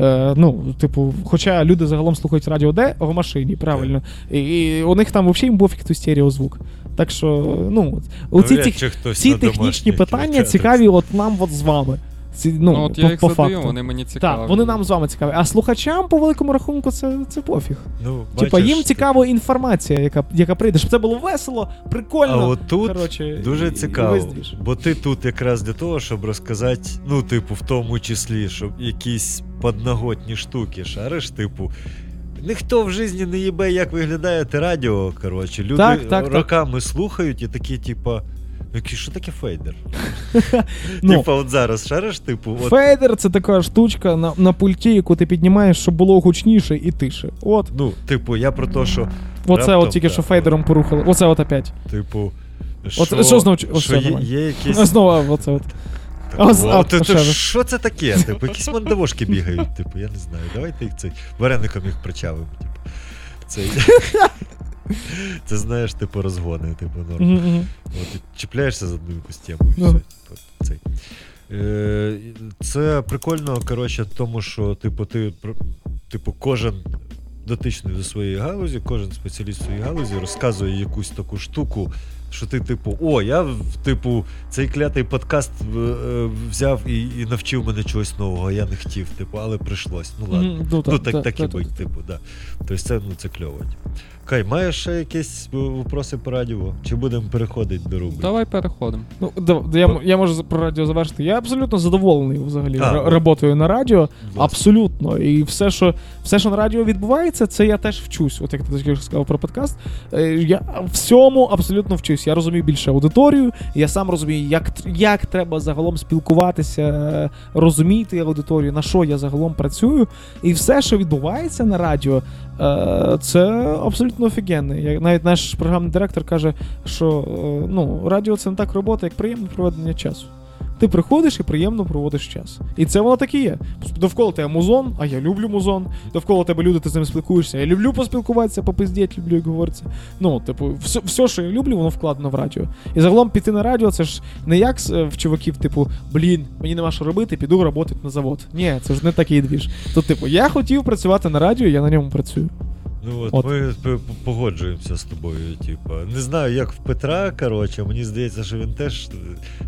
Е, ну, типу, хоча люди загалом слухають радіо де в машині, правильно. І, і у них там взагалі бофік той стереозвук. Так що, ну, оці Навряд ці ці технічні питання цікаві от нам от з вами. Ці, ну, Ну, от по, я їх по задаю, факту. вони мені цікаві. Так, вони нам з вами цікаві. А слухачам, по великому рахунку, це, це пофіг. Ну, Типа, їм цікава інформація, яка, яка прийде, щоб це було весело, прикольно. А от тут Коротше, дуже і- і цікаво, двіж. бо ти тут якраз для того, щоб розказати, ну, типу, в тому числі, щоб якісь подноготні штуки шариш, типу. Ніхто в житті не їбе, як виглядає те радіо. Коротше, люди Так, так, так. роками слухають і такі, типа. Які, що таке фейдер? Ну, Типа, от зараз шариш, типу, от, Фейдер це така штучка на, на пульті, яку ти піднімаєш, щоб було гучніше і тише. От. ну, типу, я про те, що, Оце Раптом, от тільки так, що от. фейдером порухали. Оце от опять. типу, От що знову що це, є, є якісь Знову оце от. Раз. що це таке? Типу, якісь мандавошки бігають, типу, я не знаю. Давайте їх цей вареником їх причавимо, типу. Цей. Це знаєш, типу, розгони, типу, норм. Мгм. От, чіпляєшся за одну якусь тему і все. Типу, цей. Е, Це прикольно, коротше, тому що, типу, ти типу, кожен дотичний до своєї галузі, кожен спеціаліст своєї галузі розказує якусь таку штуку, що ти, типу, о, я типу, цей клятий подкаст е, взяв і, і навчив мене чогось нового, я не хотів, типу, але прийшлось. Ну ладно. Мгм, Ну, та- так, та- так і бить, типу, да. Тобто це, ну, це кльово. Кай, маєш ще якісь е, вопроси по радіо? Чи будемо переходити до рубрики? Давай переходимо. Ну, да, я, я можу про радіо завершити. Я абсолютно задоволений взагалі А, р- роботою на радіо. Власне. Абсолютно. І все, що все, що на радіо відбувається, це я теж вчусь. От як ти тільки сказав про подкаст. Е, Я всьому абсолютно вчусь. Я розумію більше аудиторію, я сам розумію, як, як треба загалом спілкуватися, розуміти аудиторію, на що я загалом працюю. І все, що відбувається на радіо, е, це абсолютно офігенно. Я- Навіть наш програмний директор каже, що е, ну, радіо це не так робота, як приємне проведення часу. ти приходиш і приємно проводиш час. І це воно так і є. Довкола тебе музон, а я люблю музон. Довкола тебе люди, ти з ними спілкуєшся. Я люблю поспілкуватися, попиздіть, люблю, як говориться. Ну, типу, все, все, що я люблю, воно вкладено в радіо. І загалом піти на радіо, це ж не як е, в чуваків, типу, блін, мені нема що робити, піду працювати на завод. Ні, це ж не такий двіж. То, типу, я хотів працювати на радіо, я на ньому працюю. Ну от, От. ми погоджуємося з тобою, типа. Не знаю, як в Петра, коротше, мені здається, що він теж е,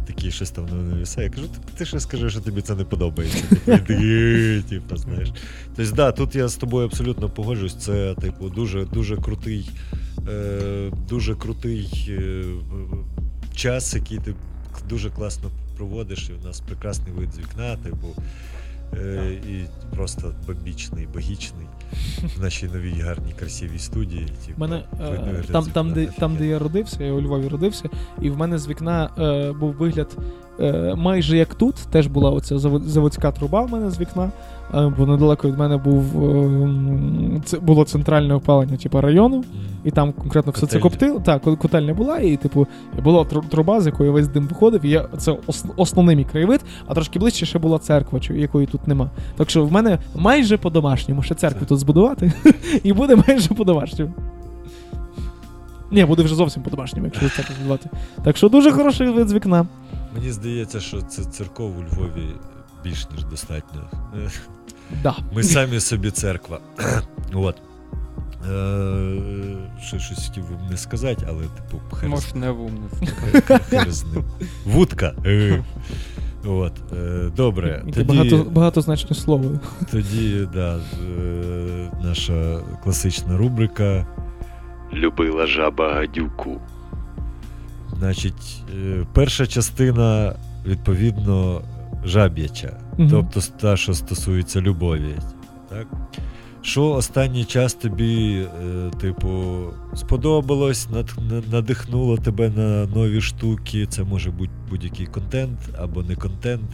такий щось там не навісає. Я кажу, ти, ще скажи, що тобі це не подобається. Типу, типу, знаєш. Тобто, да, тут я з тобою абсолютно погоджуюсь. Це, типу, дуже, дуже крутий, е, дуже крутий е, час, який ти дуже класно проводиш, і у нас прекрасний вид з вікна, типу. Е, і просто бомбічний, богічний в нашій новій гарній красивій студії. Типу, мене е, там, там, де, там, де я родився, я у Львові родився, і в мене з вікна е, був вигляд е, майже як тут. Теж була оця заводська труба в мене з вікна. Е, бо недалеко від мене був е, це було центральне опалення, типу району. І там конкретно все це коптило. Так, котельня була, і типу була труба, з якої весь дим виходив. І я це основний мій краєвид, а трошки ближче ще була церква, якої тут нема. Так що в мене майже по-домашньому ще церкву Так. тут збудувати, і буде майже по-домашньому. Ні, буде вже зовсім по-домашньому, якщо церкву збудувати. Так що дуже хороший вид з вікна. Мені здається, що це церков у Львові більш ніж достатньо. Е, Да. Ми самі собі церква. От. Е, Ще щось хотів не сказати, але типу хер Може, не в умниці. хер з ним. Вудка. От. е, Добре. тоді... багато, багатозначне слово. тоді да, е, наша класична рубрика. Любила жаба гадюку. Значить, е, перша частина, відповідно, жаб'яча. Угу. Тобто та, що стосується любові. Так? Що останній час тобі, е, типу, сподобалось, над, надихнуло тебе на нові штуки. Це може бути будь-який контент або не контент.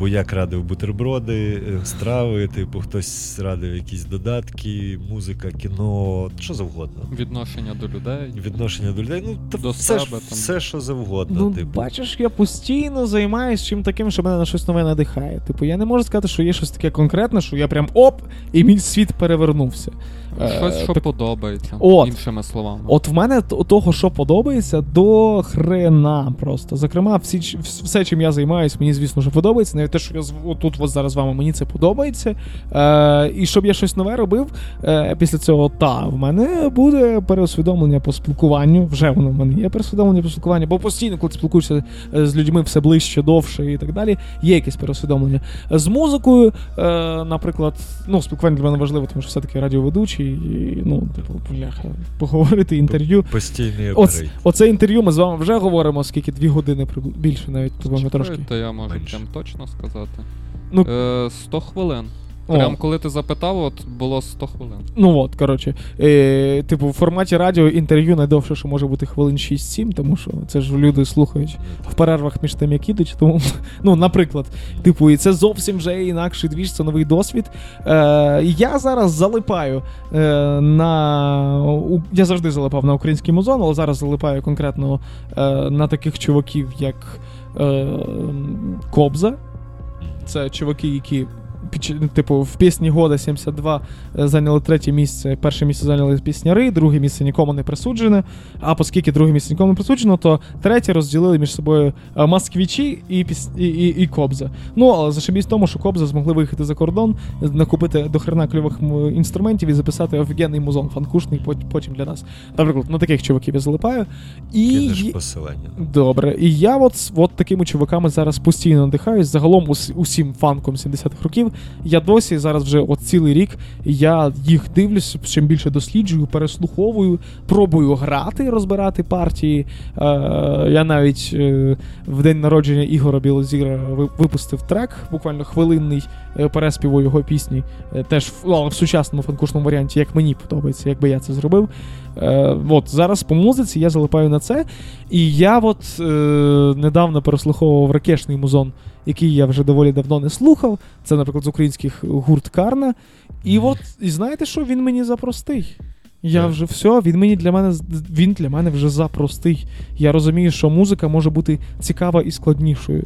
Бо як радив бутерброди, е, страви, типу, хтось радив якісь додатки, музика, кіно, що завгодно. Відношення до людей. Відношення до людей, ну та До все, себе, там. все, що завгодно. Ну, типу. бачиш, я постійно займаюся чим таким, що мене на щось нове надихає. Типу, я не можу сказати, що є щось таке конкретне, що я прям оп, і мій світ перевернувся. Е, Щось, що подобається, От. іншими словами. От в мене того, що подобається, до хрена просто. Зокрема, всі, все, чим я займаюся, мені, звісно, що подобається. Навіть те, що я тут от зараз з вами, мені це подобається. Е, і щоб я щось нове робив, е, після цього, та, в мене буде переосвідомлення по спілкуванню. Вже воно в мене є переосвідомлення по спілкуванню, бо постійно, коли ти спілкуєшся е, з людьми все ближче, довше і так далі, є якесь переосвідомлення. З музикою, е, наприклад, ну, спілкування для мене важливо, тому що все-таки радіоведучий, і, ну, типу, бляха, поговорити інтерв'ю. Постійний Оц, оце інтерв'ю ми з вами вже говоримо, скільки дві години більше навіть по-моєму трошки. То я можу Менше. прям точно сказати. Ну, Е, 100 хвилин. Прям коли ти запитав, от було 100 хвилин. Ну от, коротше. Е, типу, в форматі радіо інтерв'ю найдовше, що може бути хвилин 6-7, тому що це ж люди слухають в перервах між тим, як ідуть. Тому, ну, наприклад, типу, і це зовсім вже інакший двіж, це новий досвід. Е, я зараз залипаю е, на. у- Я завжди залипав на український музон, але зараз залипаю конкретно е, на таких чуваків, як е, Кобза. Це чуваки, які. Ч- Типу, в пісні Года 72 е, зайняли третє місце. Перше місце зайняли пісняри, друге місце нікому не присуджене. А оскільки друге місце нікому не присуджено, то третє розділили між собою е, москвічі і, піс... і, і, і Кобза. Ну, але зашибісь в тому, що Кобза змогли виїхати за кордон, накупити до хрена кльових інструментів і записати офігенний музон фанкушний потім для нас. Наприклад, на таких чуваків я залипаю. І... Посилання. Добре, і я от, от такими чуваками зараз постійно надихаюсь. Загалом ус, усім фанком 70-х років. Я досі зараз вже от цілий рік я їх дивлюсь, чим більше досліджую, переслуховую, пробую грати, розбирати партії. Е, я навіть е, в день народження Ігора Білозіра випустив трек, буквально хвилинний е, переспіву його пісні. Е, теж в, ну, але в сучасному фанкушному варіанті, як мені подобається, якби я це зробив. Е, от зараз по музиці я залипаю на це. І я от е, недавно переслуховував ракешний музон, який я вже доволі давно не слухав. Це, наприклад, з українських гурт Карна. І от, і знаєте що, він мені запростий. Я вже все, він мені для мене він для мене вже запростий. Я розумію, що музика може бути цікава і складнішою.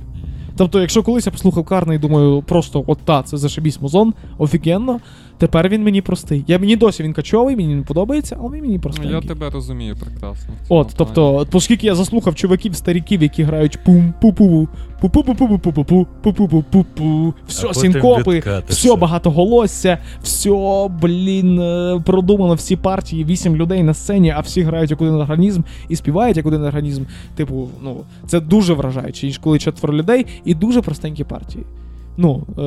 Тобто, якщо колись я послухав Карна і думаю, просто от та, це зашибісь музон, офігенно, тепер він мені простий. Я мені досі він качовий, мені не подобається, але він мені Ну, простий. я тебе розумію прекрасно. От, тобто, оскільки я заслухав чуваків, старіків, які грають пум пу пу пу пу пу пу пу пу пу пу пу пу пу пу все синкопи, все багатоголосся, все, блін, е, продумано всі партії, вісім людей на сцені, а всі грають як один організм і співають як один організм. Типу, ну, це дуже вражаюче, ніж коли четверо людей і дуже простенькі партії. Ну, е,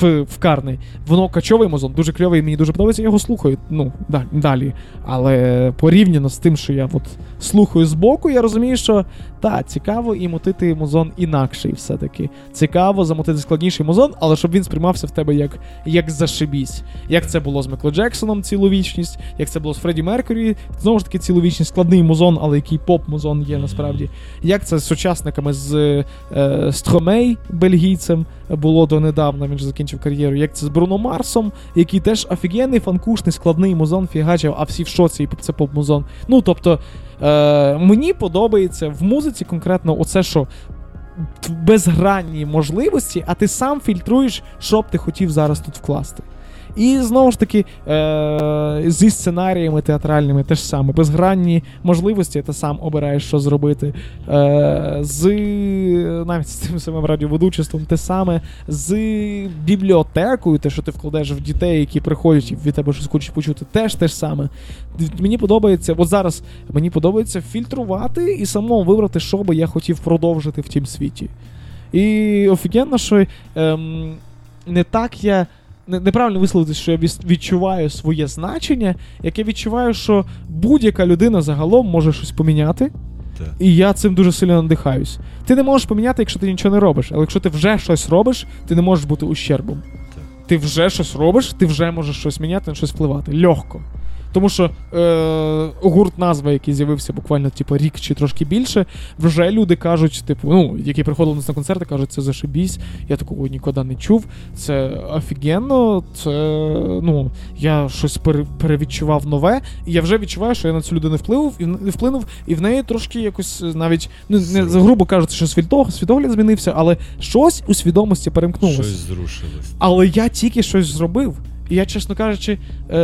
в, в карний. Воно качовий музон, дуже кльовий, мені дуже подобається, я його слухаю. Ну, да- далі. Але порівняно з тим, що я от слухаю збоку, я розумію, що та, цікаво і мотити музон інакший все-таки. Цікаво замотити складніший музон, але щоб він сприймався в тебе як, як зашибісь. Як це було з Майклом Джексоном, цілу вічність, як це було з Фредді Меркурі, знову ж таки, цілу вічність, складний музон, але який поп-музон є насправді. Як це з сучасниками з е, Stromae, бельгійцем, було донедавна, він же закінчив кар'єру. Як це з Бруно Марсом, який теж офігенний, фанкушний, складний музон фігачив, а всі в шоці, і це поп-музон. Ну, тобто, е, мені подобається в музиці конкретно оце, що безгранні можливості, а ти сам фільтруєш, що б ти хотів зараз тут вкласти. І знову ж таки, е- зі сценаріями театральними теж саме. Безгранні можливості, ти сам обираєш, що зробити. Е- з навіть з тим самим радіоведучеством, те саме, з бібліотекою, те, що ти вкладаєш в дітей, які приходять і від тебе щось хочуть почути, теж те ж саме. Мені подобається, от зараз мені подобається фільтрувати і самому вибрати, що би я хотів продовжити в тім світі. І офігенно, що ем, не так я. Не- Неправильно висловитись, що я відчуваю своє значення, яке відчуваю, що будь-яка людина загалом може щось поміняти, і я цим дуже сильно надихаюсь. Ти не можеш поміняти, якщо ти нічого не робиш, але якщо ти вже щось робиш, ти не можеш бути ущербом. Ти вже щось робиш, ти вже можеш щось міняти, на щось впливати. Легко. Тому що е, гурт назва, який з'явився буквально типу, рік чи трошки більше, вже люди кажуть, типу, ну, які приходили нас на концерти, кажуть, це зашибісь, я такого ніколи не чув. Це офігенно, це ну, я щось пере, перевідчував нове, і я вже відчуваю, що я на цю людину впливав і в- вплинув, і в неї трошки якось е, навіть ну, не грубо кажучи, що світогляд, світогляд змінився, але щось у свідомості перемкнулося. Щось зрушилось. Але я тільки щось зробив. І я, чесно кажучи, е,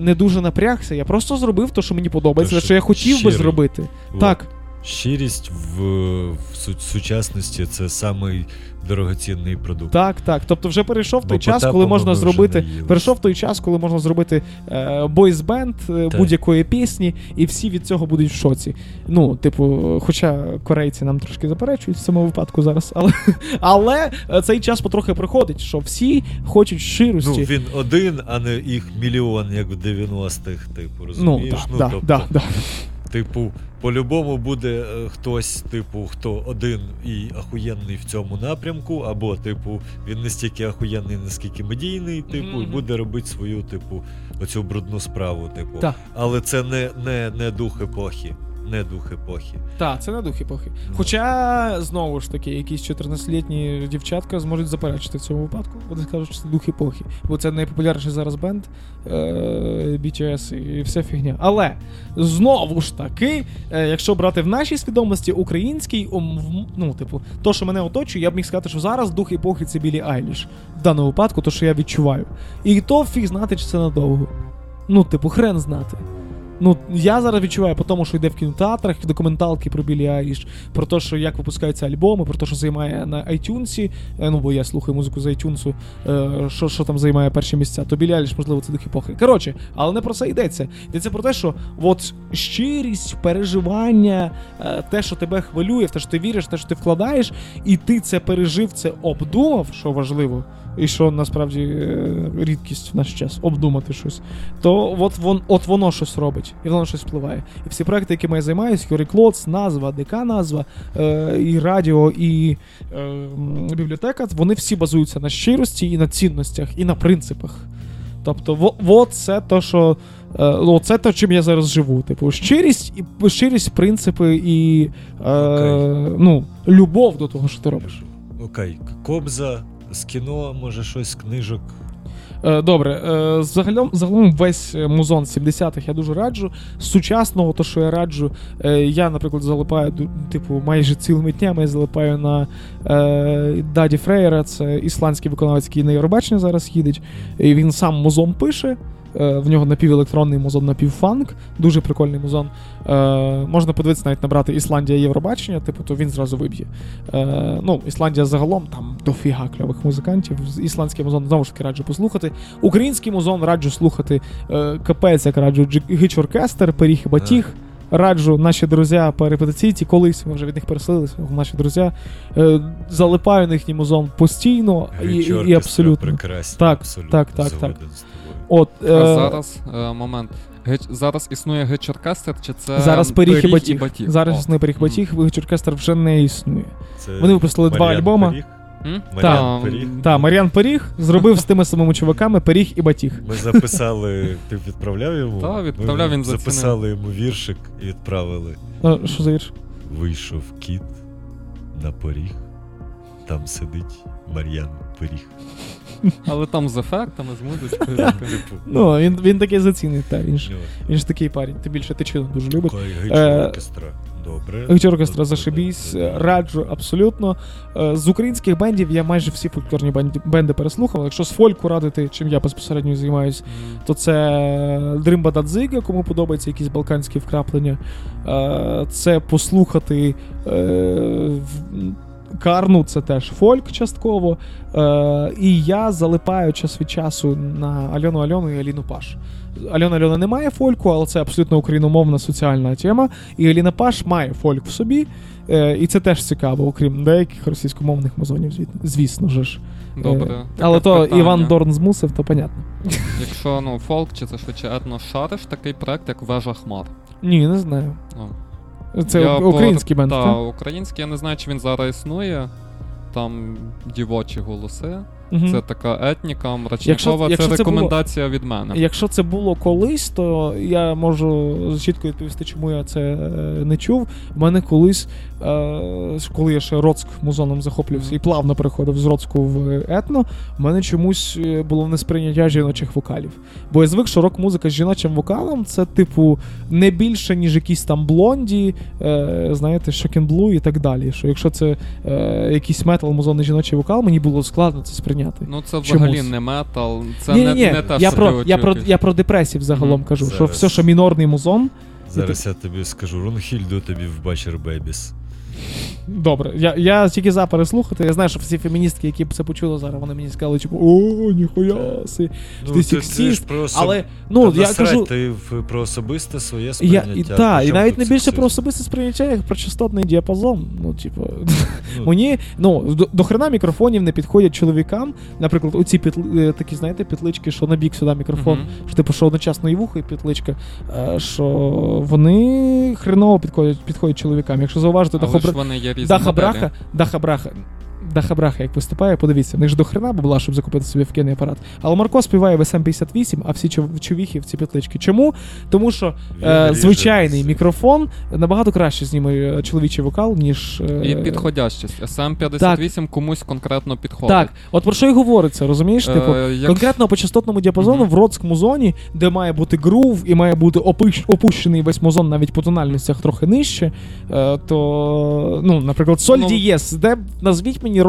не дуже напрягся. Я просто зробив те, що мені подобається, те, що я хотів би зробити. Вот. Так, Щирість в, в сучасності це самий дорогоцінний продукт. так, так. Тобто вже перейшов Бо той час, коли можна зробити. Перейшов той час, коли можна зробити е, бойсбенд е, будь-якої пісні, і всі від цього будуть в шоці. Ну, типу, хоча корейці нам трошки заперечують в цьому випадку зараз, але, але е, цей час потрохи приходить, що всі хочуть Ну, він один, а не їх мільйон, як в 90-х, типу, Ну, розумієш? да, да, тобто, да, да. Типу, по-любому буде е, хтось, типу, хто один і ахуєнний в цьому напрямку, або, типу, він не стільки ахуєнний, наскільки медійний, типу, і буде робити свою, типу, оцю брудну справу, типу. Так. Але це не, не, не дух епохи. Не дух епохи. Так, це не дух епохи. Ну. Хоча, знову ж таки, якісь 14-літні дівчатка зможуть заперечити в цьому випадку. Вони скажуть, що це дух епохи. Бо це найпопулярніший зараз бенд е- BTS і вся фігня. Але знову ж таки, е, якщо брати в нашій свідомості український, ну, типу, то, що мене оточує, я б міг сказати, що зараз дух епохи це Білі Айліш. В даному випадку, то, що я відчуваю. І то фіг знати, чи це надовго. Ну, типу, хрен знати. Ну, я зараз відчуваю по тому, що йде в кінотеатрах, документалки про Білі Айліш, про те, що як випускаються альбоми, про те, що займає на iTunes, е, ну бо я слухаю музику з iTunes, е, що, що там займає перші місця, то Білі Айліш, можливо, це дух епохи. Коротше, але не про це йдеться. Йдеться про те, що от щирість, переживання, е, те, що тебе хвилює, те, що ти віриш, те, що ти вкладаєш, і ти це пережив, це обдумав, що важливо, і що насправді е, рідкість в наш час обдумати щось то от, вон, от воно щось робить, і воно щось впливає. І всі проекти, якими я займаюся, Юрій Клоц, назва, ДК назва, е, і радіо, і е, бібліотека, вони всі базуються на щирості і на цінностях, і на принципах. Тобто, во, от це то, що. Е, це те, чим я зараз живу. Типу, щирість, і щирість, принципи і е, Окей. ну, любов до того, що ти робиш. Окей, Кобза з кіно, може щось з книжок. Е, добре, е, загалом, загалом весь музон 70-х я дуже раджу. З сучасного, то що я раджу, е, я, наприклад, залипаю, типу, майже цілими днями я залипаю на е, Даді Фрейера, це ісландський виконавець, який на Євробачення зараз їдеть. І він сам музон пише. Е, В нього напівелектронний музон, напівфанк, дуже прикольний музон. Е, можна подивитися, навіть набрати Ісландія Євробачення, типу, то він зразу виб'є. Е, ну, Ісландія загалом там дофіга кльових музикантів. Ісландський музон знову ж таки раджу послухати. Український музон раджу слухати. Е, капець, як раджу Гич Оркестр, Періг і Батіг. Раджу наші друзі по репетиційці, колись ми вже від них переселилися, наші друзі. Залипаю на їхній музон постійно і, і, і абсолютно. Прекрасні, Так, абсолютно так, так, так. От, А е, зараз е, момент. Геч, зараз існує геч-оркестр, чи це зараз Періг і Батіг. Батіг? Зараз існує Періг Батіг, Гич Оркестр вже не існує. Це Вони випустили два Мар'ян альбома. Пиріг. М? Мар'ян Пиріг. Зробив з тими самими чуваками Періг і Батіг. Ми записали, ти відправляв йому? Та, відправляв, він записали йому віршик і відправили. А, що за вірш? Вийшов кіт на поріг, там сидить Мар'ян Пиріг. Але там з ефектами, з музичкою. Типу, Ну, він, він такий зацінний, та, він ж, він ж такий парень. Тим більше тичину дуже любить. Е, оркестра. Добре. Гич оркестра зашибісь, раджу абсолютно. Е, З українських бендів я майже всі фольклорні бенди, переслухав. Якщо з фольку радити, чим я безпосередньо займаюсь, то це Дримба Дадзига, кому подобається якісь балканські вкраплення. Е, Це послухати Карну, це теж фольк частково. Е, І я залипаю час від часу на Альону Альону і Аліну Паш. Альона Альона не має фольку, але це абсолютно україномовна соціальна тема. І Аліна Паш має фольк в собі. Е, І це теж цікаво, окрім деяких російськомовних музонів, звіт- звісно ж. Е, Добре. таке Але то питання. Іван Дорн змусив, то понятно. Якщо ну фолк, чи це швидше етно шариш такий проект, як Вежа Хмар. Ні, не знаю. О. Це Я ук- український бенд, Та, український, я не знаю, чи він зараз існує. Там дівочі голоси. Мгм. Це така етніка, мрачникова, Якщо- це якщо це було- від мене. Якщо це було колись, то я можу чітко відповісти, чому я це е, не чув. У мене колись, е, коли я ще Роцк музоном захоплювався і плавно переходив з Роцку в етно, у мене чомусь е, було несприйняття жіночих вокалів. Бо я звик, що рок-музика з жіночим вокалом це, типу, не більше, ніж якісь там блонді, знаєте, шокенблу і так далі. Що якщо це якийсь метал, музонний жіночий вокал, мені було складно це сприйняти. Ну це взагалі Чомусь. не метал, це ні, не, ні, не те, я, що про, ти я, про, очікуєш. я про депресів загалом кажу, що Зараз. все, що мінорний музон. Зараз я тобі скажу, Рунхільду тобі в Бачер Бебіс. Добре, я, я тільки за переслухати. Я знаю, що всі феміністки, які б це почули зараз, вони мені сказали, типу, о, ніхуя си. Ну, Ти сексіст, Але ну Та я кажу. ти про особисте своє Я, сприйняття. і, та, і навіть не більше сексизм? про особисте сприйняття, як про частотний діапазон. Ну, типу, Ну, мені ну до, до хрена мікрофонів не підходять чоловікам. Наприклад, оці пітли, е, такі, знаєте, пітлички, що на бік сюди мікрофон, Мгм. що типу, що одночасно і вухо, і пітличка, е, що вони хреново підходять, підходять чоловікам. Якщо зауважити, то ж вони є різні Даха моделі. Браха, Даха Браха. Даха Браха, як виступає, подивіться, в них ж до хрена була, щоб закупити собі вкинний апарат. Але Марко співає в SM58, а всі чов- човіхи в ці петлички. Чому? Тому що е, звичайний мікрофон набагато краще зніме чоловічий вокал, ніж. е, І підходящість. SM58 комусь конкретно підходить. Так, от про що й говориться, розумієш? Типу, Е, як- Конкретно по частотному діапазону Мгм. в родському зоні, де має бути грув і має бути опиш- опущений весь музон навіть по тональностях трохи нижче, е, то, ну, наприклад, соль Ну- дієс, де назвіть мені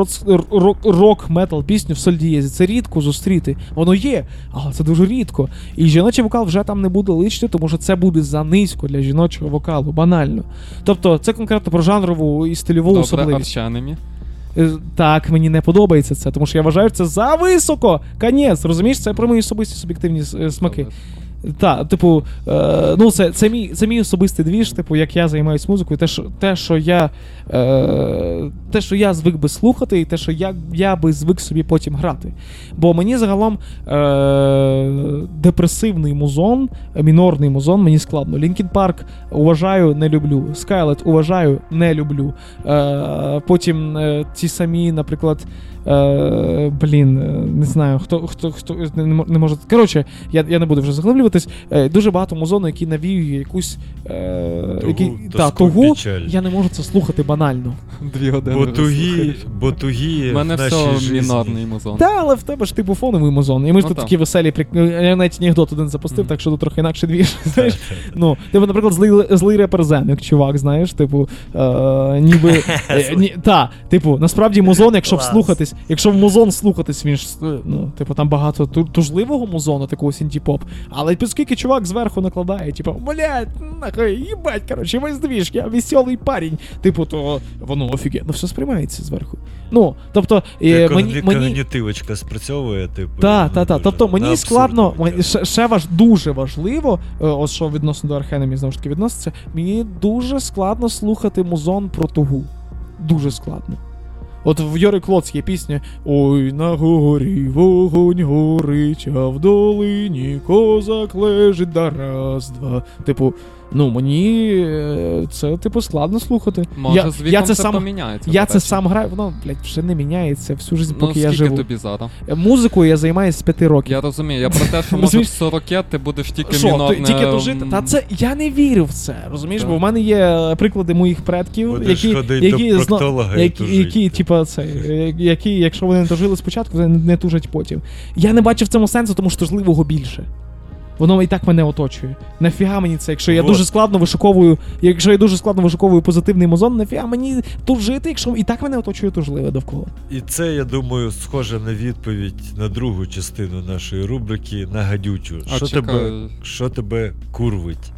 рок метал пісню в соль дієзі. Це рідко зустріти. Воно є, але це дуже рідко. І жіночий вокал вже там не буде личити, тому що це буде за низько для жіночого вокалу, банально. Тобто, це конкретно про жанрову і стильову Добре, особливість. арчанемі. Е, Так, мені не подобається це, тому що я вважаю, це за високо. Конець, розумієш, це про мої особисті суб'єктивні е, смаки. Так, типу, е, ну це, це, мій, це мій особистий двіж, типу, як я займаюся музикою, те, що, те, що я е, те, що я звик би слухати, і те, що я, я би звик собі потім грати. Бо мені загалом е, депресивний музон, мінорний музон, мені складно. Лінкін Парк уважаю, не люблю. Скайлет уважаю, не люблю. Е, потім е, ті самі, наприклад. Е, блін, е, не знаю, хто хто, хто не, не мо- не може. Коротше, я, я не буду вже заглиблюватись. Е, дуже багато музону, які навіює якусь е, Тугу, який, та, тугу. печаль. Я не можу це слухати банально. Дві години. Бо тугі, бо тугі У мене в нашій все мінорний музон. Та, але в тебе ж типу фоновий музон. І ми ж Ну, тут так. такі веселі прик... Я навіть анекдот один запустив, Мгм. так що тут трохи інакше. Так, Знаєш. Ну, типу, наприклад, злий, злий репер Зеник, чувак, знаєш, типу, е, ніби. Е, ні, та, типу, насправді музон, якщо вслухатись, якщо в музон слухатись, він ж, е, ну, типу, там багато тужливого музону, такого сінті-поп, але оскільки чувак зверху накладає, типу, блядь, нахуй, їбать, коротше, весь двіж, я веселий парень. Типу, то воно офігенно все сприймається зверху. Ну, тобто, е, мені, мені, когнітивочка спрацьовує, типу. так, ну, так, так. Тобто мені абсурд складно, мені ще, ще важ, дуже важливо, е, ось що відносно до Архенемі знову ж таки відноситься, мені дуже складно слухати музон про тугу. Дуже складно. От в Йори Клоц є пісня Ой, на горі вогонь горить, а в долині козак лежить да раз, два. Типу, ну мені е, це типу складно слухати. Може, я, з віком я це це сам, поміняється. я це сам граю, воно, блядь, вже не міняється всю життя, Ну, поки я скільки живу. тобі зараз? Е, Музикою я займаюся з п'яти років. Я розумію, я про те, що може в Розумієш? 40 ти будеш тільки Що, мінорне... тільки дожити? Та це я не вірю в це. Розумієш, Так. бо в мене є приклади моїх предків, Будеш які, які, до зна- які, які, типа, це, е, які, якщо вони не дожили спочатку, вони не тужать потім. Я не бачив в цьому сенсу, тому що тужливого більше. Воно і так мене оточує. Нафіга мені це, якщо я Вот. дуже складно вишуковую, якщо я дуже складно вишуковую позитивний музон, нафіга мені тут жити, якщо і так мене оточує тужливе довкола. І це, я думаю, схоже на відповідь на другу частину нашої рубрики на гадючу. А Що тебе, що тебе курвить?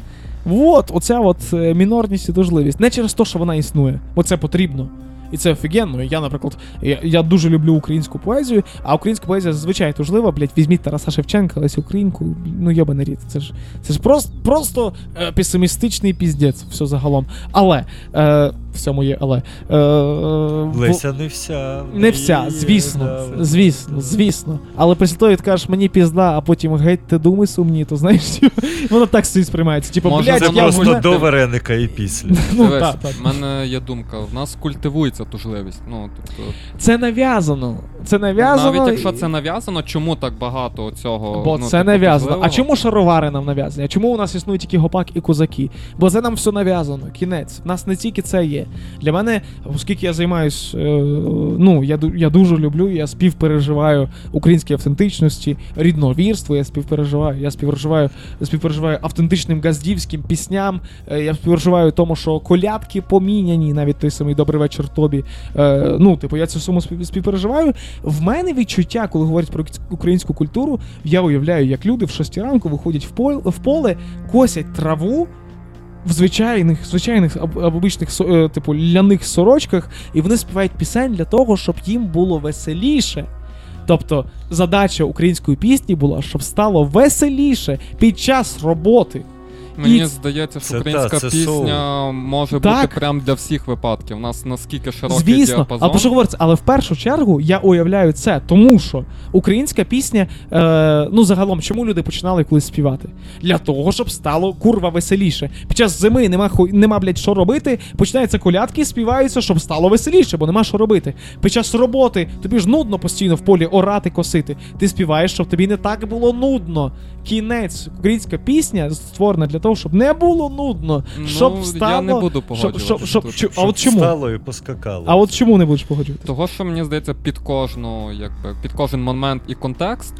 От, оця от е, мінорність і тужливість. Не через те, що вона існує, бо це потрібно. І це офігенно. Я, наприклад, я, я дуже люблю українську поезію, а українська поезія зазвичай тужлива, блядь, візьміть Тараса Шевченка, Лесю Українку, ну йобаний рід. Це ж це ж просто, просто е, песимістичний піздець, все загалом. Але е, в цьому є але. Е, в- Леся не вся. не вся, звісно, да, звісно, звісно. Але після того, як ти кажеш мені пізда, а потім геть ти думи сумні, то знаєш, воно так собі сприймається. Типу, Може, блядь, Це я просто вмер- до вареника і після. Ну, Дивись, так, так. в мене є думка, в нас культивується тужливість. Ну, тобто, Це нав'язано. Це нав'язано. навіть якщо це нав'язано, чому так багато цього? Бо ну, це типу, нав'язано. А чому шаровари нам нав'язані? А чому у нас існують тільки гопак і козаки? Бо це нам все нав'язано. Кінець. У нас не тільки це є. Для мене, оскільки я займаюсь, е, ну я я дуже люблю, я співпереживаю українській автентичності, рідновірство, я співпереживаю, я співпереживаю, співпереживаю автентичним газдівським пісням. е, Я співпереживаю тому, що колядки поміняні, навіть той самий добрий вечір тобі. Е, ну, типу, я всьому спів- співпереживаю. В мене відчуття, коли говорять про українську культуру, я уявляю, як люди в 6 ранку виходять в поле косять траву. В звичайних, звичайних об- обичних е, типу ляних сорочках, і вони співають пісень для того, щоб їм було веселіше. Тобто задача української пісні була, щоб стало веселіше під час роботи. Мені І- здається, що Це українська та, це пісня може Так. бути прям для всіх випадків. У нас наскільки широкий Звісно, діапазон. але про що говориться? Але в першу чергу я уявляю це, тому що українська пісня, е, ну загалом, чому люди починали колись співати? Для того, щоб стало курва веселіше. Під час зими нема хуй, нема, блядь, що робити. Починаються колядки, співаються, щоб стало веселіше, бо нема що робити. Під час роботи тобі ж нудно постійно в полі орати, косити. Ти співаєш, щоб тобі не так було нудно. Кінець, українська пісня створена для того, щоб не було нудно. Ну, щоб я не буду щоб, погоджуватися щоб, щоб, тут. щоб, а от чому? стало і поскакало. А от чому не будеш погоджуватися? Того, що мені здається, під кожну, якби під кожен момент і контекст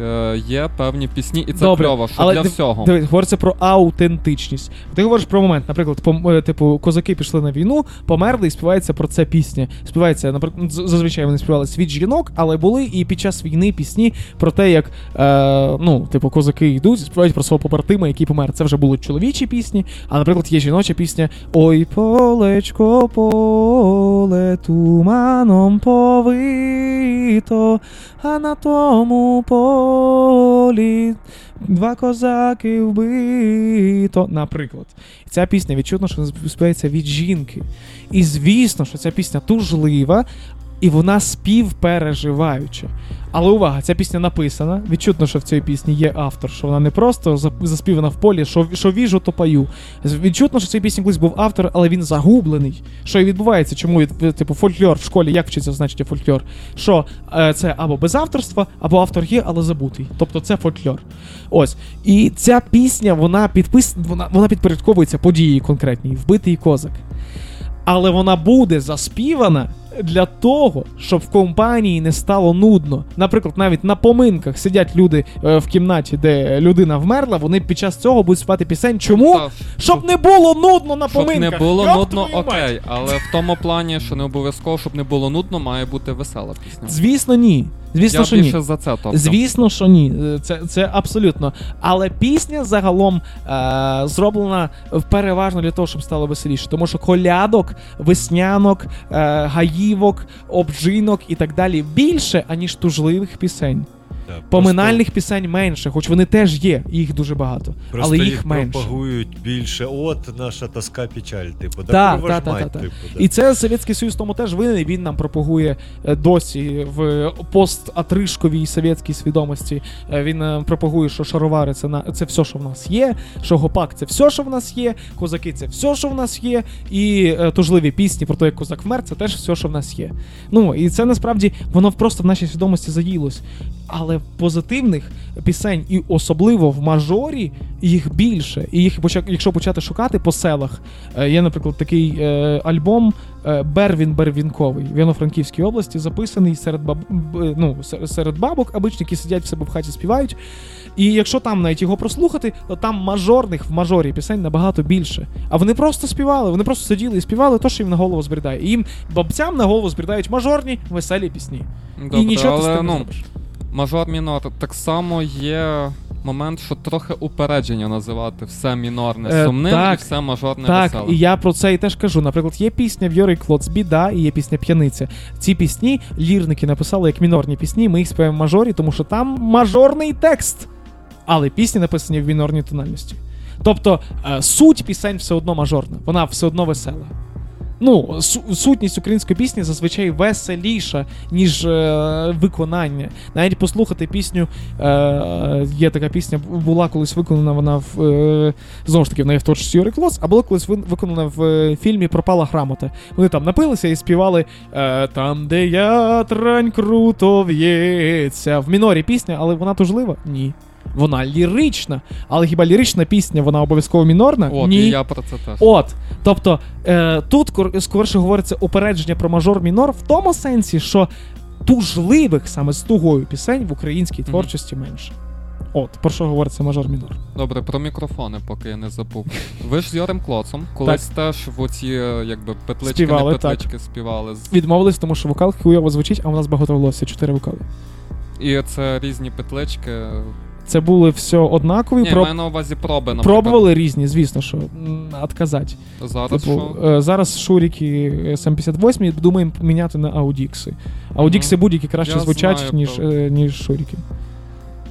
е, є певні пісні, і це Добре, кльово, що але для див- всього. Дивись, говориться про аутентичність. Ти говориш про момент, наприклад, пом- е, типу, козаки пішли на війну, померли, і співається про це пісня. Співається, наприклад, з- зазвичай вони співали світ жінок, але були і під час війни пісні про те, як е, ну, типу, козаки йдуть, співають про свого побратима, який помер. Це вже були чоловічі пісні, а наприклад, є жіноча пісня Ой, полечко, поле туманом повито, а на тому полі два козаки вбито. Наприклад. Ця пісня відчутно, що співається від жінки. І звісно, що ця пісня тужлива. і вона співпереживаюча. Але увага, ця пісня написана. Відчутно, що в цій пісні є автор, що вона не просто за- заспівана в полі, що, що віжу, то пою. З- Відчутно, що в цій пісні колись був автор, але він загублений. Що і відбувається, чому типу фольклор в школі, як вчиться значення фольклор? Що е, це або без авторства, або автор є, але забутий. Тобто це фольклор. Ось. І ця пісня, вона підпис... вона, вона підпорядковується події конкретній, вбитий козак. Але вона буде заспівана для того, щоб в компанії не стало нудно. Наприклад, навіть на поминках сидять люди е, в кімнаті, де людина вмерла, вони під час цього будуть спати пісень. Чому? Та, Щоб не було нудно на щоб поминках. не було Йоп нудно, твою мать! окей. Але в тому плані, що не обов'язково, щоб не було нудно, має бути весела пісня. Звісно, ні. Звісно, Я що ні. за це тобто. Звісно, що ні. Е, Це, це абсолютно. Але пісня загалом е, зроблена переважно для того, щоб стало веселіше. Тому що колядок, веснянок, е, гаївок, обжинок і так далі більше, аніж тужливих пісень. Да, Поминальних пісень менше, хоч вони теж є, їх дуже багато. Просто але їх, їх менше. пропагують більше. От наша тоска печаль, типу. Да, та, та, мать, та, та. типу, да. І це Совєтський Союз тому теж винен. Він нам пропагує е, досі в пост-атришковій совєтській свідомості. Е, Він е, пропагує, що шаровари це на це все, що в нас є. Що гопак це все, що в нас є. Козаки це все, що в нас є. І тужливі пісні про те, як козак вмер, це теж все, що в нас є. Ну і це насправді воно просто в нашій свідомості заїлось. Але позитивних пісень, і особливо в мажорі, їх більше. І їх якщо почати шукати по селах, Е, Є, наприклад, такий е, альбом е, Бервін Бервінковий в Івано-Франківській області, записаний серед баб... ну, серед бабок, обичних, які сидять в себе в хаті співають. І якщо там навіть його прослухати, то там мажорних в мажорі пісень набагато більше. А вони просто співали, вони просто сиділи і співали то, що їм на голову збрідає. І їм бабцям на голову збрідають мажорні веселі пісні. Добре, і нічого ти з але тим не ну, зробиш. Мажор мінор. Так само є момент, що трохи упередження називати все мінорне Е, сумним так, і все мажорне Так, веселе. і я про це і теж кажу. Наприклад, є пісня в Йори Клоц Біда і є пісня П'яниця. Ці пісні лірники написали як мінорні пісні. Ми їх співаємо в мажорі, тому що там мажорний текст. Але пісні написані в мінорній тональності. Тобто е, суть пісень все одно мажорна, вона все одно весела. Ну, су- сутність української пісні зазвичай веселіша, ніж е, виконання. Навіть послухати пісню, е, є така пісня, була колись виконана вона в е, знову ж таки в неї в творчості Юрий Клос, а була колись вин- виконана в е, фільмі Пропала грамота. Вони там напилися і співали е, Там, де ятрань круто в'ється. В мінорі пісня, але вона тужлива? Ні. Вона лірична. Але хіба лірична пісня, вона обов'язково мінорна? От, Ні. і я про це теж. От, тобто е, тут кор- скоріше говориться упередження про мажор-мінор в тому сенсі, що тужливих саме з тугою пісень в українській творчості менше. От, про що говориться мажор-мінор. Добре, про мікрофони, поки я не забув. Ви ж з Йорем Клоцом колись теж в оці е, якби петлички, Співали, не так. співали. Відмовились, тому що вокал хуйово звучить, а у нас багато волосся, чотири вокали. І це різні петлички. Це були все однакові, Ні, проб... маю на увазі проби, наприклад. пробували різні, звісно, що тут казати. Зараз Типу, що? е, зараз шуріки SM58 думаємо поміняти на аудікси. Аудікси Мгм. будь-які краще Я звучать, знаю ніж, про- е, ніж шуріки.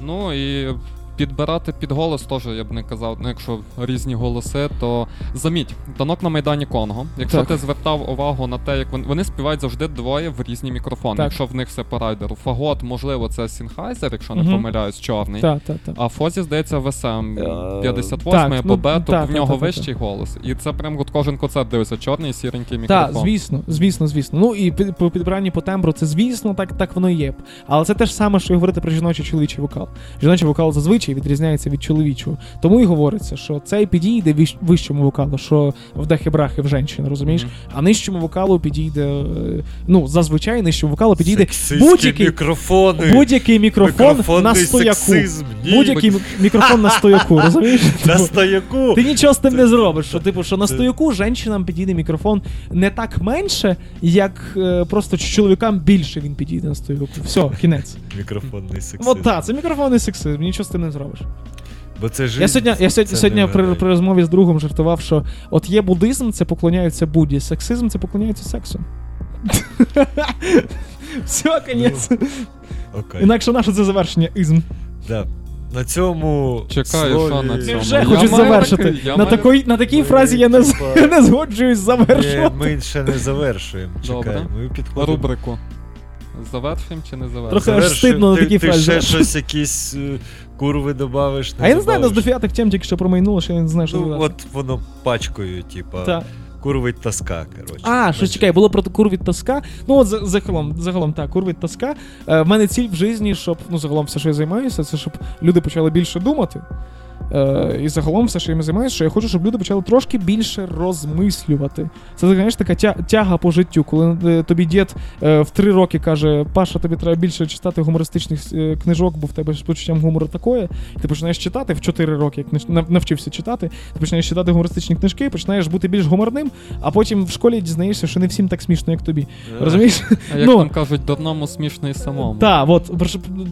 Ну і підбирати під голос теж я б не казав. Ну, якщо різні голоси, то замість, Танок на Майдані Конго. Якщо Так. ти звертав увагу на те, як вони, вони співають завжди двоє в різні мікрофони. Так. Якщо в них все по райдеру. Фагот, можливо, це Sennheiser, якщо не Мгм. помиляюсь, чорний. Так, так, так. А Фозі, здається, в SM Е, 58 так, або ну, Б, то в нього так, так, вищий голос. І це прям от кожен концерт дивиться, чорний і сіренький мікрофон. Так, звісно, звісно, звісно. Ну і по підбиранні по тембру, це звісно, так, так воно і є. Але це те ж саме, що і говорити про жіночий чоловічий вокал. Жіночий вокал зазвичай відрізняється від чоловічого. Тому і говориться, що цей підійде вищ- вищому вокалу, що в дахи-брахи в женщин, розумієш? Мгм. А нижчому вокалу підійде. е, Ну, зазвичай нижчому вокалу підійде будь-який- мікрофони. будь-який мікрофон на стояку. сексизм. Будь-який мікрофон на стояку, розумієш? На стояку. Ти нічого з тим не зробиш. Що, типу, що на стояку жінкам підійде мікрофон не так менше, як е, просто чоловікам більше він підійде на стояку. Все, кінець. Мікрофонний сексизм. От так, це мікрофонний сексизм, нічого з тим не зробиш. Бо це жизнь. Я сьогодні, я сьогодні, це сьогодні при, при розмові з другом жартував, що от є буддизм, це поклоняються Будді, сексизм це поклоняються сексу. Все, кінець. Окей. Інакше наше це завершення ізм. Да. На цьому Чекаю, слові... що на Я цьому? вже Я хочу маю завершити. такий- На, маю- такій, на такій Ми, фразі я не, з- типа, не згоджуюсь завершувати. ми ще не завершуємо. Добре. Чекай, ми підходимо. Рубрику. Завершуємо чи не завершуємо? Трохи аж стидно на ти, такі ти фрази. ще щось, якісь е, курви добавиш. А я не знаю, нас добавиш? дофіга так тем тільки що промайнуло, що я не знаю, що Ну, додати. от воно пачкою, типа, Та. курвить тоска, коротше. А, що чекай, було про кур від тоска. Ну, от за- загалом, загалом так, кур від тоска. Е, в мене ціль в житті, щоб ну, загалом все, що я займаюся, це щоб люди почали більше думати. Е, і загалом все, що я займаюся, що я хочу, щоб люди почали трошки більше розмислювати. Це, знаєш, така тяга по життю, коли е, тобі дід е, в три роки каже: Паша, тобі треба більше читати гумористичних е, книжок, бо в тебе з почуттям гумору такое. Ти починаєш читати в 4 роки, як навчився читати, ти починаєш читати гумористичні книжки, починаєш бути більш гуморним, а потім в школі дізнаєшся, що не всім так смішно, як тобі. Е, Розумієш? А як Ну. там кажуть, дурному смішно і самому. Так, от,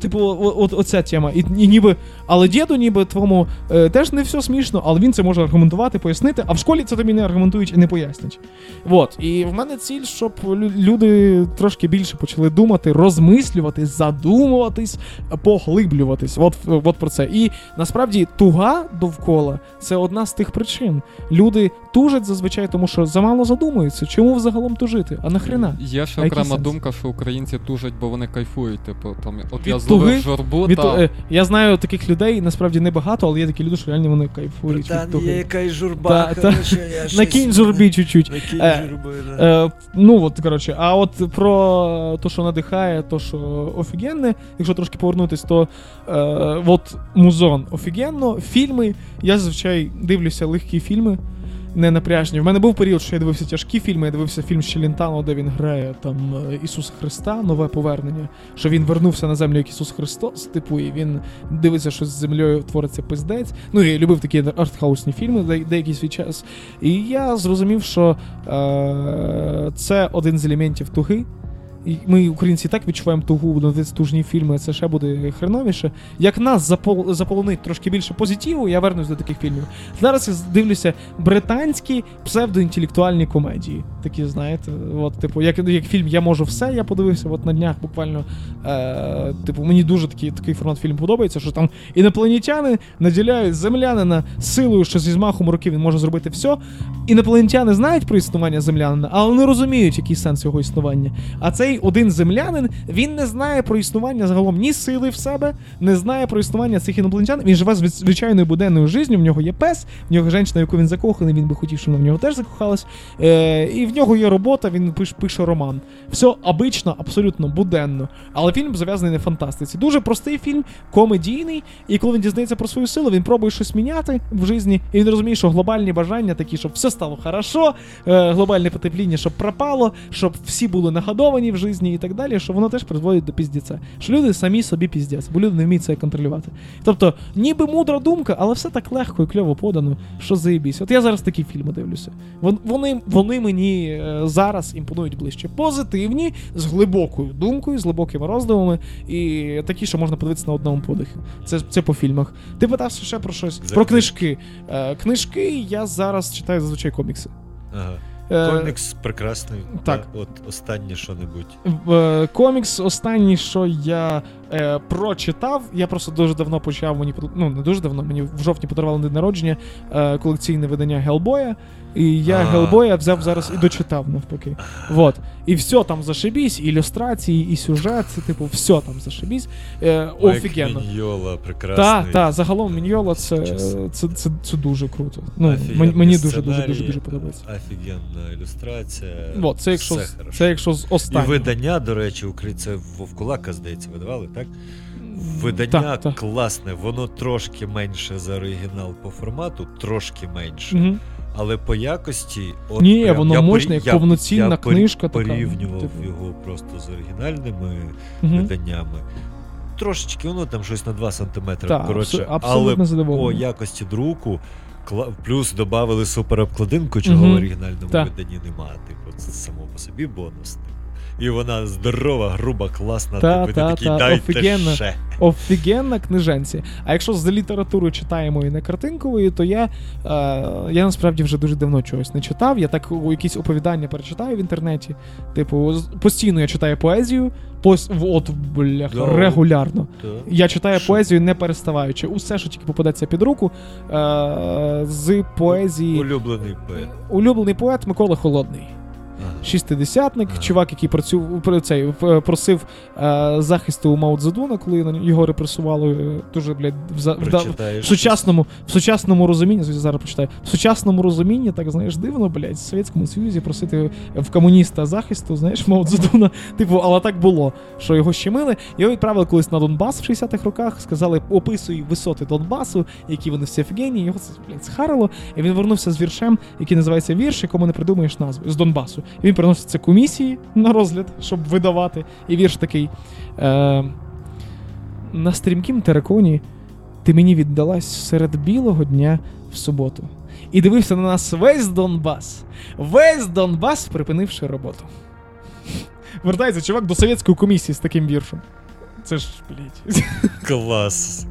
типу, от, оця тема. І, і ніби, але діду, ніби твому теж не все смішно, але він це може аргументувати, пояснити, а в школі це тобі не аргументують і не пояснять. От. І в мене ціль, щоб люди трошки більше почали думати, розмислювати, задумуватись, поглиблюватись. От, от про це. І насправді туга довкола це одна з тих причин. Люди тужать зазвичай, тому що замало задумуються. Чому взагалом тужити? А нахрена? Є ще А окрема думка, що українці тужать, бо вони кайфують. Типу, там, от Від я туги? зловив жорбу, Від, та... е, я знаю таких людей, насправді небагато, але є такі люди, що реально вони кайфують від того. є якась Та- журба, та. коротше, я щось- Накинь журбі чуть-чуть. Накинь Е, журби, да. Е, ну от, коротше, а от про те, що надихає, то, що офігенне, якщо трошки повернутись, то е, от музон офігенно. Фільми, я зазвичай дивлюся легкі фільми. Не напряжні. В мене був період, що я дивився тяжкі фільми. Я дивився фільм з Челентано, де він грає там Ісус Христа, нове повернення. Що він вернувся на землю як Ісус Христос, типу, і він дивиться, що з землею твориться пиздець. Ну і любив такі артхаусні фільми де- деякий свій час. І я зрозумів, що е, це один з елементів туги. Ми, українці, і так відчуваємо тугу на тужні фільми, це ще буде хреновіше. Як нас запол- заполонить трошки більше позитиву, я вернусь до таких фільмів. Зараз я дивлюся британські псевдоінтелектуальні комедії. Такі, знаєте, от, типу, як, як фільм Я можу все, я подивився от на днях буквально. Е, типу, мені дуже такий, такий формат фільму подобається, що там інопланетяни наділяють землянина силою, що зі змахом руки він може зробити все. Інопланетяни знають про існування землянина, але не розуміють, який сенс його існування. А цей один землянин він не знає про існування загалом ні сили в себе, не знає про існування цих інопланетян. Він живе звичайною буденною життю, в нього є пес, в нього жінка, яку він закоханий, він би хотів, щоб вона в нього теж закохалась. Е, і в нього є робота, він пише, пише роман. Все обично, абсолютно буденно. Але фільм зав'язаний на фантастиці. Дуже простий фільм, комедійний. І коли він дізнається про свою силу, він пробує щось міняти в житті, і він розуміє, що глобальні бажання такі, щоб все стало хорошо, е, глобальне потепління, щоб пропало, щоб всі були нагодовані в житті і так далі, що воно теж призводить до піздіця. Що люди самі собі піздець, бо люди не вміють це контролювати. Тобто, ніби мудра думка, але все так легко і кльово подано, що заєбісь. От я зараз такі фільми дивлюся. Вони, вони мені е, зараз імпонують ближче. Позитивні, з глибокою думкою, з глибокими роздумами, і такі, що можна подивитися на одному подихі. Це, це по фільмах. Ти питався ще про щось? Про книжки. книжки. Е, книжки я зараз читаю зазвичай комікси. Ага. Е, Комікс прекрасний. так. От останнє що-небудь. Е, комікс останній, що я е, прочитав, я просто дуже давно почав мені ну не дуже давно, мені в жовтні подарували на день народження е, колекційне видання Гелбоя. І я Гелбоя взяв зараз і дочитав навпаки. Вот. І все там зашибісь, і ілюстрації, і сюжет, це, типу, все там зашибісь. Е, офігенно. Міньйола, прекрасний. Так, так, загалом Міньйола це, Чесно. це, це, це дуже круто. Ну, мені, мені дуже, подобається. Офігенна ілюстрація. Вот, це якщо, все це якщо з І видання, до речі, це Вовкулака, здається, видавали, так? Видання Так, так. класне, воно трошки менше за оригінал по формату, трошки менше. Мгм. Але по якості. От Ні, прям, воно я мощне, як я- повноцінна я книжка така, порівнював типу. його просто з оригінальними угу. виданнями. Трошечки, воно там щось на 2 см. Так, коротше, абсо- абсолютно але по якості друку. Плюс додали суперобкладинку, чого угу. в оригінальному Так. виданні немає. Типу, це само по собі бонус. І вона здорова, груба, класна. Та, типу, та, такий, та, дайте офігенно. ще. Офігенна книженці. А якщо з літературою читаємо і не картинковою, то я, е, я насправді вже дуже давно чогось не читав. Я так у якісь оповідання перечитаю в інтернеті. Типу, постійно я читаю поезію, пос, от бляха, Да. регулярно. Та. Я читаю Що? поезію не переставаючи. Усе, що тільки попадеться під руку. Е, з поезії. Улюблений поет. Улюблений поет Микола Холодний. Шістидесятник, чувак, який працюв про цей в- просив е, захисту у Мао Цзедуна, коли на його репресували е, дуже, блядь, вда- Прочитаєш. в сучасному, в сучасному розумінні, зараз почитаю, в сучасному розумінні, так знаєш, дивно, блядь, в Совєтському Союзі просити в комуніста захисту, знаєш, Мао Цзедуна, типу, але так було, що його щемили. Його відправили колись на Донбас в 60-х роках, сказали, описуй висоти Донбасу, які вони всі офігенні, його це, блядь, схарило, і він вернувся з віршем, який називається вірш, якому не придумаєш назви, з Донбасу. Він приносить це комісії на розгляд, щоб видавати. І вірш такий. Е- на стрімкім тераконі ти мені віддалась серед білого дня в суботу. І дивився на нас весь Донбас. Весь Донбас, припинивши роботу. Вертається чувак до совєтської комісії з таким віршем. Це ж, блядь. Клас.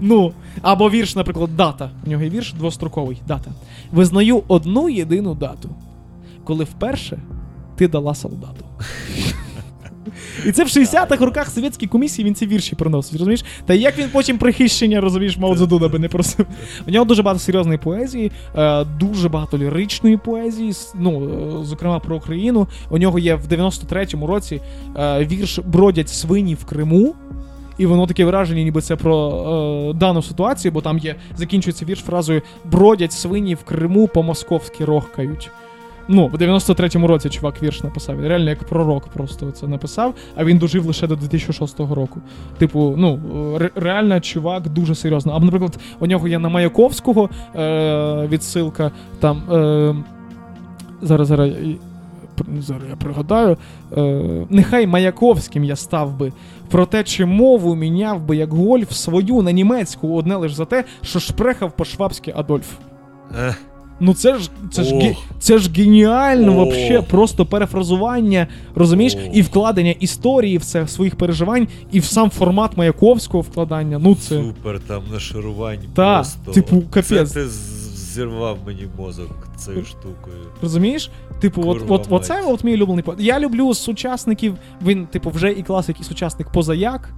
Ну, або вірш, наприклад, дата. У нього є вірш двостроковий дата. Визнаю одну єдину дату, коли вперше ти дала солдату. І це в 60-х роках совєтській комісії він ці вірші приносить, розумієш? Та як він потім при захищення, розумієш, Мао Цзедуна би не просив. У нього дуже багато серйозної поезії, е, дуже багато ліричної поезії, ну, е, зокрема про Україну. У нього є в 93-му році е, вірш Бродять свині в Криму. І воно таке враження, ніби це про е, дану ситуацію, бо там є закінчується вірш фразою Бродять свині в Криму по-московськи рохкають. Ну, в 93-му році чувак вірш написав. Він реально як пророк просто це написав, а він дожив лише до 2006 року. Типу, ну, ре- реально чувак дуже серйозно. Або, наприклад, у нього є на Маяковського е, відсилка там. Е, зараз, зараз. Зараз я пригадаю. Е, нехай Маяковським я став би. Проте чи мову міняв би як гольф свою на німецьку одне лиш за те, що шпрехав по-швабськи Адольф. Ну це ж це ж ге- це ж геніально, Ох. вообще, просто перефразування, розумієш, Ох. і вкладення історії в це своїх переживань, і в сам формат Маяковського вкладання. Ну це Супер, там нашарувань Та, просто. типу, Це ти з- зірвав мені мозок цією штукою. розумієш? Типу, от, Курва от, оце мать. от мій улюблений поет. Я люблю сучасників. Він, типу, вже і класик, і сучасник позаяк.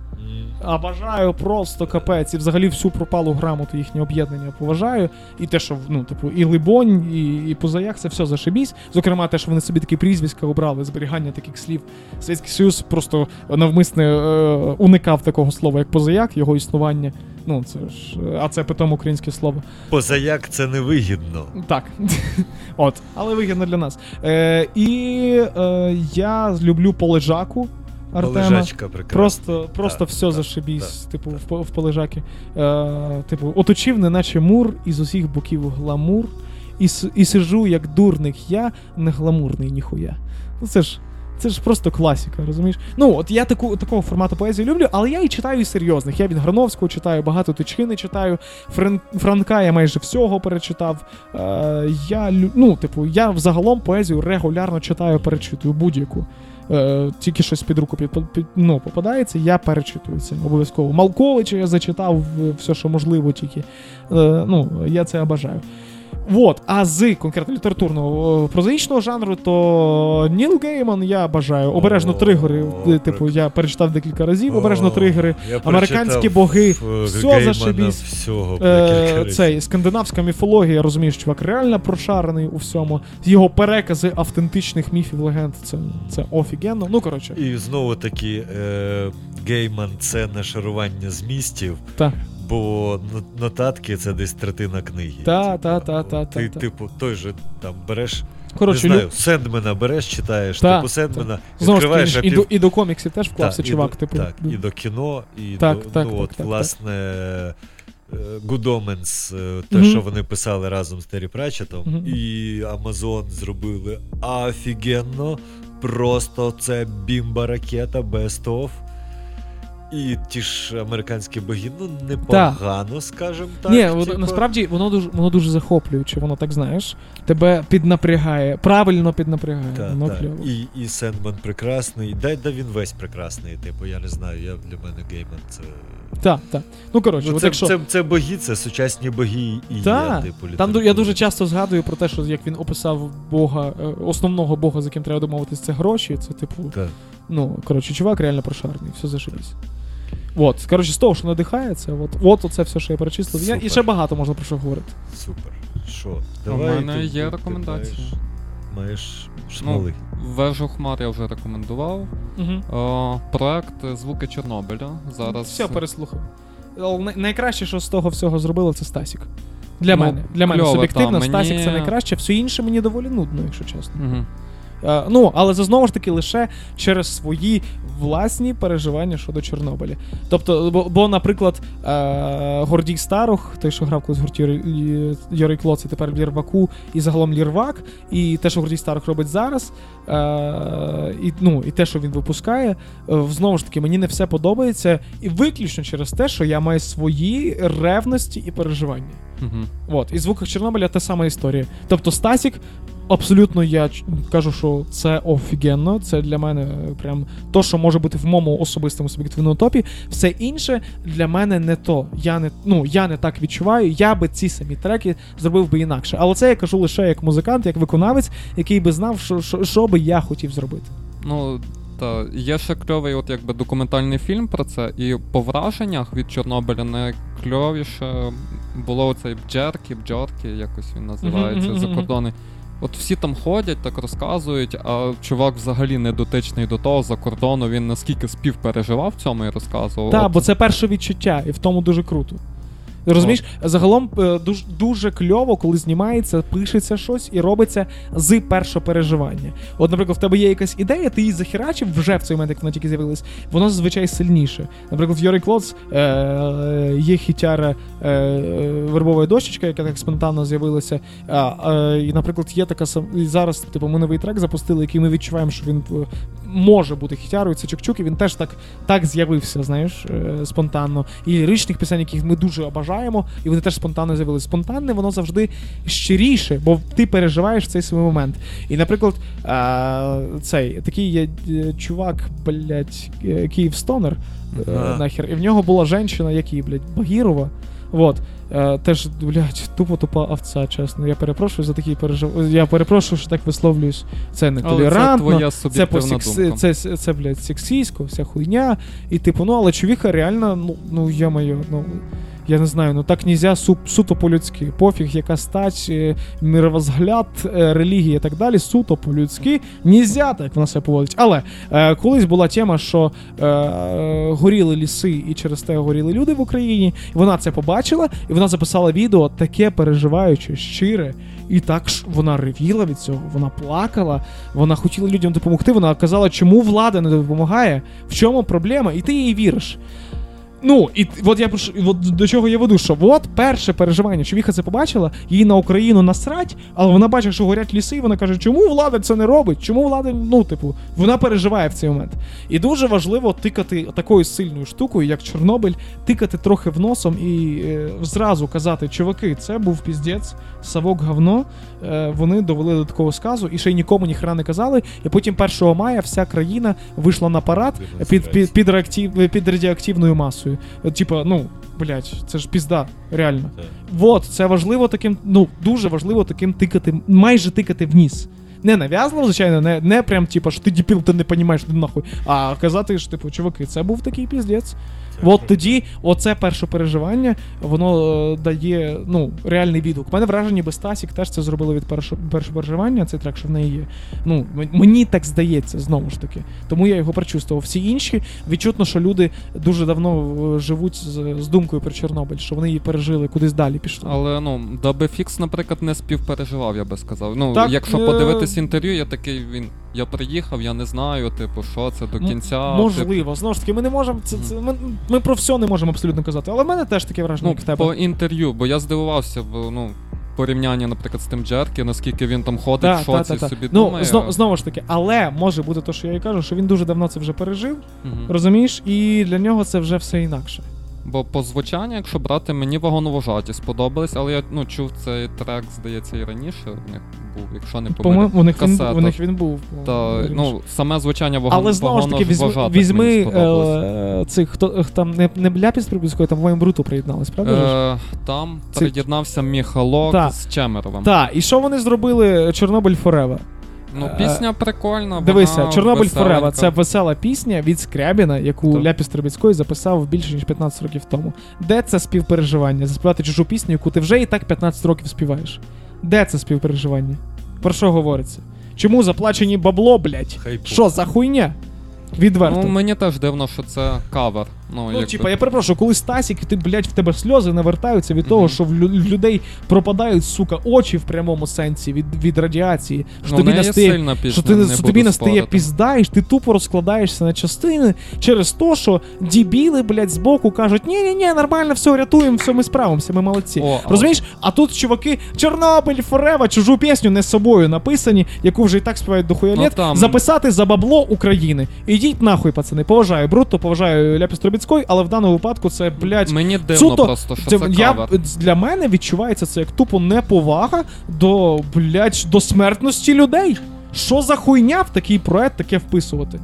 М. А бажаю просто капець. І взагалі всю пропалу грамоту їхнє об'єднання поважаю. І те, що ну, типу, і Либонь, і, і Позаяк, це все зашибісь. Зокрема, те, що вони собі такі прізвиська обрали, зберігання таких слів. Совєтський Союз просто навмисне е, уникав такого слова, як позаяк, його існування. Ну, це ж. А це питом українське слово. Позаяк це невигідно. Так. От, але вигідно для нас. Е, і е, я люблю полежаку Артема. Просто, просто Так, все так, зашибісь, так, типу, в, в полежаки. Е, типу, оточив, неначе мур, із усіх боків гламур, і, і сижу, як дурник я, не гламурний ніхуя. Ну це ж. Це ж просто класіка, розумієш? Ну, от я таку, такого формату поезії люблю, але я і читаю і серйозних. Я від Грановського читаю, багато Тичини читаю. Френ... Франка я майже всього перечитав. Е, я, ну, типу, я взагалом поезію регулярно читаю, перечитую будь-яку. Е, тільки щось під руку під, під, ну, попадається, я перечитую це обов'язково. Малковича я зачитав е, все, що можливо, тільки. Е, ну, я це бажаю. Вот, а з конкретно літературного е, прозаїчного жанру, то Ніл Гейман я бажаю. Обережно тригери. е, Типу, я перечитав декілька разів, обережно тригери. американські боги, е, Геймана зашибісь. Е, цей скандинавська міфологія, що чувак реально прошарений у всьому. Його перекази автентичних міфів легенд. Це, це офігенно. Ну коротше, І знову таки, е, Гейман це нашарування змістів, та. Бо нотатки це десь третина книги. Та, Типа, та, та, та, Ти, та, та. типу, той же там береш, коротше, не лю- знаю, Сендмена береш, читаєш, Та, типу Сендмена, Знову ж відкриваєш таки, і, до, і до коміксів теж вклався Так, і чувак, до, типу. Так, і до кіно, і Так, до так, ну, так, от, так, власне, е, Good Omens, е, те, Мгм. що вони писали разом з Террі Пратчетом, Мгм. і Amazon зробили офігенно. Просто це бімба ракета, best of. І ті ж американські боги, ну непогано, скажімо так. Ні, типу. насправді воно дуже воно дуже захоплююче, воно так знаєш. Тебе піднапрягає, правильно піднапрягає. Та, воно кльово. І, і Сендман прекрасний. Да, да він весь прекрасний. Типу, я не знаю, я для мене Гейман це. Так, так. Ну коротше, Ну, це, якщо. це, це боги, це сучасні боги і є, типу, Там я дуже часто згадую про те, що як він описав Бога, е, основного Бога, з яким треба домовитись, це гроші. Це типу, ну коротше, чувак реально прошарений, все зашибись. От, коротше, з того, що надихається, от, от оце все, що я перечислив. Я, і Супер. ще багато можна про що говорити. Супер. Що? У Давай. мене ти- є ти- рекомендації. маєш- маєш шмали. Вежу хмар я вже рекомендував. Угу. О, проект Звуки Чорнобиля. Зараз Все переслухав. Але най- найкраще, що з того всього зробило, це Стасік. Для Ну, мене. Для мене кльово, суб'єктивно, та, Стасік це найкраще, все інше мені доволі нудно, якщо чесно. Угу. Е, ну, але це знову ж таки лише через свої власні переживання щодо Чорнобиля. Тобто, бо, бо наприклад, е, Гордій Старух, той, що грав колись гурті Юрій- Клоц, і тепер в Лірваку, і загалом Лірвак, і те, що Гордій Старух робить зараз, е, і, ну, і те, що він випускає, е, знову ж таки, мені не все подобається, і виключно через те, що я маю свої ревності і переживання. Угу. От, і звуках Чорнобиля та сама історія. Тобто Стасік, абсолютно я кажу, що це офігенно. Це для мене е, прям то, що може бути в моєму особистому суб'єктивному топі. Все інше для мене не то. Я не, ну, я не так відчуваю. Я би ці самі треки зробив би інакше. Але це я кажу лише як музикант, як виконавець, який би знав, що, що, що би я хотів зробити. Ну, та є ще кльовий, от якби документальний фільм про це, і по враженнях від Чорнобиля найкльовіше було оцей Бджеркі, Бджоркі, якось він називається мгм, кордони. От всі там ходять, так розказують, а чувак взагалі не дотичний до того за кордону, він наскільки співпереживав в цьому і розказував. Так, бо це перше відчуття, і в тому дуже круто. Розумієш, загалом е, дуже, дуже кльово, коли знімається, пишеться щось і робиться з першого переживання. От, наприклад, в тебе є якась ідея, ти її захерачив вже в цей момент, як вона тільки з'явилась, воно зазвичай сильніше. Наприклад, в Йорі Клоц е, е, є хітяра е, вербова дощечка, яка так спонтанно з'явилася. А, е, і, наприклад, є така сам. І зараз, типу, ми новий трек запустили, який ми відчуваємо, що він може бути хітярою. Це Чукчук, і він теж так, так з'явився, знаєш, спонтанно. І ліричних пісень, яких ми дуже обажаємо, і вони теж спонтанно з'явилися. Спонтанне, воно завжди щиріше, бо ти переживаєш цей свій момент. І, наприклад, цей такий є е, чувак, блядь, е, Київ Стонер, е, Ага. нахер. І в нього була жінка, як її, блядь, Багірова. Вот. Е, теж, блядь, тупо тупа овца, чесно. Я перепрошую за такі пережив... Я перепрошую, що так висловлююсь. Це не Але це Це по суб'єктивна думка. це, це, це, блядь, сексійсько, вся хуйня. І типу, ну, але чувіха реально, ну, ну я моє, ну. Я не знаю, ну так нельзя су- суто по-людськи. Пофіг, яка стать, е, мировозгляд, е, релігія і так далі, суто по-людськи. Нельзя так вона себе поводить. Але е, колись була тема, що е, горіли ліси і через те горіли люди в Україні. Вона це побачила, і вона записала відео таке переживаюче, щире. І так ж вона ревіла від цього, вона плакала, вона хотіла людям допомогти. Вона казала, чому влада не допомагає, в чому проблема, і ти їй віриш. Ну, і от я от до чого я веду, що от перше переживання, Човіха це побачила, їй на Україну насрать, але вона бачить, що горять ліси, і вона каже, чому влада це не робить? Чому влада, ну, типу, вона переживає в цей момент. І дуже важливо тикати такою сильною штукою, як Чорнобиль, тикати трохи в носом і е, зразу казати, чуваки, це був піздець, совок говно. Е, вони довели до такого сказу, і ще й нікому ніхера не казали. І потім 1 мая вся країна вийшла на парад під, під, під, реактив, під радіоактивною масою. Е, Типа, ну, блядь, це ж пізда, реально. Так. Вот, це важливо таким, ну, дуже важливо таким тикати, майже тикати в ніс. Не нав'язливо, звичайно, не, не прям, типа, що ти діпіл, ти не понімаєш, ти нахуй. А казати, що, типу, чуваки, це був такий піздець. От тоді, оце перше переживання, воно е, дає ну, реальний відгук. У мене враження, би Стасік теж це зробило від першого, першого переживання, цей трек, що в неї є. Ну, мені так здається, знову ж таки. Тому я його прочувствував. Всі інші відчутно, що люди дуже давно е, живуть з, з думкою про Чорнобиль, що вони її пережили, кудись далі пішли. Але ну, даби Фікс, наприклад, не співпереживав, я би сказав. Ну, Так, якщо е, подивитись інтерв'ю, я такий він. Я приїхав, я не знаю, типу, що це до М- кінця. Можливо, знову ж таки, ми не можемо. Це, це, ми, ми про все не можемо абсолютно казати. Але в мене теж таке враження, Ну, як в тебе. по інтерв'ю, бо я здивувався в ну, порівняння, наприклад, з тим Джеркі, наскільки він там ходить Та, в та, шоці та, та. собі Ну, думає. знов, знову ж таки, але може бути те, що я і кажу, що він дуже давно це вже пережив, угу. розумієш, і для нього це вже все інакше. Бо по звучанню, якщо брати, мені вагоновожаті сподобались, але я ну, чув цей трек, здається, і раніше в них був, якщо не По-моєму, у них він, у них він був. Та, ну, саме звучання вагон, але знову ж таки, візьми, візьми е, цих, хто там не, не Ляпіс Прибузької, там воєн Бруту приєдналась, правда? Е, там Ці- приєднався Міхалок Та. з Чемеровим. Так, і що вони зробили Чорнобиль Forever? Ну, Е, пісня прикольна. Дивися, Чорнобиль. Forever це весела пісня від Скрябіна, яку Так. Ляпіс Трубецький записав більше ніж 15 років тому. Де це співпереживання? Заспівати чужу пісню, яку ти вже і так 15 років співаєш. Де це співпереживання? Про що говориться? Чому заплачені бабло, блядь? Хай. Що за хуйня? Відверто. Ну, мені теж дивно, що це кавер. Ну, Ну, якби- типа, я перепрошую, коли Стасік, ти, блядь, в тебе сльози навертаються від того, що в лю- людей пропадають, сука, очі в прямому сенсі від, від радіації. Що ну, тобі неї настає, сильна пісня, що ти не що буду тобі настає спорити. пізда, і ти тупо розкладаєшся на частини через те, що дібіли, блядь, збоку кажуть, ні ні ні нормально, все, рятуємо, все, ми справимося, ми молодці. О, а Розумієш? А тут чуваки Чорнобиль, Forever, чужу пісню не з собою написані, яку вже і так співають до хуя Ну, літ, там- записати за бабло України. Ідіть нахуй, пацани. Поважаю Брутто, поважаю Ляпіс Трубецкой, але в даному випадку це, блядь, Мені дивно суто- просто, що це, це, я, кавер. для мене відчувається це як тупо неповага до, блядь, до смертності людей. Що за хуйня в такий проект таке вписувати?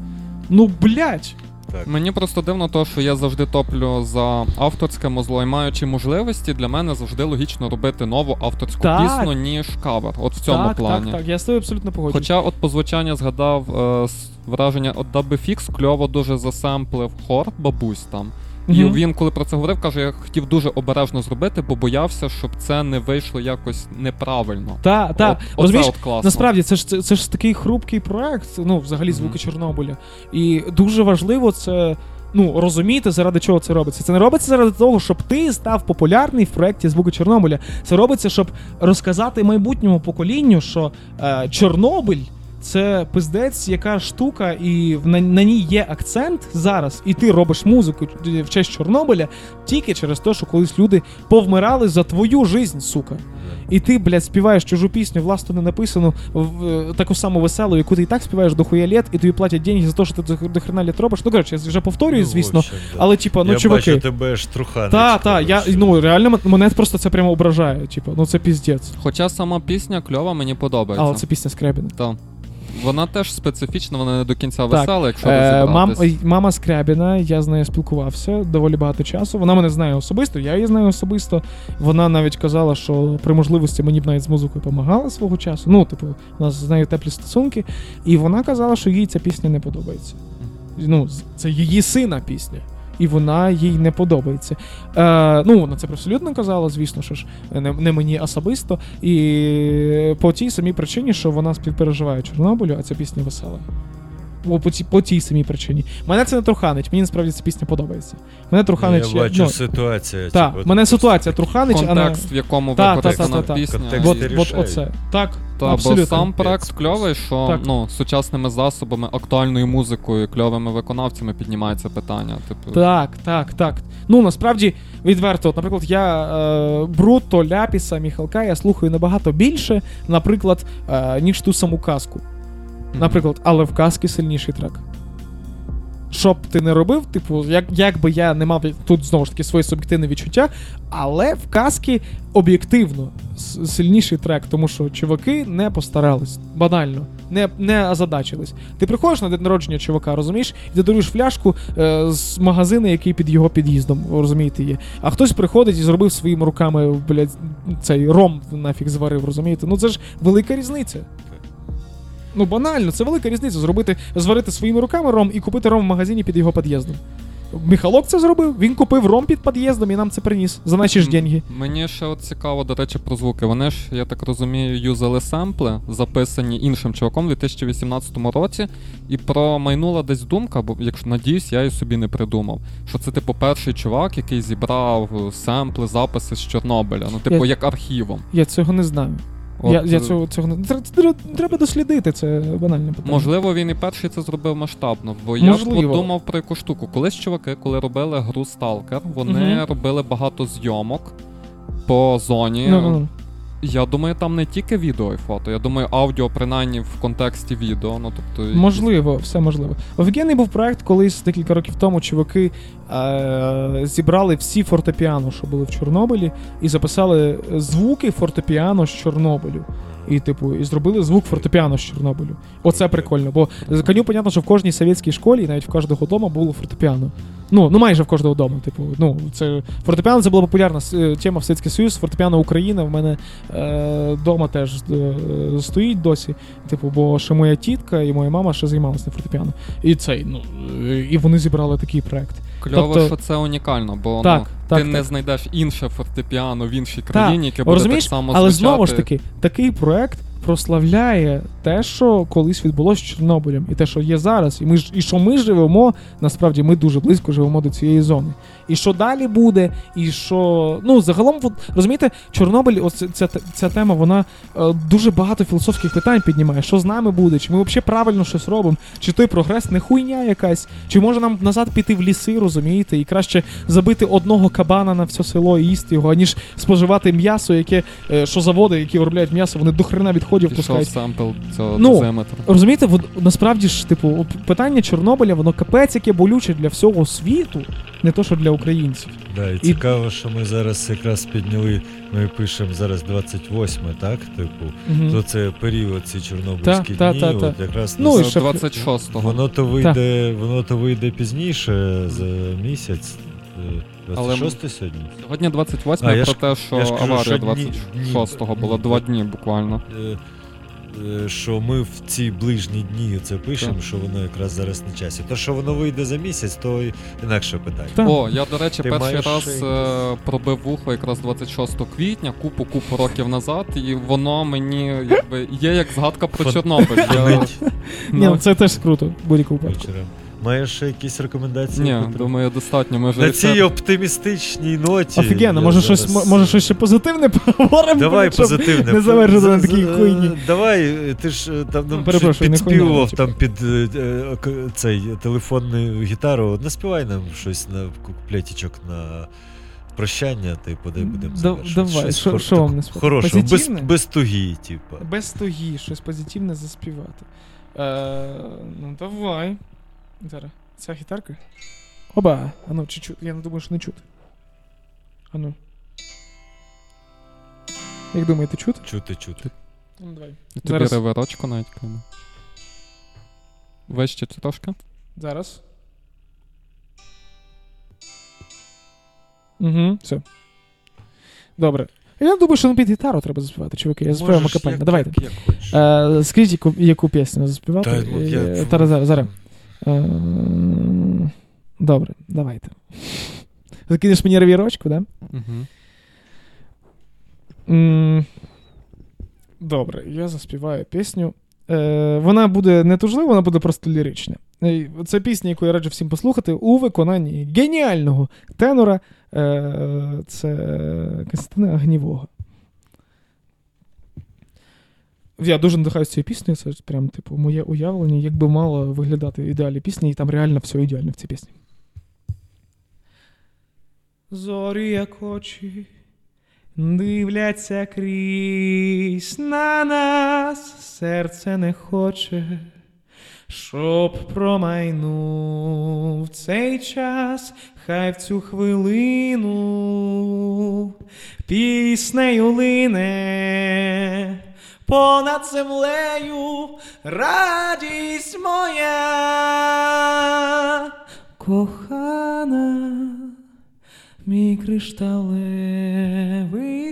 Ну, блядь. Так. Мені просто дивно то, що я завжди топлю за авторське музло і маючи можливості, для мене завжди логічно робити нову авторську Так. пісню, ніж кавер. От в цьому так, плані. так, так, я з тобою абсолютно погоджуюсь. Хоча от по звучанню згадав е, враження от Дабби Фікс кльово дуже засемплив хор бабусь там. І Мгм. він, коли про це говорив, каже, я хотів дуже обережно зробити, бо боявся, щоб це не вийшло якось неправильно. Та, та. От, Розумієш, от класно. Насправді, це ж це, це ж такий хрупкий проект, ну, взагалі, звуки Мгм. Чорнобиля. І дуже важливо це. Ну, розуміти, заради чого це робиться. Це не робиться заради того, щоб ти став популярний в проєкті звуки Чорнобиля. Це робиться, щоб розказати майбутньому поколінню, що е, Чорнобиль це пиздець, яка штука, і на, на ній є акцент зараз, і ти робиш музику в честь Чорнобиля тільки через те, що колись люди повмирали за твою жизнь, сука. І ти, блядь, співаєш чужу пісню, власне, не написану, в, таку саму веселу, яку ти і так співаєш до хуя літ, і тобі платять деньги за те, що ти до, до хрена літ робиш. Ну, коротше, я вже повторюю, Ну, звісно. общем, да. Але, типа, ну, я чуваки. бачу тебе штруха. Та, та, я, ну, реально, мене просто це прямо ображає. Типа, ну це піздець. Хоча сама пісня кльова, мені подобається. Але це пісня Скрябіна. Та. Вона теж специфічна, вона не до кінця Так. весела, якщо Е, мам, мама Скрябіна, я з нею спілкувався доволі багато часу. Вона мене знає особисто, я її знаю особисто. Вона навіть казала, що при можливості мені б навіть з музикою допомагала свого часу. Ну, типу, у нас з нею теплі стосунки. І вона казала, що їй ця пісня не подобається. Ну, це її сина пісня. І вона їй не подобається. Е, ну, вона це абсолютно казала, звісно, що ж не, не мені особисто. І по тій самій причині, що вона співпереживає Чорнобилю, а ця пісня весела. По, по, цій- по тій самій причині. Мене це не труханить, мені насправді ця пісня подобається. Мене труханить. Я бачу ну, ситуація. та, типу, мене ситуація труханить, а не. Контекст, в якому Та, та, використана та, та, та. пісня. Контекст От, от оце. Так, Та, абсолютно. бо сам проект кльовий, що Так. ну, сучасними засобами, актуальною музикою, кльовими виконавцями піднімається питання. Типу, Так, так, так. Ну насправді відверто, от, наприклад, я е, Бруто, Ляпіса, Міхалка я слухаю набагато більше, наприклад, е, ніж ту саму казку. Наприклад, але в казки сильніший трек. Що б ти не робив, типу, як, як би я не мав тут знову ж таки своє суб'єктивне відчуття, але в казки об'єктивно сильніший трек, тому що чуваки не постарались. Банально, не, не озадачились. Ти приходиш на день народження чувака, розумієш, і ти даруєш фляжку е, з магазину, який під його під'їздом, розумієте, є. А хтось приходить і зробив своїми руками, блядь, цей ром нафіг зварив, розумієте? Ну це ж велика різниця. Ну, банально, це велика різниця зробити, зварити своїми руками ром і купити ром в магазині під його під'їздом. Міхалок це зробив, він купив ром під під'їздом і нам це приніс за наші ж деньги. Мені ще от цікаво, до речі, про звуки. Вони ж, я так розумію, юзали семпли, записані іншим чуваком у 2018 році, і промайнула десь думка, бо якщо надіюсь, я її собі не придумав. Що це, типу, перший чувак, який зібрав е, семпли, записи з Чорнобиля. Ну, типу, Я- як архівом. Я цього не знаю. От, я, я е, цього, цього не треба, дослідити, це банальне питання. Можливо, він і перший це зробив масштабно, бо я Можливо. подумав про яку штуку. Колись чуваки, коли робили гру Stalker, вони Мгм. робили багато зйомок по зоні. Ну, ну, ну. Я думаю, там не тільки відео і фото. Я думаю, аудіо, принаймні в контексті відео. Ну тобто, Можливо, все можливо. Офігенний був проект, колись декілька років тому чуваки зібрали всі фортепіано, що були в Чорнобилі, і записали звуки фортепіано з Чорнобилю. І, типу, і зробили звук фортепіано з Чорнобилю. Оце прикольно. Бо коню, понятно, що в кожній совєтській школі, і навіть в кожного дома було фортепіано. Ну, ну майже в кожного дому. Типу, ну, це фортепіано це була популярна е, тема в Совєтський Союз. Фортепіано Україна в мене е, теж е, стоїть досі. Типу, бо ще моя тітка і моя мама ще займалися на фортепіано. І цей, ну, е, і вони зібрали такий проект. Кльово, тобто- що це унікально, бо Так, ну, так, ти не знайдеш інше фортепіано в іншій країні, яке буде Розумієш? так само Але знову ж таки, такий проект прославляє те, що колись відбулося з Чорнобилем, і те, що є зараз. І ми ж і що ми живемо, насправді ми дуже близько живемо до цієї зони. І що далі буде, і що. Ну, загалом, от, розумієте, Чорнобиль, ось ця, ця, тема, вона е, дуже багато філософських питань піднімає. Що з нами буде? Чи ми взагалі правильно щось робимо? Чи той прогрес не хуйня якась? Чи може нам назад піти в ліси, розумієте, і краще забити одного кабана на все село і їсти його, аніж споживати м'ясо, яке е, що заводи, які виробляють м'ясо, вони до хрена відходів Пішов пускають. семпл цього Ну, дозиметра. Розумієте, насправді ж, типу, питання Чорнобиля, воно капець, яке болюче для всього світу, не то, що для українців. Да, і цікаво, що ми зараз якраз підняли, ми пишемо зараз 28, так? Типу, Мгм. то це період ці чорнобильські Та, дні. та, та, от якраз Ну, на- і ще- 26-го. воно то вийде, воно то вийде пізніше за місяць. Е, Але сьогодні? Сьогодні 28 А, про ж- те, що я ж кажу, аварія 26-го дні- була, дні- два дні буквально. Е, е, Що ми в ці ближні дні це пишемо, Так. що воно якраз зараз на часі. То, що воно вийде за місяць, то інакше питання. Так. О, я, до речі, Ти перший маєш раз ще е, пробив вухо якраз 26 квітня, купу-купу років назад, і воно мені якби є як згадка про Фон- Чорнобиль. Я, Ні, ну, це теж круто, в будь-якому випадку. Маєш ще якісь рекомендації? ні, Петро? думаю, достатньо. Ми вже На цій це- оптимістичній ноті. Офігенно, може зараз- щось, може щось ще позитивне поговоримо? Давай щоб позитивне. Не завершити на такій е, хуйні. Давай, ти ж е, там ну, Ну, перепрошую, підспівував там під е, цей телефонну гітару. Наспівай нам щось на куплетічок на прощання, й подай будемо Да- давай, що- хор- що вам не? Хорошого, без, Позитивне? без тугі, типа. Без тогі, щось позитивне заспівати. Е, ну давай. Зараз. Ця гітарка. Оба. А ну, чи чути? Я не думаю, що не чути. А ну. Як думаєте, чути? Чути, чути. Ну, давай. Тобі Зараз. реверочку навіть кину. Вище трошки. Зараз. Угу, все. Добре. Я думаю, що на під гітару треба заспівати, чуваки. Я заспіваю макапельно. Давайте. Як, як хочеш. Е, скажіть, яку, яку пісню заспівати? Та, ну, я- Е, Зараз, зараз, зараз. Е, Добре, давайте. Закинеш мені ревірочку, да? Угу. Добре, я заспіваю пісню. Е, вона буде не тужлива, вона буде просто лірична. Е, Це пісня, яку я раджу всім послухати у виконанні геніального тенора. Е, це Константина Агнівого. Я дуже надихаюся цією піснею. Це прям, типу, моє уявлення, як би мала виглядати в ідеалі пісня, і там реально все ідеально в цій пісні. Зорі як очі дивляться крізь на нас, серце не хоче, щоб промайнув цей час, хай в цю хвилину піснею лине. Понад землею радість моя, кохана, мій кришталевий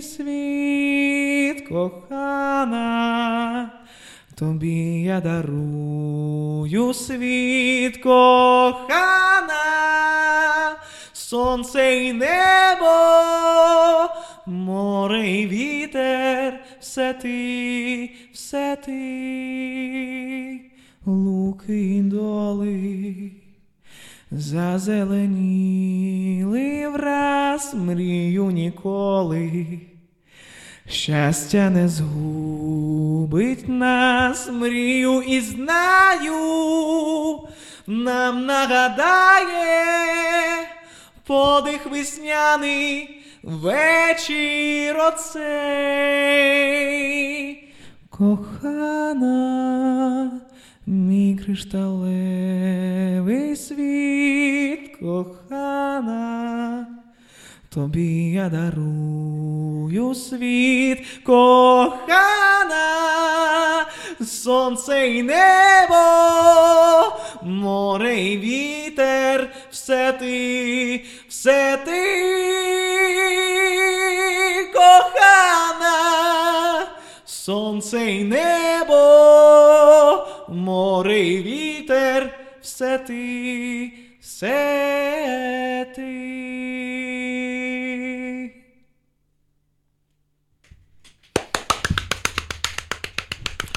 світ, кохана, тобі я дарую світ, кохана, сонце і небо, море і вітер, все ти, все ти, луки і доли. Зазеленіли враз мрію ніколи. Щастя не згубить нас, мрію і знаю, нам нагадає подих весняний вечір оцей. Кохана, мій кришталевий світ, кохана, тобі я дарую світ, кохана, сонце і небо, море і вітер, все ти, все ти, кохана, сонце і небо, море і вітер, все ти, все ти.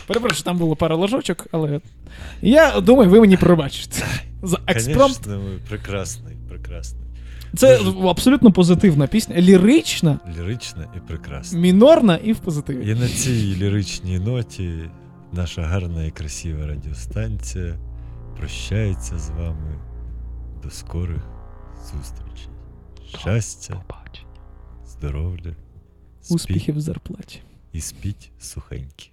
Перепрошую, там було пара ложочок, але я думаю, ви мені пробачите. За експромт. Конечно, прекрасний, прекрасний. Це абсолютно позитивна пісня, лірична, Лірична і прекрасна. мінорна і в позитиві. І на цій ліричній ноті наша гарна і красива радіостанція прощається з вами до скорих зустрічей. Щастя, здоров'я, Успіхів в зарплаті. і спіть сухенькі.